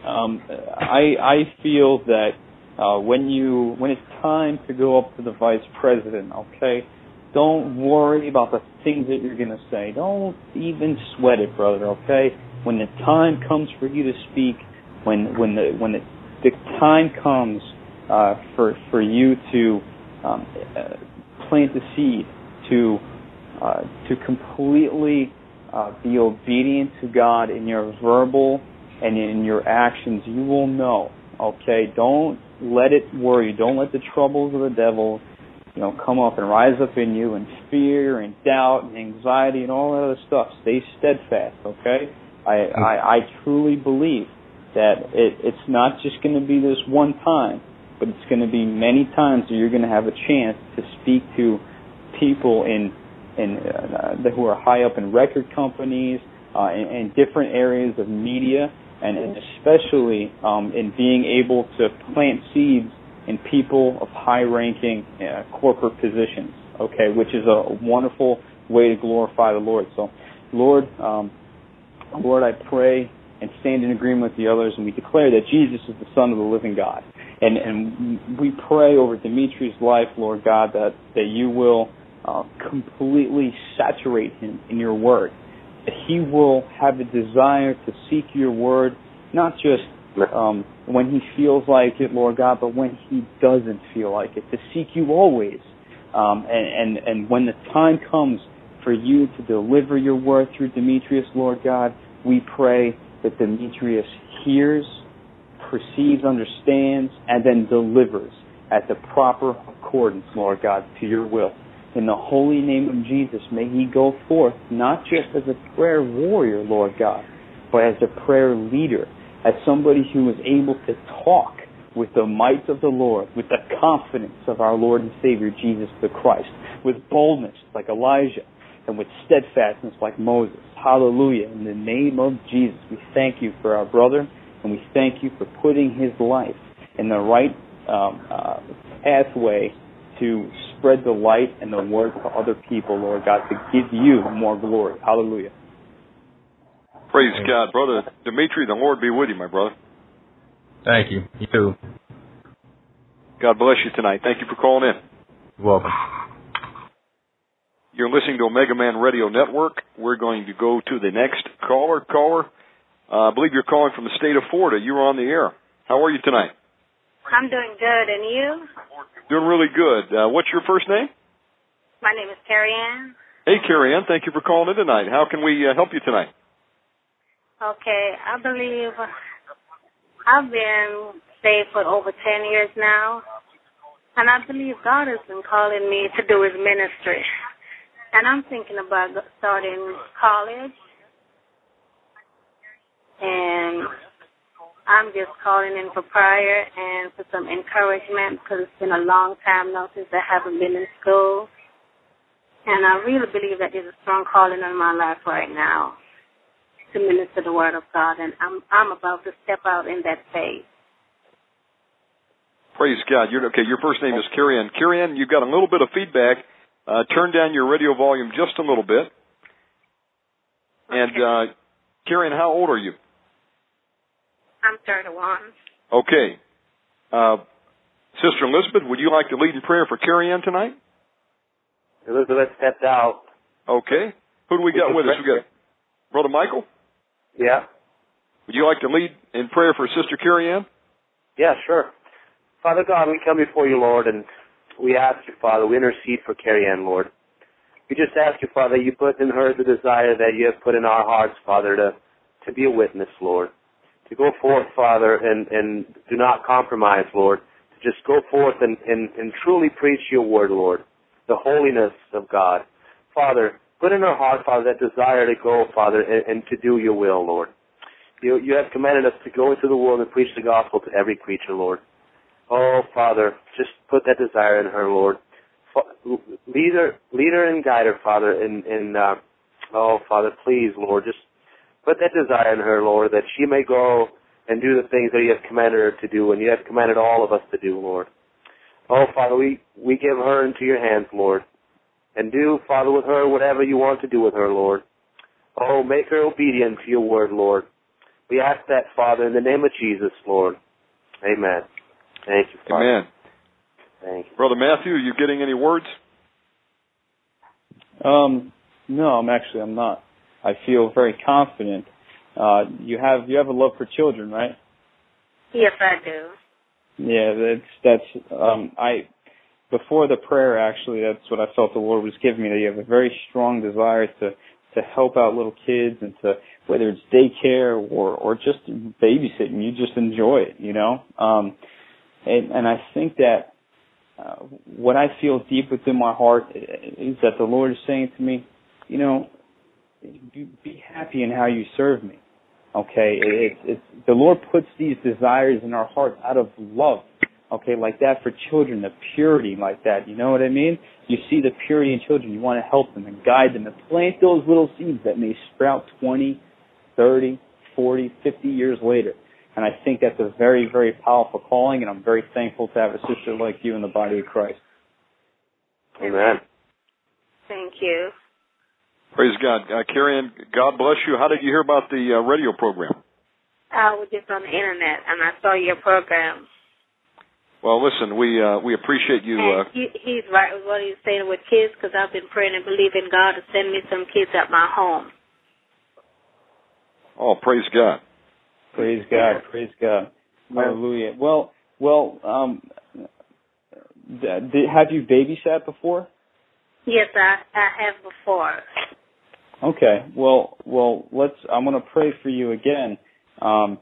um, I I feel that uh, when you when it's time to go up to the vice president, okay, don't worry about the things that you're to say. Don't even sweat it, brother. Okay. When the time comes for you to speak, when when the when the, the time comes uh, for for you to um, plant the seed, to uh, to completely uh, be obedient to God in your verbal and in your actions, you will know. Okay. Don't let it worry. Don't let the troubles of the devil you know, come up and rise up in you and fear and doubt and anxiety and all that other stuff. Stay steadfast, okay? I, I, I truly believe that it, it's not just going to be this one time, but it's going to be many times that you're going to have a chance to speak to people in, in uh, who are high up in record companies, uh, in, in different areas of media, and, and especially um, in being able to plant seeds in people of high-ranking uh, corporate positions. Okay, which is a wonderful way to glorify the Lord. So, Lord, um, Lord, I pray and stand in agreement with the others, and we declare that Jesus is the Son of the living God. And and we pray over Dimitri's life, Lord God, that that you will uh, completely saturate him in your Word. That he will have a desire to seek your Word, not just um, when he feels like it, Lord God, but when he doesn't feel like it, to seek you always. Um, and, and, and when the time comes for you to deliver your word through Demetrius, Lord God, we pray that Demetrius hears, perceives, understands, and then delivers at the proper accordance, Lord God, to your will. In the holy name of Jesus, may he go forth not just as a prayer warrior, Lord God, but as a prayer leader as somebody who is able to talk with the might of the Lord, with the confidence of our Lord and Savior Jesus the Christ, with boldness like Elijah, and with steadfastness like Moses. Hallelujah. In the name of Jesus, we thank you for our brother, and we thank you for putting his life in the right um, uh, pathway to spread the light and the word to other people, Lord God, to give you more glory. Hallelujah. Praise God, brother Dimitri. The Lord be with you, my brother. Thank you. You too. God bless you tonight. Thank you for calling in. You're welcome. You're listening to Omega Man Radio Network. We're going to go to the next caller. Caller, uh, I believe you're calling from the state of Florida. You're on the air. How are you tonight? I'm doing good, and you? Doing really good. Uh, what's your first name? My name is Carrie Ann. Hey, Carrie Ann. Thank you for calling in tonight. How can we uh, help you tonight? Okay, I believe I've been saved for over 10 years now, and I believe God has been calling me to do His ministry. And I'm thinking about starting college, and I'm just calling in for prayer and for some encouragement because it's been a long time now since I haven't been in school. And I really believe that there's a strong calling on my life right now to minister the word of God, and I'm I'm about to step out in that faith. Praise God. You're, okay, your first name is. Carrie Ann, you've got a little bit of feedback. Uh, turn down your radio volume just a little bit. And uh, Carrie Ann, how old are you? I'm 31. Okay. Uh, Sister Elizabeth, would you like to lead in prayer for Carrie Ann tonight? Elizabeth stepped out. Okay. Who do we got with us? We got Brother Michael. Yeah. Would you like to lead in prayer for Sister Carrie Ann? Yeah, sure. Father God, we come before you, Lord, and we ask you, Father, we intercede for Carrie Ann, Lord. We just ask you, Father, you put in her the desire that you have put in our hearts, Father, to, to be a witness, Lord. To go forth, Father, and, and do not compromise, Lord. To just go forth and, and, and truly preach your word, Lord. The holiness of God. Father, put in her heart, Father, that desire to go, Father, and, and to do your will, Lord. You, you have commanded us to go into the world and preach the gospel to every creature, Lord. Oh, Father, just put that desire in her, Lord. Lead her, lead her and guide her, Father. And, in uh, oh, Father, please, Lord, just put that desire in her, Lord, that she may go and do the things that you have commanded her to do, and you have commanded all of us to do, Lord. Oh, Father, we we give her into your hands, Lord, and do, Father, with her whatever you want to do with her, Lord. Oh, make her obedient to your word, Lord. We ask that, Father, in the name of Jesus, Lord. Amen. Thank you, Father. Amen. Thank you. Brother Matthew, are you getting any words? Um, no, I'm actually I'm not. I feel very confident. Uh, you have you have a love for children, right? Yes, I do. Yeah, that's that's um I before the prayer actually that's what I felt the Lord was giving me that you have a very strong desire to to help out little kids and to whether it's daycare or or just babysitting you just enjoy it you know um and and I think that uh, what I feel deep within my heart is that the Lord is saying to me you know be, be happy in how you serve me. Okay? It, it, it's the Lord puts these desires in our hearts out of love. Okay, like that for children, the purity like that, you know what I mean? You see the purity in children, you want to help them and guide them and plant those little seeds that may sprout 20, 30, 40, 50 years later. And I think that's a very, very powerful calling, and I'm very thankful to have a sister like you in the body of Christ. Amen. Thank you. Praise God. Uh, Carrie Ann, God bless you. How did you hear about the uh, radio program? I was just on the internet, and I saw your program. Well, listen, we uh, we appreciate you. Uh, he, he's right with what he's saying with kids because I've been praying and believing God to send me some kids at my home. oh, praise God. Praise God, praise God. Hallelujah. Well, well, um, did, have you babysat before? Yes, I I have before. Okay. Well, well, let's. I'm going to pray for you again. Um,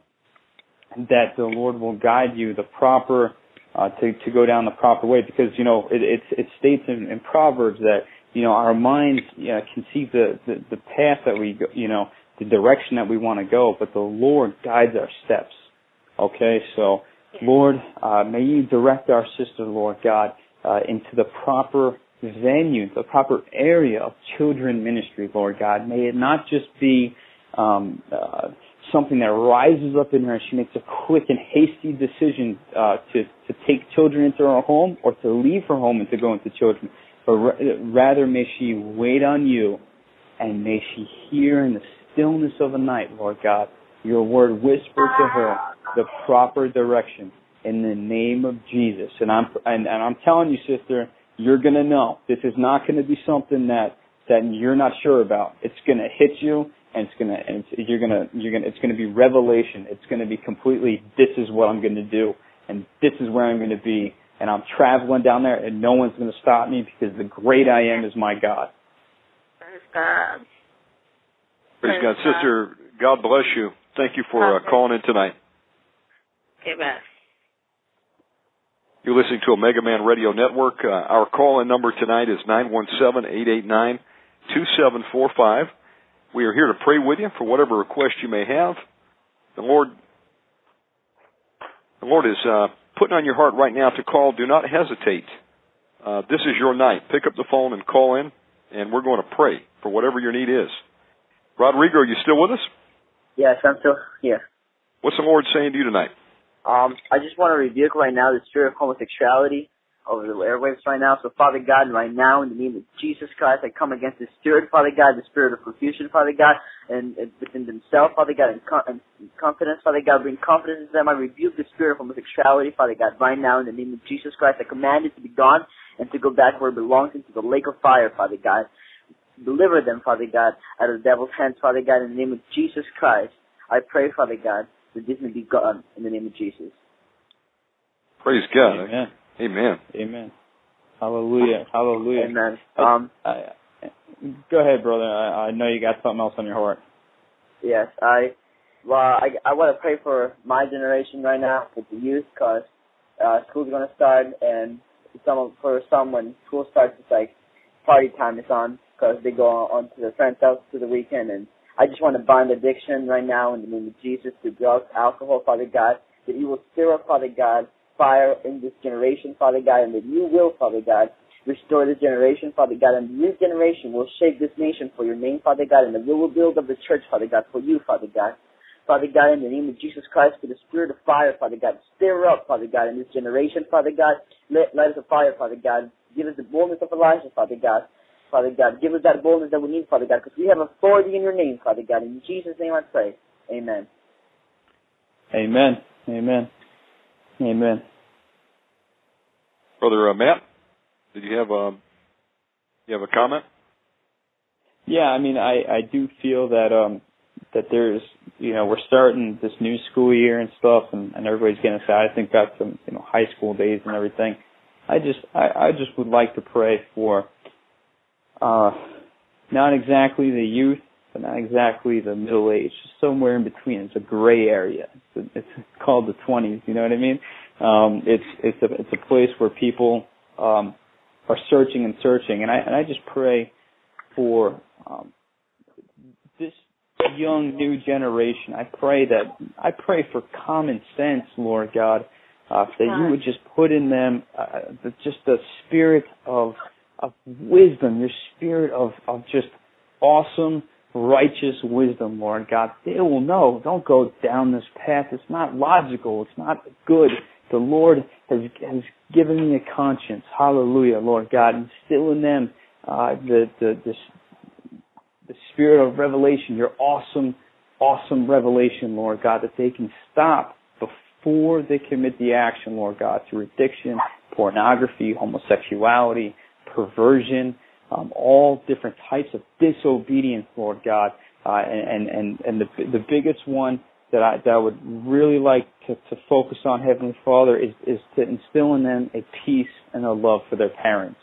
that the Lord will guide you the proper uh, to to go down the proper way, because you know it it, it states in, in Proverbs that you know our minds you know, see the, the the path that we go, you know the direction that we want to go, but the Lord guides our steps. Okay, so Lord, uh, may you direct our sister, Lord God, uh, into the proper venue, the proper area of children ministry, Lord God. May it not just be um, uh, something that rises up in her and she makes a quick and hasty decision uh, to to take children into her home or to leave her home and to go into children. But rather may she wait on you and may she hear in the stillness of the night, Lord God, your word whisper to her the proper direction in the name of Jesus. And I'm and, and I'm telling you, sister, you're gonna know. This is not gonna be something that that you're not sure about. It's gonna hit you and it's gonna and it's, you're gonna you're gonna it's gonna be revelation. It's gonna be completely this is what I'm gonna do and this is where I'm gonna be and I'm traveling down there and no one's gonna stop me because the great I am is my God. Praise God. Praise, God. God. Sister, God bless you. Thank you for uh, calling in tonight. Amen. You're listening to Omega Man Radio Network. Uh, our call-in number tonight is 917-889-2745. We are here to pray with you for whatever request you may have. The Lord, the Lord is uh, putting on your heart right now to call. Do not hesitate. Uh, this is your night. Pick up the phone and call in, and we're going to pray for whatever your need is. Rodrigo, are you still with us? Yes, I'm still here. What's the Lord saying to you tonight? Um, I just want to rebuke right now the spirit of homosexuality over the airwaves right now. So, Father God, right now, in the name of Jesus Christ, I come against the spirit, Father God, the spirit of confusion, Father God, and, and within themselves, Father God, and, and confidence, Father God, bring confidence in them. I rebuke the spirit of homosexuality, Father God, right now, in the name of Jesus Christ. I command it to be gone and to go back where it belongs, into the lake of fire, Father God. Deliver them, Father God, out of the devil's hands, Father God, in the name of Jesus Christ. I pray, Father God, that this may be gone in the name of Jesus. Praise God. Amen. Amen. Amen. Hallelujah. Hallelujah. Amen. Um, I, I, go ahead, brother. I, I know you got something else on your heart. Yes, I. Well, I I want to pray for my generation right now, for the youth, cause uh, school's gonna start, and some for some when school starts, it's like party time is on, cause they go on, to their friends' house to the weekend, and I just want to bind addiction right now in the name of Jesus to drugs, alcohol, Father God, that you will stir up, Father God, fire in this generation, Father God, and that you will, Father God, restore this generation, Father God, and this generation will shape this nation for your name, Father God, and that we will build up the church, Father God, for you, Father God. Father God, in the name of Jesus Christ, for the spirit of fire, Father God, stir up, Father God, in this generation, Father God. Light us a fire, Father God. Give us the boldness of Elijah, Father God. Father God. Give us that boldness that we need, Father God, because we have authority in your name, Father God. In Jesus' name I pray. Amen. Amen. Amen. Amen. Brother uh, Matt, did you have a um, you have a comment? Yeah, I mean, I I do feel that um that there's you know we're starting this new school year and stuff, and, and everybody's getting excited. I think back some you know high school days and everything. I just I, I just would like to pray for uh, not exactly the youth, but not exactly the middle age, somewhere in between. It's a gray area. It's, a, it's called the 20s. You know what I mean? Um, it's it's a it's a place where people um, are searching and searching, and I and I just pray for um, this young new generation. I pray that I pray for common sense, Lord God, uh, that you would just put in them uh, the, just the spirit of of wisdom, your spirit of, of just awesome, righteous wisdom, Lord God. They will know. Don't go down this path. It's not logical. It's not good. The Lord has has given me a conscience. Hallelujah, Lord God. Instill in them uh, the, the the the spirit of revelation, your awesome, awesome revelation, Lord God, that they can stop before they commit the action, Lord God, through addiction, pornography, homosexuality, perversion, um, all different types of disobedience, Lord God. Uh, and, and, and the, the biggest one that I, that I would really like to, to focus on, Heavenly Father, is, is to instill in them a peace and a love for their parents,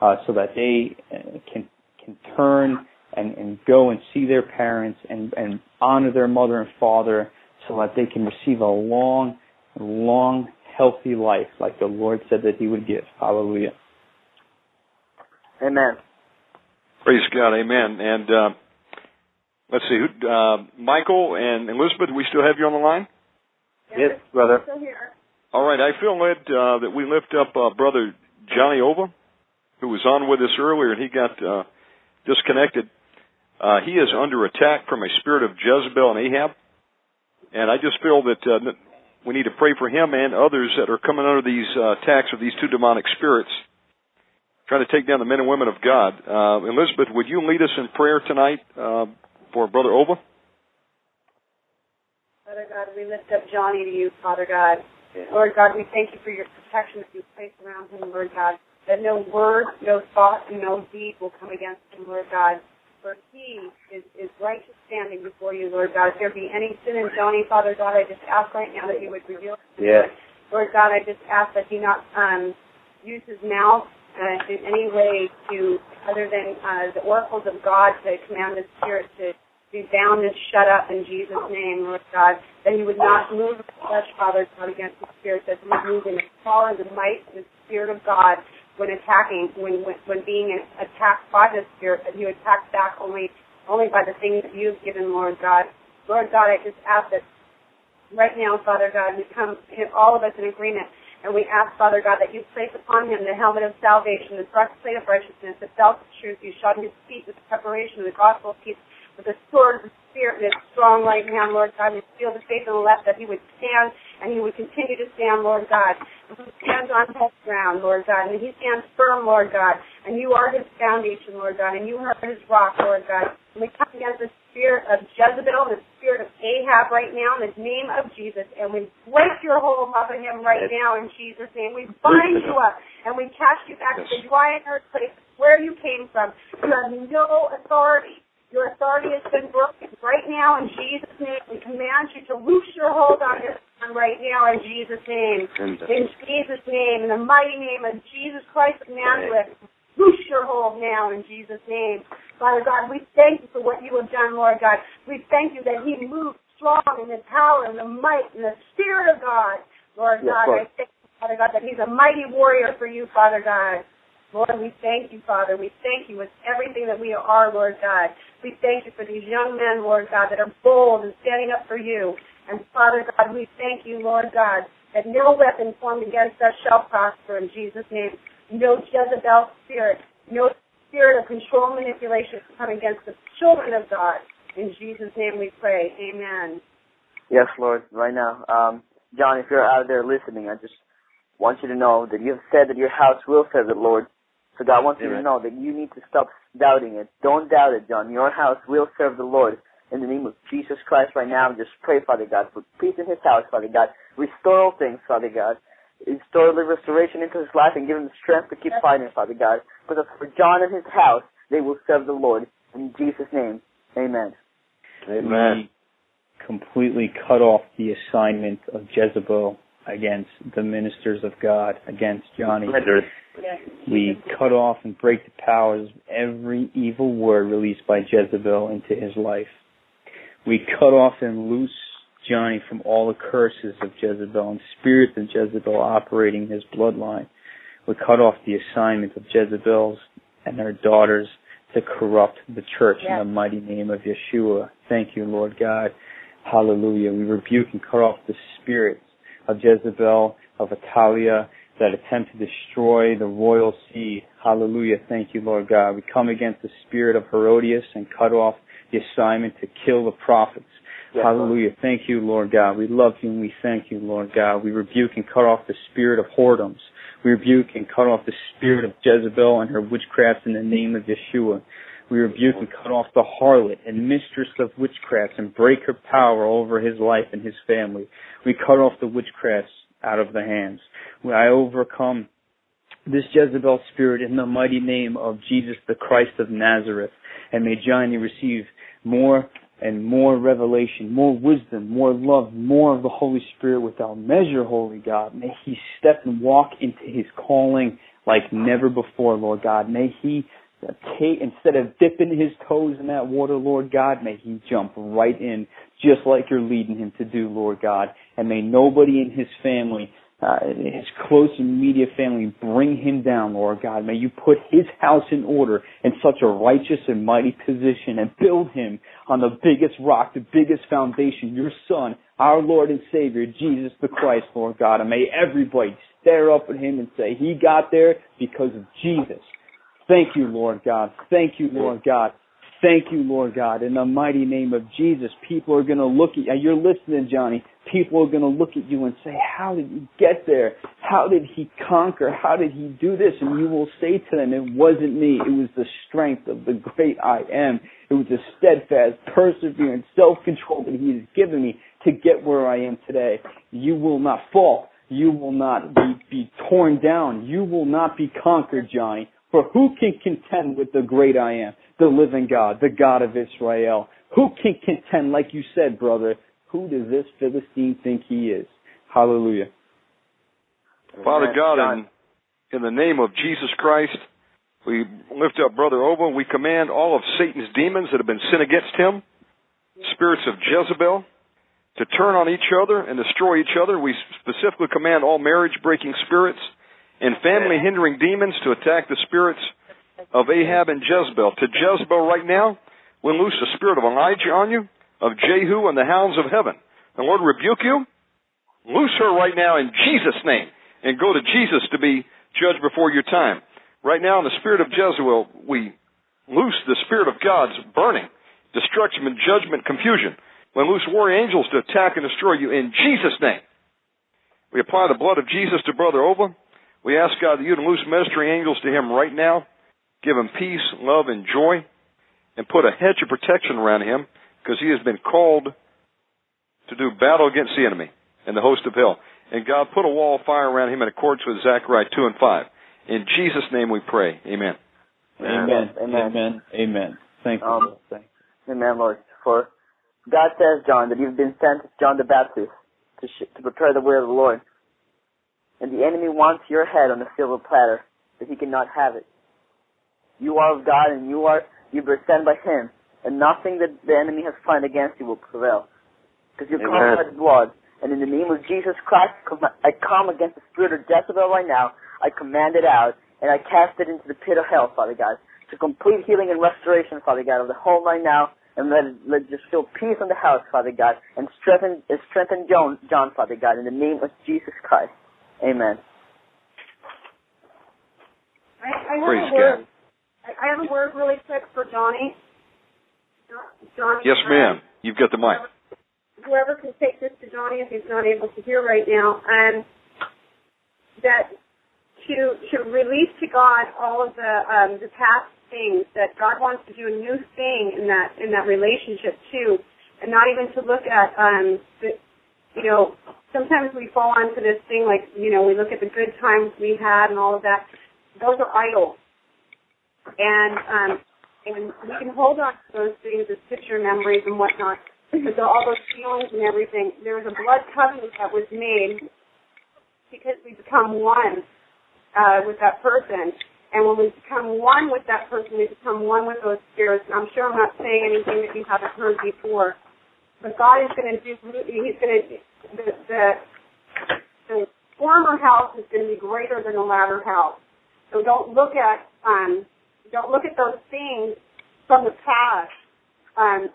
uh, so that they uh, can, can turn and, and go and see their parents and, and honor their mother and father so that they can receive a long, long, healthy life like the Lord said that He would give. Hallelujah. Amen. Praise God. Amen. And uh, let's see, who, uh, Michael and Elizabeth, we still have you on the line? Yes, brother. All right. I feel led uh, that we lift up uh, brother Johnny Ova, who was on with us earlier, and he got uh, disconnected. Uh, he is under attack from a spirit of Jezebel and Ahab. And I just feel that uh, we need to pray for him and others that are coming under these uh, attacks of these two demonic spirits, trying to take down the men and women of God. Uh, Elizabeth, would you lead us in prayer tonight uh, for Brother Ova? Father God, we lift up Johnny to you, Father God. Lord God, we thank you for your protection that you place around him, Lord God. That no word, no thought, and no deed will come against him, Lord God. For he is, is righteous standing before you, Lord God. If there be any sin in Johnny, Father God, I just ask right now that you would reveal it. to him. Yes. Lord God, I just ask that he not um, use his mouth uh, in any way to, other than uh, the oracles of God, to command his spirit to be bound and shut up in Jesus' name, Lord God. That he would not move the flesh, Father God, against the spirit, that he would move in the power and the might and the spirit of God when attacking, when when, when being attacked by the spirit, that he would attack back only only by the things that you've given, Lord God. Lord God, I just ask that right now, Father God, we come all of us in agreement and we ask, Father God, that you place upon him the helmet of salvation, the breastplate of righteousness, the belt of truth. You shod his feet with the preparation of the gospel of peace, with the sword of the Spirit in his strong right hand, Lord God. We feel the faith in the left that he would stand and he would continue to stand, Lord God. And he stands on holy ground, Lord God. And he stands firm, Lord God. And you are his foundation, Lord God. And you are his rock, Lord God. And we come against spirit of Jezebel, the spirit of Ahab right now in the name of Jesus. And we break your hold off of him right now in Jesus' name. We bind you up and we cast you back to the dry and earth place where you came from. You have no authority. Your authority has been broken right now in Jesus' name. We command you to loose your hold on this son right now in Jesus' name. In Jesus' name, in the mighty name of Jesus Christ of Nazareth. Loose your hold now in Jesus' name. Father God, we thank you for what you have done, Lord God. We thank you that He moved strong in the power and the might and the Spirit of God. Lord Yes, God, Lord. I thank you, Father God, that He's a mighty warrior for you, Father God. Lord, we thank you, Father. We thank you with everything that we are, Lord God. We thank you for these young men, Lord God, that are bold and standing up for you. And Father God, we thank you, Lord God, that no weapon formed against us shall prosper in Jesus' name. No Jezebel spirit, no spirit of control and manipulation come against the children of God. In Jesus' name we pray. Amen. Yes, Lord, right now. Um, John, if you're out there listening, I just want you to know that you have said that your house will serve the Lord. So God wants you to know that you need to stop doubting it. Don't doubt it, John. Your house will serve the Lord. In the name of Jesus Christ right now, just pray, Father God, for peace in his house, Father God. Restore all things, Father God. Restore the restoration into his life and give him the strength to keep fighting, Father God. Because for John and his house, they will serve the Lord. In Jesus' name, amen. We completely cut off the assignment of Jezebel against the ministers of God, against Johnny. We cut off and break the powers of every evil word released by Jezebel into his life. We cut off and loose Johnny from all the curses of Jezebel and spirits of Jezebel operating in his bloodline. We cut off the assignment of Jezebel's and her daughters to corrupt the church in the mighty name of Yeshua. Thank you, Lord God. Hallelujah. We rebuke and cut off the spirits of Jezebel, of Athaliah, that attempt to destroy the royal seed. Hallelujah. Thank you, Lord God. We come against the spirit of Herodias and cut off the assignment to kill the prophets. Yes, Hallelujah. Thank you, Lord God. We love you and we thank you, Lord God. We rebuke and cut off the spirit of whoredoms. We rebuke and cut off the spirit of Jezebel and her witchcraft in the name of Yeshua. We rebuke and cut off the harlot and mistress of witchcraft and break her power over his life and his family. We cut off the witchcrafts out of the hands. I overcome this Jezebel spirit in the mighty name of Jesus the Christ of Nazareth. And may Johnny receive more and more revelation, more wisdom, more love, more of the Holy Spirit without measure, Holy God. May he step and walk into his calling like never before, Lord God. May he take, instead of dipping his toes in that water, Lord God, may he jump right in, just like you're leading him to do, Lord God. And may nobody in his family uh, his close and immediate family bring him down, Lord God. May you put his house in order in such a righteous and mighty position and build him on the biggest rock, the biggest foundation, your son, our Lord and Savior, Jesus the Christ, Lord God. And may everybody stare up at him and say, he got there because of Jesus. Thank you, Lord God. Thank you, Lord God. Thank you, Lord God. In the mighty name of Jesus, people are going to look at you. You're listening, Johnny. People are going to look at you and say, How did you get there? How did he conquer? How did he do this? And you will say to them, It wasn't me. It was the strength of the great I am. It was the steadfast, persevering, self control that he has given me to get where I am today. You will not fall. You will not be, be torn down. You will not be conquered, Johnny. For who can contend with the great I am, the living God, the God of Israel? Who can contend, like you said, brother? Who does this Philistine think he is? Hallelujah. Father God, in, in the name of Jesus Christ, we lift up Brother Ova. We command all of Satan's demons that have been sent against him, spirits of Jezebel, to turn on each other and destroy each other. We specifically command all marriage breaking spirits and family hindering demons to attack the spirits of Ahab and Jezebel. To Jezebel right now, we loose the spirit of Elijah on you, of Jehu and the hounds of heaven. The Lord rebuke you. Loose her right now in Jesus' name and go to Jesus to be judged before your time. Right now, in the spirit of Jezebel, we loose the spirit of God's burning, destruction and judgment, confusion. We loose warrior angels to attack and destroy you in Jesus' name. We apply the blood of Jesus to Brother Ova. We ask God that you'd loose ministering angels to him right now. Give him peace, love, and joy. And put a hedge of protection around him because he has been called to do battle against the enemy and the host of hell. And God put a wall of fire around him in accordance with Zechariah 2 and 5. In Jesus' name we pray. Amen. Amen. Amen. Amen. Amen. Thank you. Um, Amen, Lord. For God says, John, that you've been sent as John the Baptist to, sh- to prepare the way of the Lord. And the enemy wants your head on a silver platter, but he cannot have it. You are of God, and you are you've been sent by Him, and nothing that the enemy has planned against you will prevail, because you're covered by the blood. And in the name of Jesus Christ, I come against the spirit of Jezebel right now. I command it out, and I cast it into the pit of hell, Father God, to complete healing and restoration, Father God, of the home right now, and let it, let just feel peace in the house, Father God, and strengthen strengthen John, John, Father God, in the name of Jesus Christ. Amen. I, I have Praise a word. I I have a word really quick for Johnny. Johnny. Yes, ma'am. You've got the mic. Whoever can take this to Johnny if he's not able to hear right now, um, that to to release to God all of the um, the past things that God wants to do a new thing in that in that relationship too, and not even to look at um, the, you know sometimes we fall onto this thing like you know we look at the good times we had and all of that. Those are idols, and um, and we can hold on to those things as picture memories and whatnot. The, all those feelings and everything, there was a blood covenant that was made because we become one uh, with that person. And when we become one with that person, we become one with those spirits. And I'm sure I'm not saying anything that you haven't heard before. But God is going to do, He's going to, the, the, the former house is going to be greater than the latter house. So don't look at, um, don't look at those things from the past. Um,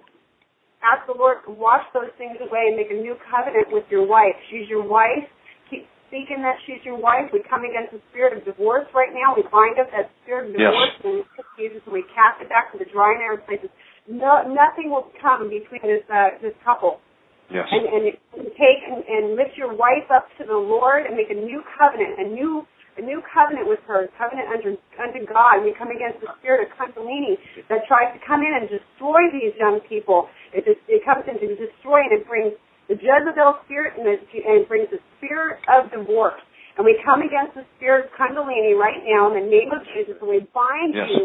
ask the Lord to wash those things away and make a new covenant with your wife. She's your wife. Keep speaking that she's your wife. We come against the spirit of divorce right now. We bind up that spirit of Yes. divorce and Jesus and we cast it back to the dry and arid places. No, nothing will come between this uh, this couple. Yes. And, and take and, and lift your wife up to the Lord and make a new covenant, a new a new covenant with her, a covenant under under God. We come against the spirit of Kundalini that tries to come in and destroy these young people. It just, it comes in to destroy and it brings the Jezebel spirit and it, and it brings the spirit of divorce. And we come against the spirit of Kundalini right now in the name of Jesus, and we bind Yes. you,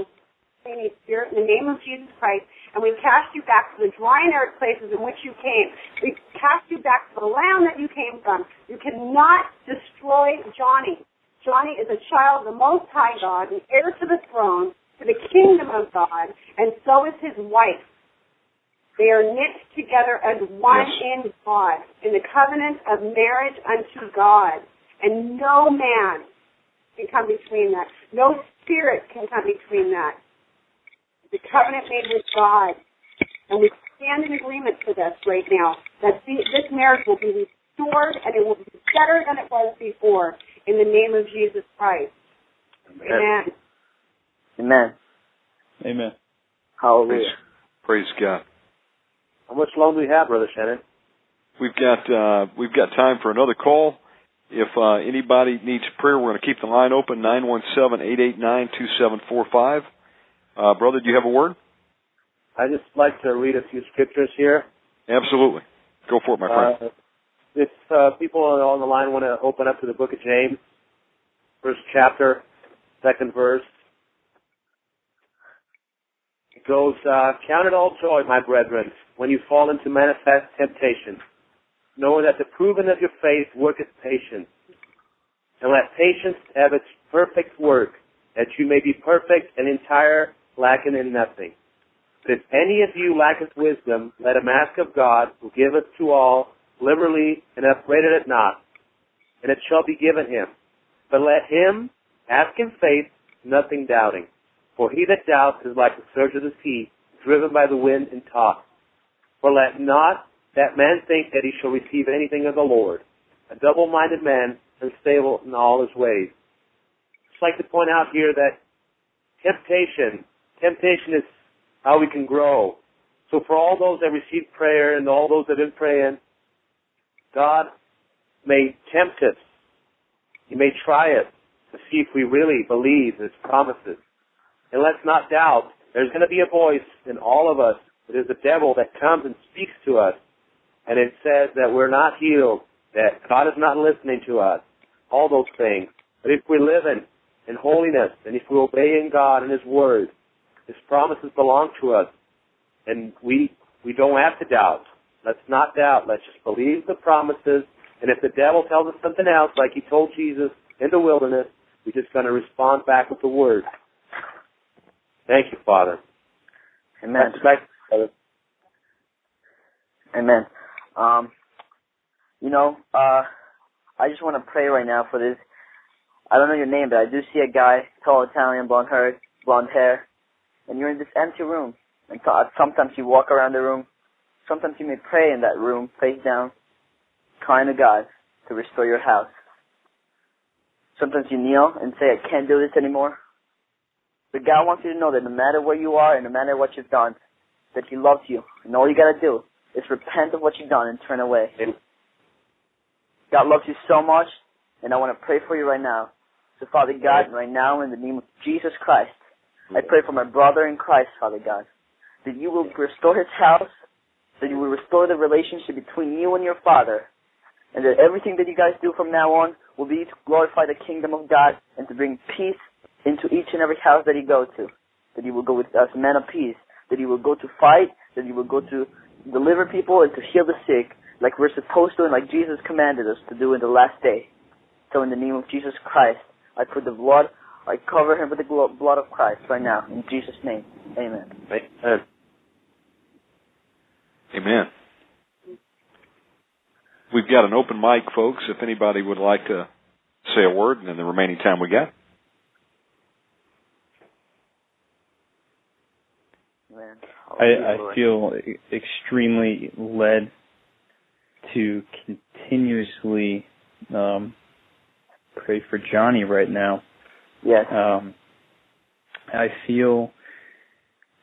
Kundalini spirit, in the name of Jesus Christ, and we cast you back to the dry and arid places in which you came. We cast you back to the land that you came from. You cannot destroy Johnny. Johnny is a child of the Most High God, an heir to the throne, to the kingdom of God, and so is his wife. They are knit together as one in God, in the covenant of marriage unto God. And no man can come between that. No spirit can come between that. The covenant made with God. And we stand in agreement for this right now, that this marriage will be restored and it will be better than it was before in the name of Jesus Christ. Amen. Amen. Amen. Hallelujah. Praise God. How much longer do we have, Brother Shannon? We've got uh, we've got time for another call. If uh, anybody needs prayer, we're going to keep the line open nine one seven eight eight nine two seven four five. Uh, brother, do you have a word? I just like to read a few scriptures here. Absolutely. Go for it, my friend. Uh, if uh, people on the line want to open up to the book of James, first chapter, second verse, it goes, uh, Count it all joy, my brethren, when you fall into manifest temptation, knowing that the proving of your faith worketh patience. And let patience have its perfect work, that you may be perfect and entire, lacking in nothing. But if any of you lacketh wisdom, let him ask of God, who giveth to all liberally and upbraideth it not, and it shall be given him. But let him ask in faith, nothing doubting. For he that doubts is like the surge of the sea, driven by the wind and tossed. For let not that man think that he shall receive anything of the Lord. A double-minded man, unstable in all his ways. Just like to point out here that temptation, temptation is how we can grow. So for all those that receive prayer and all those that have been praying, God may tempt us. He may try us to see if we really believe His promises. And let's not doubt, there's going to be a voice in all of us. that is the devil that comes and speaks to us. And it says that we're not healed, that God is not listening to us, all those things. But if we live in, in holiness, and if we obey in God and His Word, His promises belong to us, and we, we don't have to doubt. Let's not doubt. Let's just believe the promises. And if the devil tells us something else, like he told Jesus in the wilderness, we're just going to respond back with the word. Thank you, Father. Amen. Father. Amen. Um, you know, uh, I just want to pray right now for this. I don't know your name, but I do see a guy, tall Italian, blonde hair, blonde hair, and you're in this empty room. And sometimes you walk around the room. Sometimes you may pray in that room, face down, crying to God to restore your house. Sometimes you kneel and say, I can't do this anymore. But God wants you to know that no matter where you are and no matter what you've done, that He loves you. And all you gotta do is repent of what you've done and turn away. God loves you so much, and I want to pray for you right now. So Father God, right now in the name of Jesus Christ, I pray for my brother in Christ, Father God, that you will restore his house, that you will restore the relationship between you and your Father, and that everything that you guys do from now on will be to glorify the kingdom of God and to bring peace into each and every house that you go to. That you will go with us, men of peace. That you will go to fight. That you will go to deliver people and to heal the sick, like we're supposed to and like Jesus commanded us to do in the last day. So in the name of Jesus Christ, I put the blood, I cover him with the blood of Christ right now. In Jesus' name, Amen. Amen. Amen. We've got an open mic, folks. If anybody would like to say a word in the remaining time we got. I, I feel extremely led to continuously um, pray for Johnny right now. Yes. Um, I feel,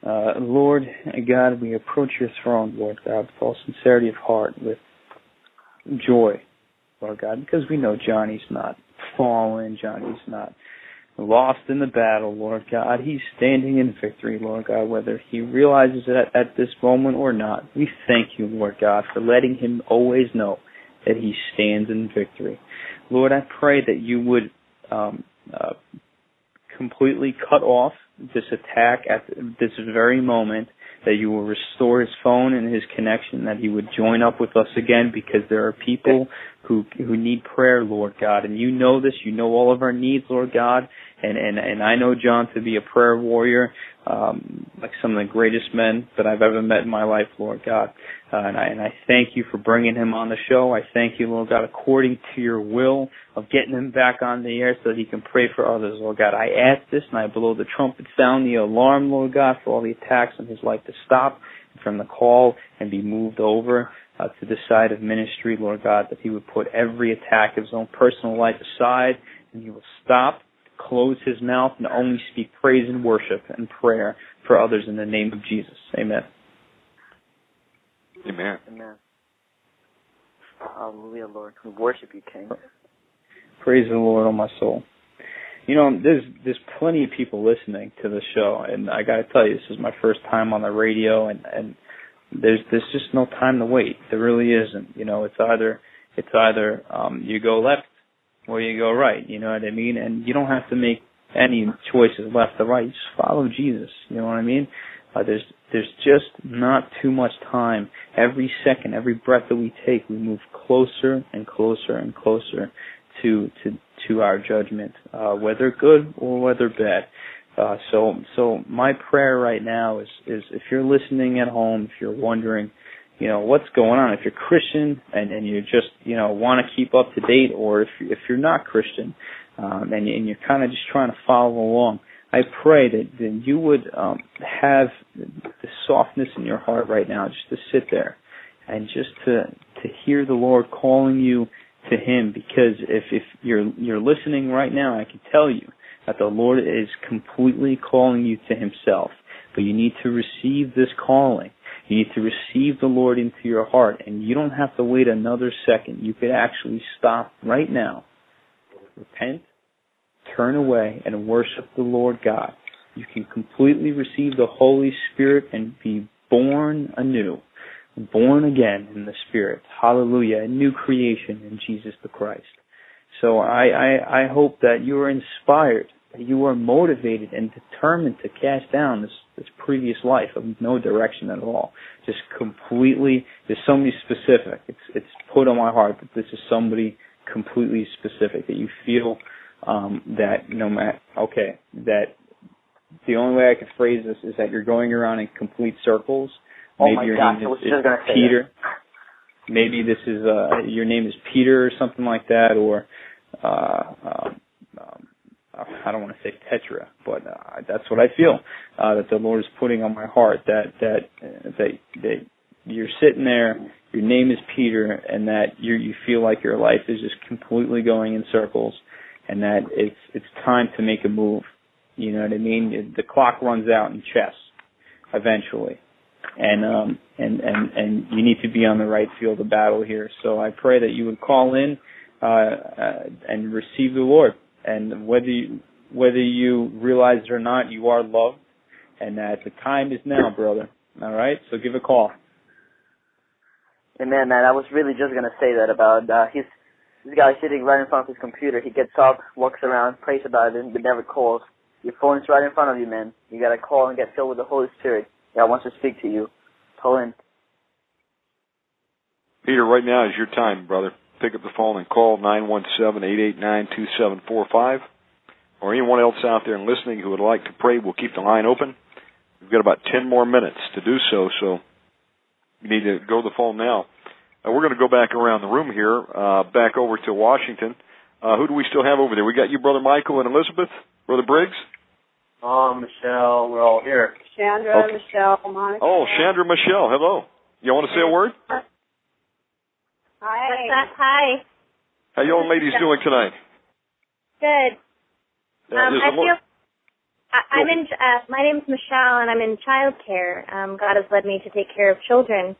uh, Lord God, we approach your throne, Lord God, with all sincerity of heart, with joy, Lord God, because we know Johnny's not fallen, Johnny's not lost in the battle, Lord God. He's standing in victory, Lord God, whether he realizes it at, at this moment or not. We thank you, Lord God, for letting him always know that he stands in victory. Lord, I pray that you would um, uh, completely cut off this attack at this very moment, that you will restore his phone and his connection, that he would join up with us again because there are people who who need prayer, Lord God, and you know this, you know all of our needs, Lord God, and and and I know John to be a prayer warrior, um, like some of the greatest men that I've ever met in my life, Lord God. Uh, and I and I thank you for bringing him on the show. I thank you, Lord God, according to your will of getting him back on the air so that he can pray for others, Lord God. I ask this and I blow the trumpet sound the alarm, Lord God, for all the attacks on his life to stop from the call and be moved over uh, to the side of ministry, Lord God, that he would put every attack of his own personal life aside and he will stop close his mouth and only speak praise and worship and prayer for others in the name of Jesus. Amen. Amen. Amen. Hallelujah, Lord. We worship you, King. Praise the Lord, oh my soul. You know, there's there's plenty of people listening to the show, and I got to tell you, this is my first time on the radio, and and there's there's just no time to wait. There really isn't. You know, it's either it's either um you go left or you go right. You know what I mean? And you don't have to make any choices left or right. Just follow Jesus. You know what I mean? Uh, there's there's just not too much time. Every second, every breath that we take, we move closer and closer and closer to to to our judgment, uh, whether good or whether bad. Uh, so so my prayer right now is is if you're listening at home, if you're wondering, you know what's going on, if you're Christian and and you just you know want to keep up to date, or if if you're not Christian, um, and and you're kind of just trying to follow along. I pray that, that you would um, have the softness in your heart right now just to sit there and just to to hear the Lord calling you to him because if if you're you're listening right now I can tell you that the Lord is completely calling you to himself but you need to receive this calling you need to receive the Lord into your heart and you don't have to wait another second you could actually stop right now repent turn away and worship the Lord God. You can completely receive the Holy Spirit and be born anew, born again in the Spirit. Hallelujah. A new creation in Jesus the Christ. So I, I, I hope that you are inspired, you are motivated and determined to cast down this, this previous life of no direction at all. Just completely, there's somebody specific. It's, it's put on my heart that this is somebody completely specific, that you feel um, that no matter okay that the only way I could phrase this is that you're going around in complete circles. Oh Maybe my your gosh, name was is, just is Peter. Maybe this is uh your name is Peter or something like that, or uh, um, I don't want to say Tetra, but uh, that's what I feel uh, that the Lord is putting on my heart. That that uh, that that you're sitting there, your name is Peter, and that you you feel like your life is just completely going in circles and that it's it's time to make a move. You know what I mean? The clock runs out in chess eventually, and um and and and you need to be on the right field of battle here. So I pray that you would call in uh, uh and receive the Lord, and whether you whether you realize it or not, you are loved, and that the time is now, brother. All right, so give a call. Amen, man. I was really just gonna say that about uh, his this guy sitting right in front of his computer. He gets up, walks around, prays about it, but never calls. Your phone's right in front of you, man. You gotta call and get filled with the Holy Spirit. God wants to speak to you. Call in. Peter, right now is your time, brother. Pick up the phone and call nine one seven eight eight nine two seven four five, or anyone else out there and listening who would like to pray. We'll keep the line open. We've got about ten more minutes to do so, so you need to go to the phone now. Uh, we're going to go back around the room here, uh, back over to Washington. Uh, who do we still have over there? We got you, Brother Michael and Elizabeth, Brother Briggs. Oh, Michelle, we're all here. Chandra, Okay. Michelle, Monica. Oh, Chandra Michelle, hello. You want to say a word? Hi. What's up? Hi. How you all ladies doing tonight? Good. Uh, Um, I feel I, I'm in. Uh, my name's Michelle, and I'm in childcare. Um, God has led me to take care of children,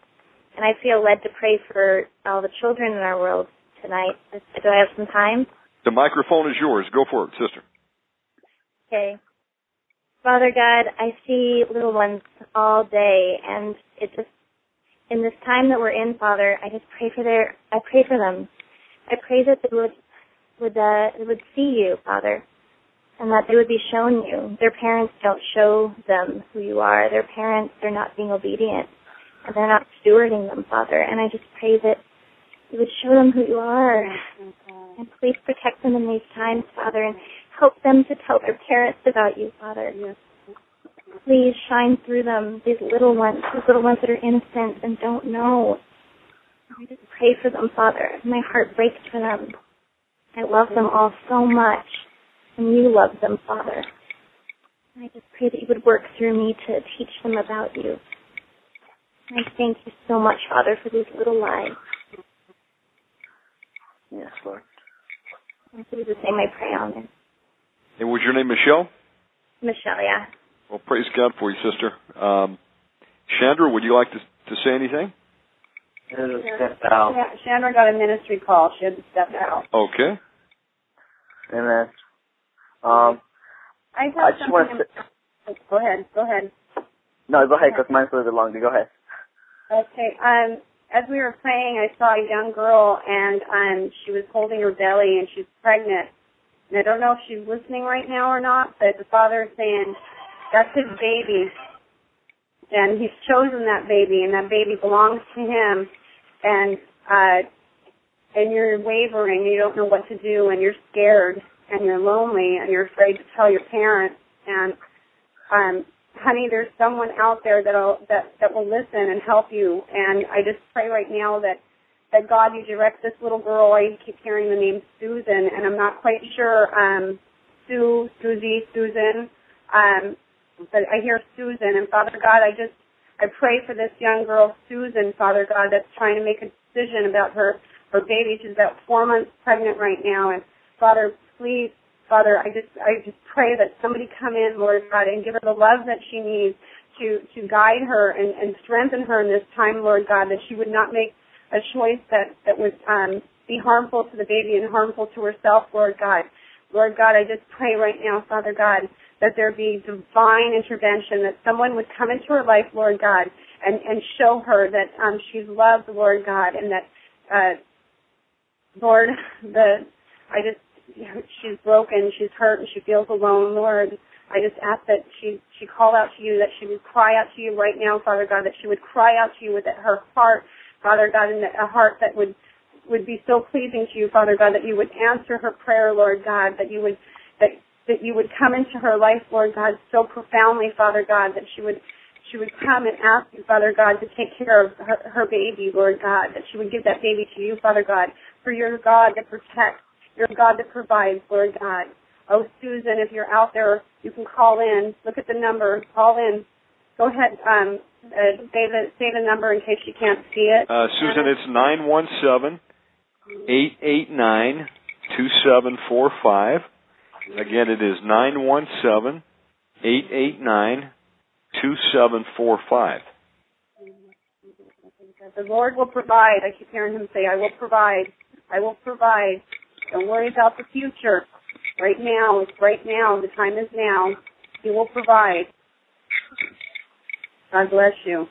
and I feel led to pray for all the children in our world tonight. Do I have some time? the microphone is yours. Go for it, sister. Okay. Father God, I see little ones all day, and it just in this time that we're in, Father, I just pray for their. I pray for them. I pray that they would would uh, they would see you, Father, and that they would be shown you. Their parents don't show them who you are. Their parents, they're not being obedient, and they're not stewarding them, Father. And I just pray that you would show them who you are, and please protect them in these times, Father, and help them to tell their parents about you, Father. Please shine through them, these little ones, these little ones that are innocent and don't know. I just pray for them, Father. My heart breaks for them. I love them all so much, and you love them, Father. I just pray that you would work through me to teach them about you. And I thank you so much, Father, for these little lives. Yes, Lord. In Jesus' name I pray on it. And was your name Michelle? Michelle, yeah. Well, praise God for you, sister. Um, Chandra, would you like to, to say anything? stepped out. Sha- Chandra got a ministry call. She had to step out. Okay. Amen. Um, I have I just want to. Go ahead. Go ahead. No, go ahead, because mine's a little bit longer. Go ahead. Okay. Um, as we were praying, I saw a young girl, and um, she was holding her belly, and she's pregnant. And I don't know if she's listening right now or not, but the father is saying, "That's his baby, and he's chosen that baby, and that baby belongs to him." And uh, and you're wavering, you don't know what to do, and you're scared, and you're lonely, and you're afraid to tell your parents. And um, honey, there's someone out there that'll that that will listen and help you. And I just pray right now that that God, you direct this little girl. I keep hearing the name Susan, and I'm not quite sure. Um, Sue, Susie, Susan. Um, but I hear Susan, and Father God, I just I pray for this young girl, Susan, Father God, that's trying to make a decision about her her baby. She's about four months pregnant right now, and Father, please, Father, I just I just pray that somebody come in, Lord God, and give her the love that she needs to to guide her and, and strengthen her in this time, Lord God, that she would not make a choice that that would um, be harmful to the baby and harmful to herself, Lord God. Lord God, I just pray right now, Father God, that there be divine intervention, that someone would come into her life, Lord God, and, and show her that um, she's loved, Lord God, and that, uh, Lord, the, I just, she's broken, she's hurt, and she feels alone, Lord. I just ask that she, she call out to you, that she would cry out to you right now, Father God, that she would cry out to you with her heart, Father God, and that a heart that would would be so pleasing to you, Father God, that you would answer her prayer, Lord God, that you would that that you would come into her life, Lord God, so profoundly, Father God, that she would she would come and ask you, Father God, to take care of her, her baby, Lord God, that she would give that baby to you, Father God, for you're God that protects, you're God that provides, Lord God. Oh, Susan, if you're out there, you can call in. Look at the number. Call in. Go ahead. Um, uh, say the say the number in case you can't see it. Uh, Susan, it's nine one seven eight eight nine two seven four five. Again, it is nine one seven eight eight nine two seven four five. The Lord will provide. I keep hearing him say, I will provide. I will provide. Don't worry about the future. Right now, it's right now. The time is now. He will provide. God bless you.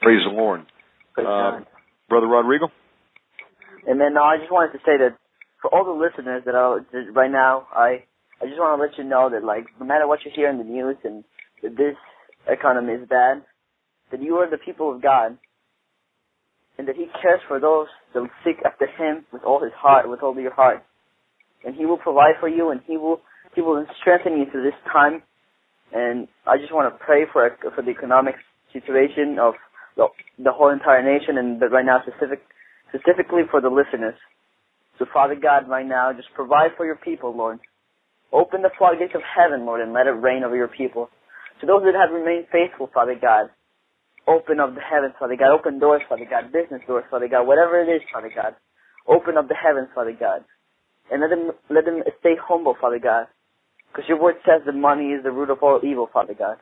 Praise the Lord. Praise Uh, Brother Rodrigo? And then, no, I just wanted to say that for all the listeners that are right now, I I just want to let you know that like no matter what you hear in the news and that this economy is bad, that you are the people of God, and that He cares for those that seek after Him with all His heart, with all your heart, and He will provide for you, and He will He will strengthen you through this time. And I just want to pray for for the economic situation of the, the whole entire nation, and but right now specific specifically for the listeners. So Father God, right now, just provide for your people, Lord. Open the floodgates of heaven, Lord, and let it rain over your people. To those that have remained faithful, Father God, open up the heavens, Father God. Open doors, Father God. Business doors, Father God. Whatever it is, Father God. Open up the heavens, Father God. And let them, let them stay humble, Father God. Because your word says that money is the root of all evil, Father God.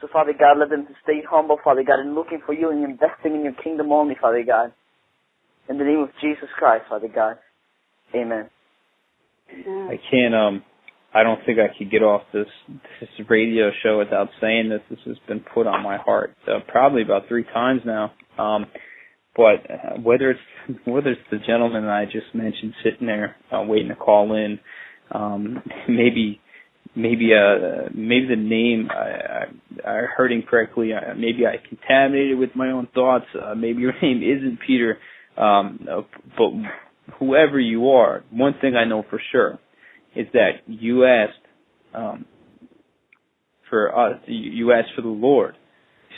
So, Father God, let them stay humble, Father God, and looking for you and investing in your kingdom only, Father God. In the name of Jesus Christ, Father God. Amen. I can't um I don't think I could get off this this radio show without saying this. This has been put on my heart uh, probably about three times now. Um but uh, whether it's <laughs> whether it's the gentleman that I just mentioned sitting there uh, waiting to call in, um <laughs> maybe maybe uh maybe the name I, I, I heard incorrectly. Uh, maybe I contaminated with my own thoughts. Uh, maybe your <laughs> name isn't Peter. Um, but whoever you are, one thing I know for sure is that you asked um, for us. You asked for the Lord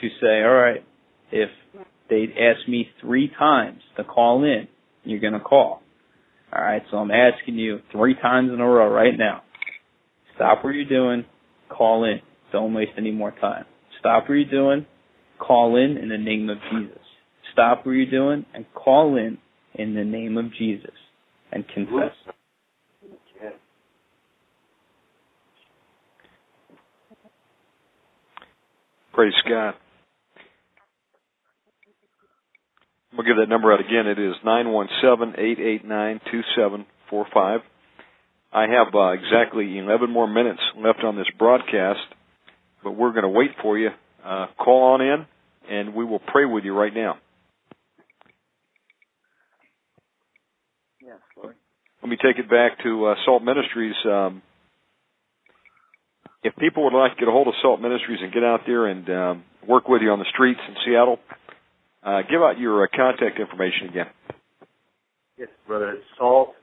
to say, "All right, if they ask me three times to call in, you're going to call." All right, so I'm asking you three times in a row right now. Stop what you're doing, call in. Don't waste any more time. Stop what you're doing, call in in the name of Jesus stop what you're doing and call in in the name of Jesus and confess. Yeah. Praise God. We'll give that number out again. It is 917-889-2745. I have uh, exactly 11 more minutes left on this broadcast, but we're going to wait for you. Uh, call on in, and we will pray with you right now. Yes, Lord. Let me take it back to uh, Salt Ministries. Um, if people would like to get a hold of Salt Ministries and get out there and um, work with you on the streets in Seattle, uh, give out your uh, contact information again. Yes, brother. It's salt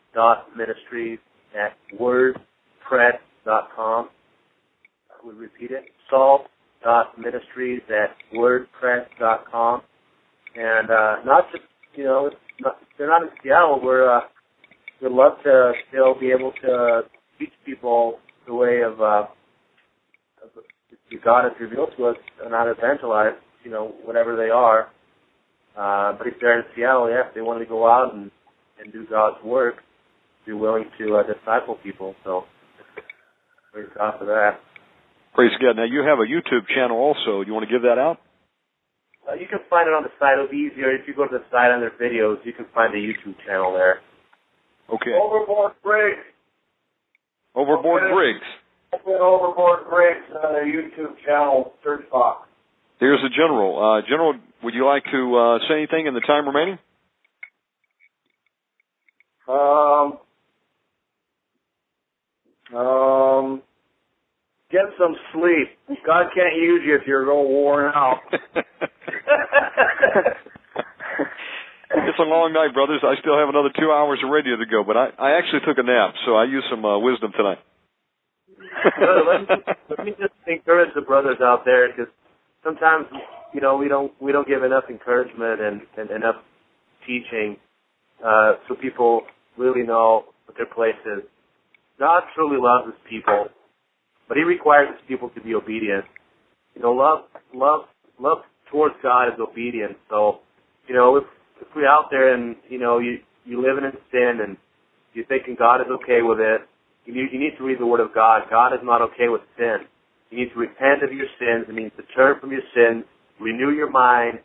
ministries at wordpress.com. I would repeat it. Salt dot ministries at wordpress.com. And uh, not just you know, it's they're not in Seattle. We're uh, we'd love to still be able to teach people the way of uh, God has revealed to us and not evangelize, you know, whatever they are. Uh, but if they're in Seattle, yeah, if they want to go out and, and do God's work, be willing to uh, disciple people. So praise God for that. Praise God. Now you have a YouTube channel also. Do you want to give that out? Uh, you can find it on the site. It'll be easier if you go to the site under videos. You can find the YouTube channel there. Okay. Overboard Briggs. Overboard Okay. Briggs. Type in Overboard Briggs on their YouTube channel search box. There's the general. Uh, general, would you like to uh, say anything in the time remaining? Um, um, get some sleep. God can't use you if you're all worn out. <laughs> It's a long night, brothers. I still have another two hours of radio to go, but I, I actually took a nap, so I used some uh, wisdom tonight. Let, me, let me just encourage the brothers out there because sometimes you know we don't we don't give enough encouragement and, and enough teaching uh, so people really know what their place is. God truly loves His people, but He requires His people to be obedient. You know, love love love towards God is obedience. So, you know, if if we're out there and you know you you living in sin and you're thinking God is okay with it, you need, you need to read the Word of God. God is not okay with sin. You need to repent of your sins. It means to turn from your sins, renew your mind,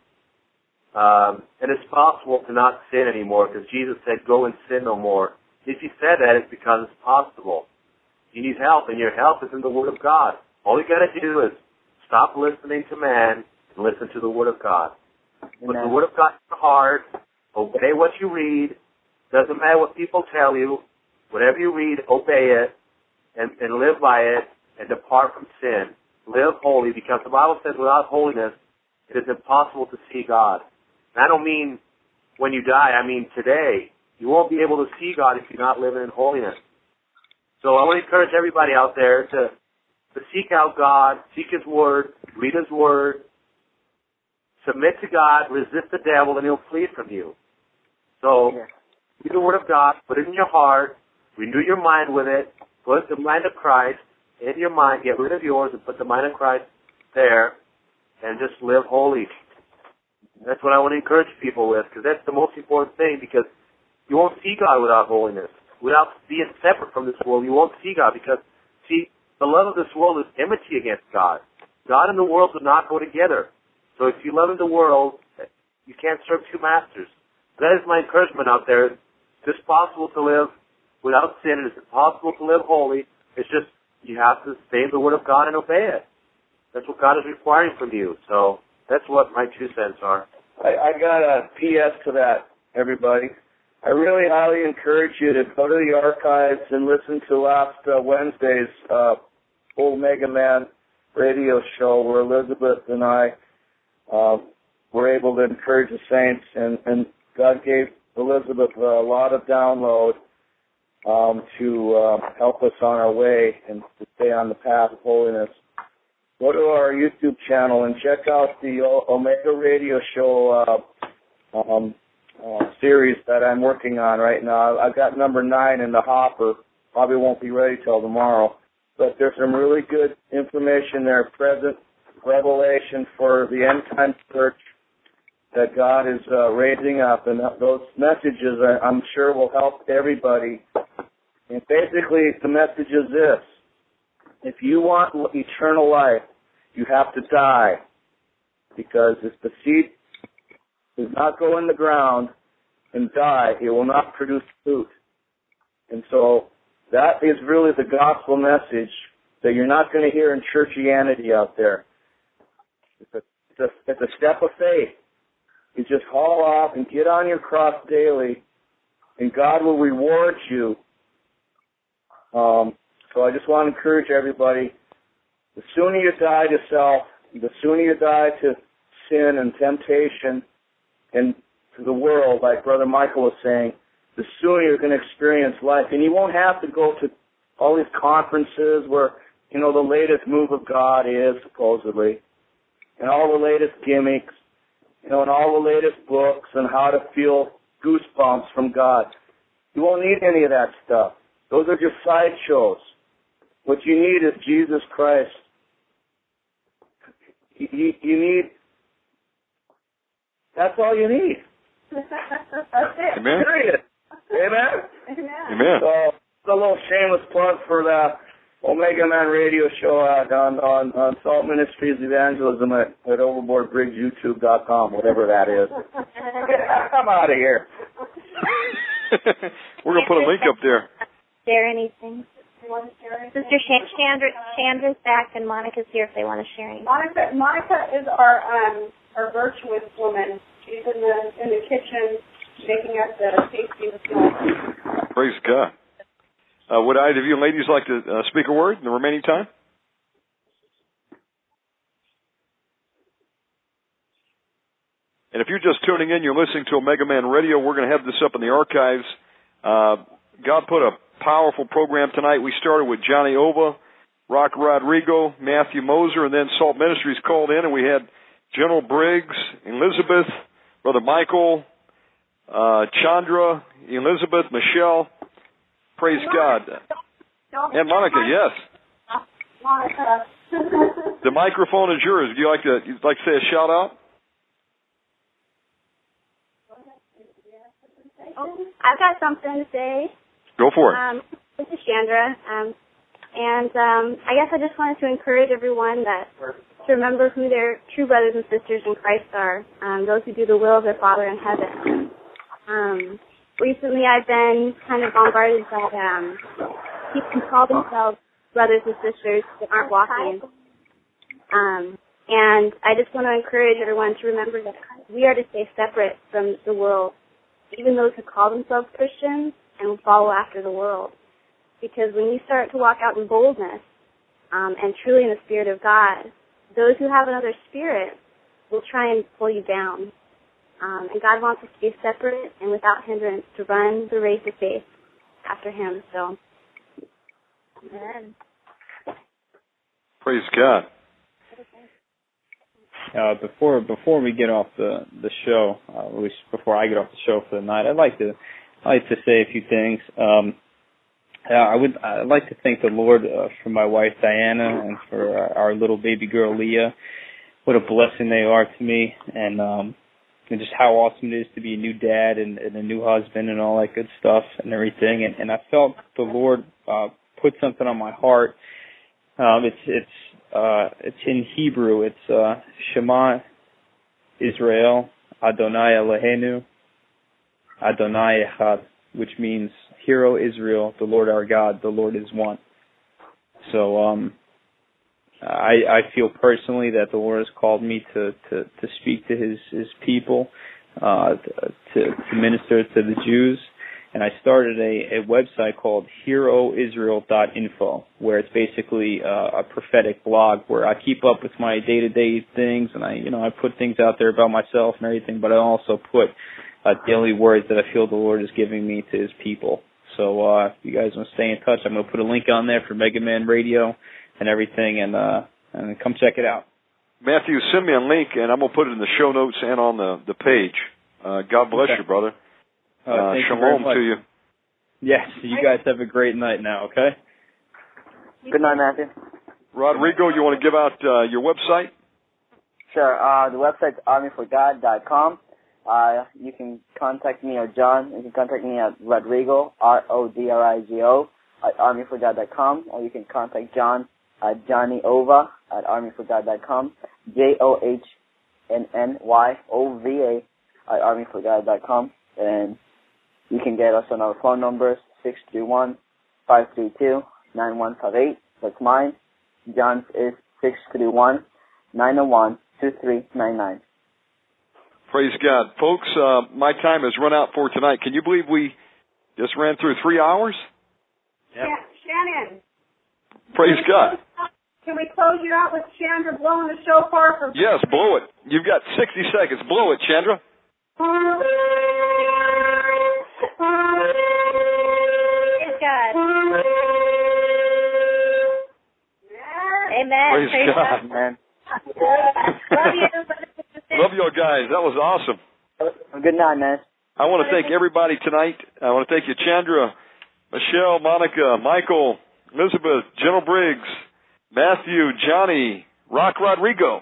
um, and it's possible to not sin anymore because Jesus said, "Go and sin no more." If He said that, it's because it's possible. You need help, and your help is in the Word of God. All you got to do is stop listening to man and listen to the Word of God. Put the Word of God in your heart. Obey what you read. Doesn't matter what people tell you. Whatever you read, obey it and, and live by it and depart from sin. Live holy because the Bible says without holiness it is impossible to see God. And I don't mean when you die, I mean today. You won't be able to see God if you're not living in holiness. So I want to encourage everybody out there to, to seek out God, seek His Word, read His Word, submit to God, resist the devil, and he'll flee from you. So, read the Word of God, put it in your heart, renew your mind with it, put the mind of Christ in your mind, get rid of yours and put the mind of Christ there, and just live holy. That's what I want to encourage people with, because that's the most important thing, because you won't see God without holiness. Without being separate from this world, you won't see God, because, see, the love of this world is enmity against God. God and the world do not go together. So if you love in the world, you can't serve two masters. That is my encouragement out there. It's just possible to live without sin. It is possible to live holy. It's just you have to stay the Word of God and obey it. That's what God is requiring from you. So that's what my two cents are. I, I got a PS to that, everybody. I really highly encourage you to go to the archives and listen to last uh, Wednesday's uh, Omega Man radio show where Elizabeth and I uh, were able to encourage the saints, and, and God gave Elizabeth a lot of download um, to uh, help us on our way and to stay on the path of holiness. Go to our YouTube channel and check out the Omega Radio Show uh, um, uh, series that I'm working on right now. I've got number nine in the hopper. Probably won't be ready till tomorrow. But there's some really good information there, present revelation for the end time church that God is uh, raising up, and those messages I'm sure will help everybody. And basically, the message is this: if you want eternal life, you have to die, because if the seed does not go in the ground and die, it will not produce fruit. And so that is really the gospel message that you're not going to hear in churchianity out there. It's a, it's a, it's a step of faith. You just haul off and get on your cross daily, and God will reward you. Um, so I just want to encourage everybody, the sooner you die to self, the sooner you die to sin and temptation and to the world, like Brother Michael was saying, the sooner you're going to experience life. And you won't have to go to all these conferences where, you know, the latest move of God is, supposedly, and all the latest gimmicks, you know, and all the latest books on how to feel goosebumps from God. You won't need any of that stuff. Those are just sideshows. What you need is Jesus Christ. You, you need, that's all you need. <laughs> That's Amen. Period. Amen. Amen. Amen. So it's a little shameless plug for the Omega Man radio show out on on, on Salt Ministries Evangelism at, at OverboardBriggsYouTube.com, whatever that is. I'm out of here. <laughs> We're gonna put a link up there. Share anything. Sister Sh- Chandra, Chandra's back and Monica's here if they want to share anything. Monica, Monica is our um our virtuous woman. She's in the in the kitchen making us the tasty meal. Praise God. Uh, would either of you ladies like to uh, speak a word in the remaining time? And if you're just tuning in, you're listening to Omega Man Radio. We're going to have this up in the archives. Uh, God put a powerful program tonight. We started with Johnny Ova, Rock Rodrigo, Matthew Moser, and then Salt Ministries called in, and we had General Briggs, Elizabeth, Brother Michael, uh, Chandra, Elizabeth, Michelle. Praise God. And Monica, yes. Monica. The microphone is yours. Would you like to you'd like to say a shout out? Oh, I've got something to say. Go for it. Um, this is Chandra, um, and um, I guess I just wanted to encourage everyone that to remember who their true brothers and sisters in Christ are, um, those who do the will of their Father in heaven. Um, recently, I've been kind of bombarded by um, people who call themselves brothers and sisters that aren't walking. Um, and I just want to encourage everyone to remember that we are to stay separate from the world, even those who call themselves Christians and will follow after the world. Because when you start to walk out in boldness um, and truly in the Spirit of God, those who have another spirit will try and pull you down. Um, and God wants us to be separate and without hindrance to run the race of faith after Him. So, Amen. Praise God. Uh, before before we get off the the show, uh, at least before I get off the show for the night, I'd like to I'd like to say a few things. Um, uh, I would I'd like to thank the Lord uh, for my wife Diana and for our, our little baby girl Leah. What a blessing they are to me, and um, and just how awesome it is to be a new dad and, and a new husband and all that good stuff and everything. And, and I felt the Lord uh, put something on my heart. Um, it's it's uh, it's in Hebrew. It's uh, Shema Israel Adonai Eloheinu Adonai Echad, which means Hear O Israel, the Lord our God, the Lord is one. So um, I I feel personally that the Lord has called me to to to speak to His His people, uh, to to minister to the Jews, and I started a, a website called HeroIsrael.info, where it's basically uh, a prophetic blog where I keep up with my day to day things, and I you know I put things out there about myself and everything, but I also put uh, daily words that I feel the Lord is giving me to His people. So uh, if you guys want to stay in touch, I'm going to put a link on there for Omega Man Radio and everything, and uh, and come check it out. Matthew, send me a link, and I'm gonna put it in the show notes and on the the page. Uh, God bless Okay. you, brother. Uh, thank you very shalom much. to you. Yes, you guys have a great night now. Okay. Good night, Matthew. Rodrigo, you want to give out uh, your website? Sure. Uh, the website's armyforgod.com. Uh, you can contact me or John. You can contact me at Rodrigo, R-O-D-R-I-G-O, at armyforgod.com, or you can contact John at Johnny Ova at armyforgod.com, J-O-H-N-N-Y-O-V-A at armyforgod.com. And you can get us on our phone numbers, 631 532 9158. That's mine. John's is 631 901 2399. Praise God. Folks, uh, my time has run out for tonight. Can you believe we just ran through three hours? Yeah, Shannon. Praise God. Can we close you out with Chandra blowing the shofar for? Yes, blow it. You've got 60 seconds. Blow it, Chandra. Praise God. Amen. Praise, Praise God, man. Love you. Love you all guys. That was awesome. Good night, man. I want to thank everybody tonight. I want to thank you, Chandra, Michelle, Monica, Michael, Elizabeth, General Briggs, Matthew, Johnny, Rock Rodrigo.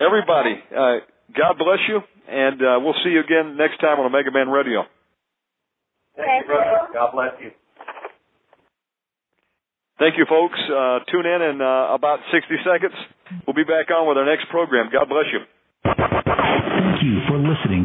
Everybody, uh, God bless you, and uh, we'll see you again next time on Omega Man Radio. Thank you, brother. God bless you. Thank you, folks. Uh, tune in in uh, about 60 seconds. We'll be back on with our next program. God bless you. Thank you for listening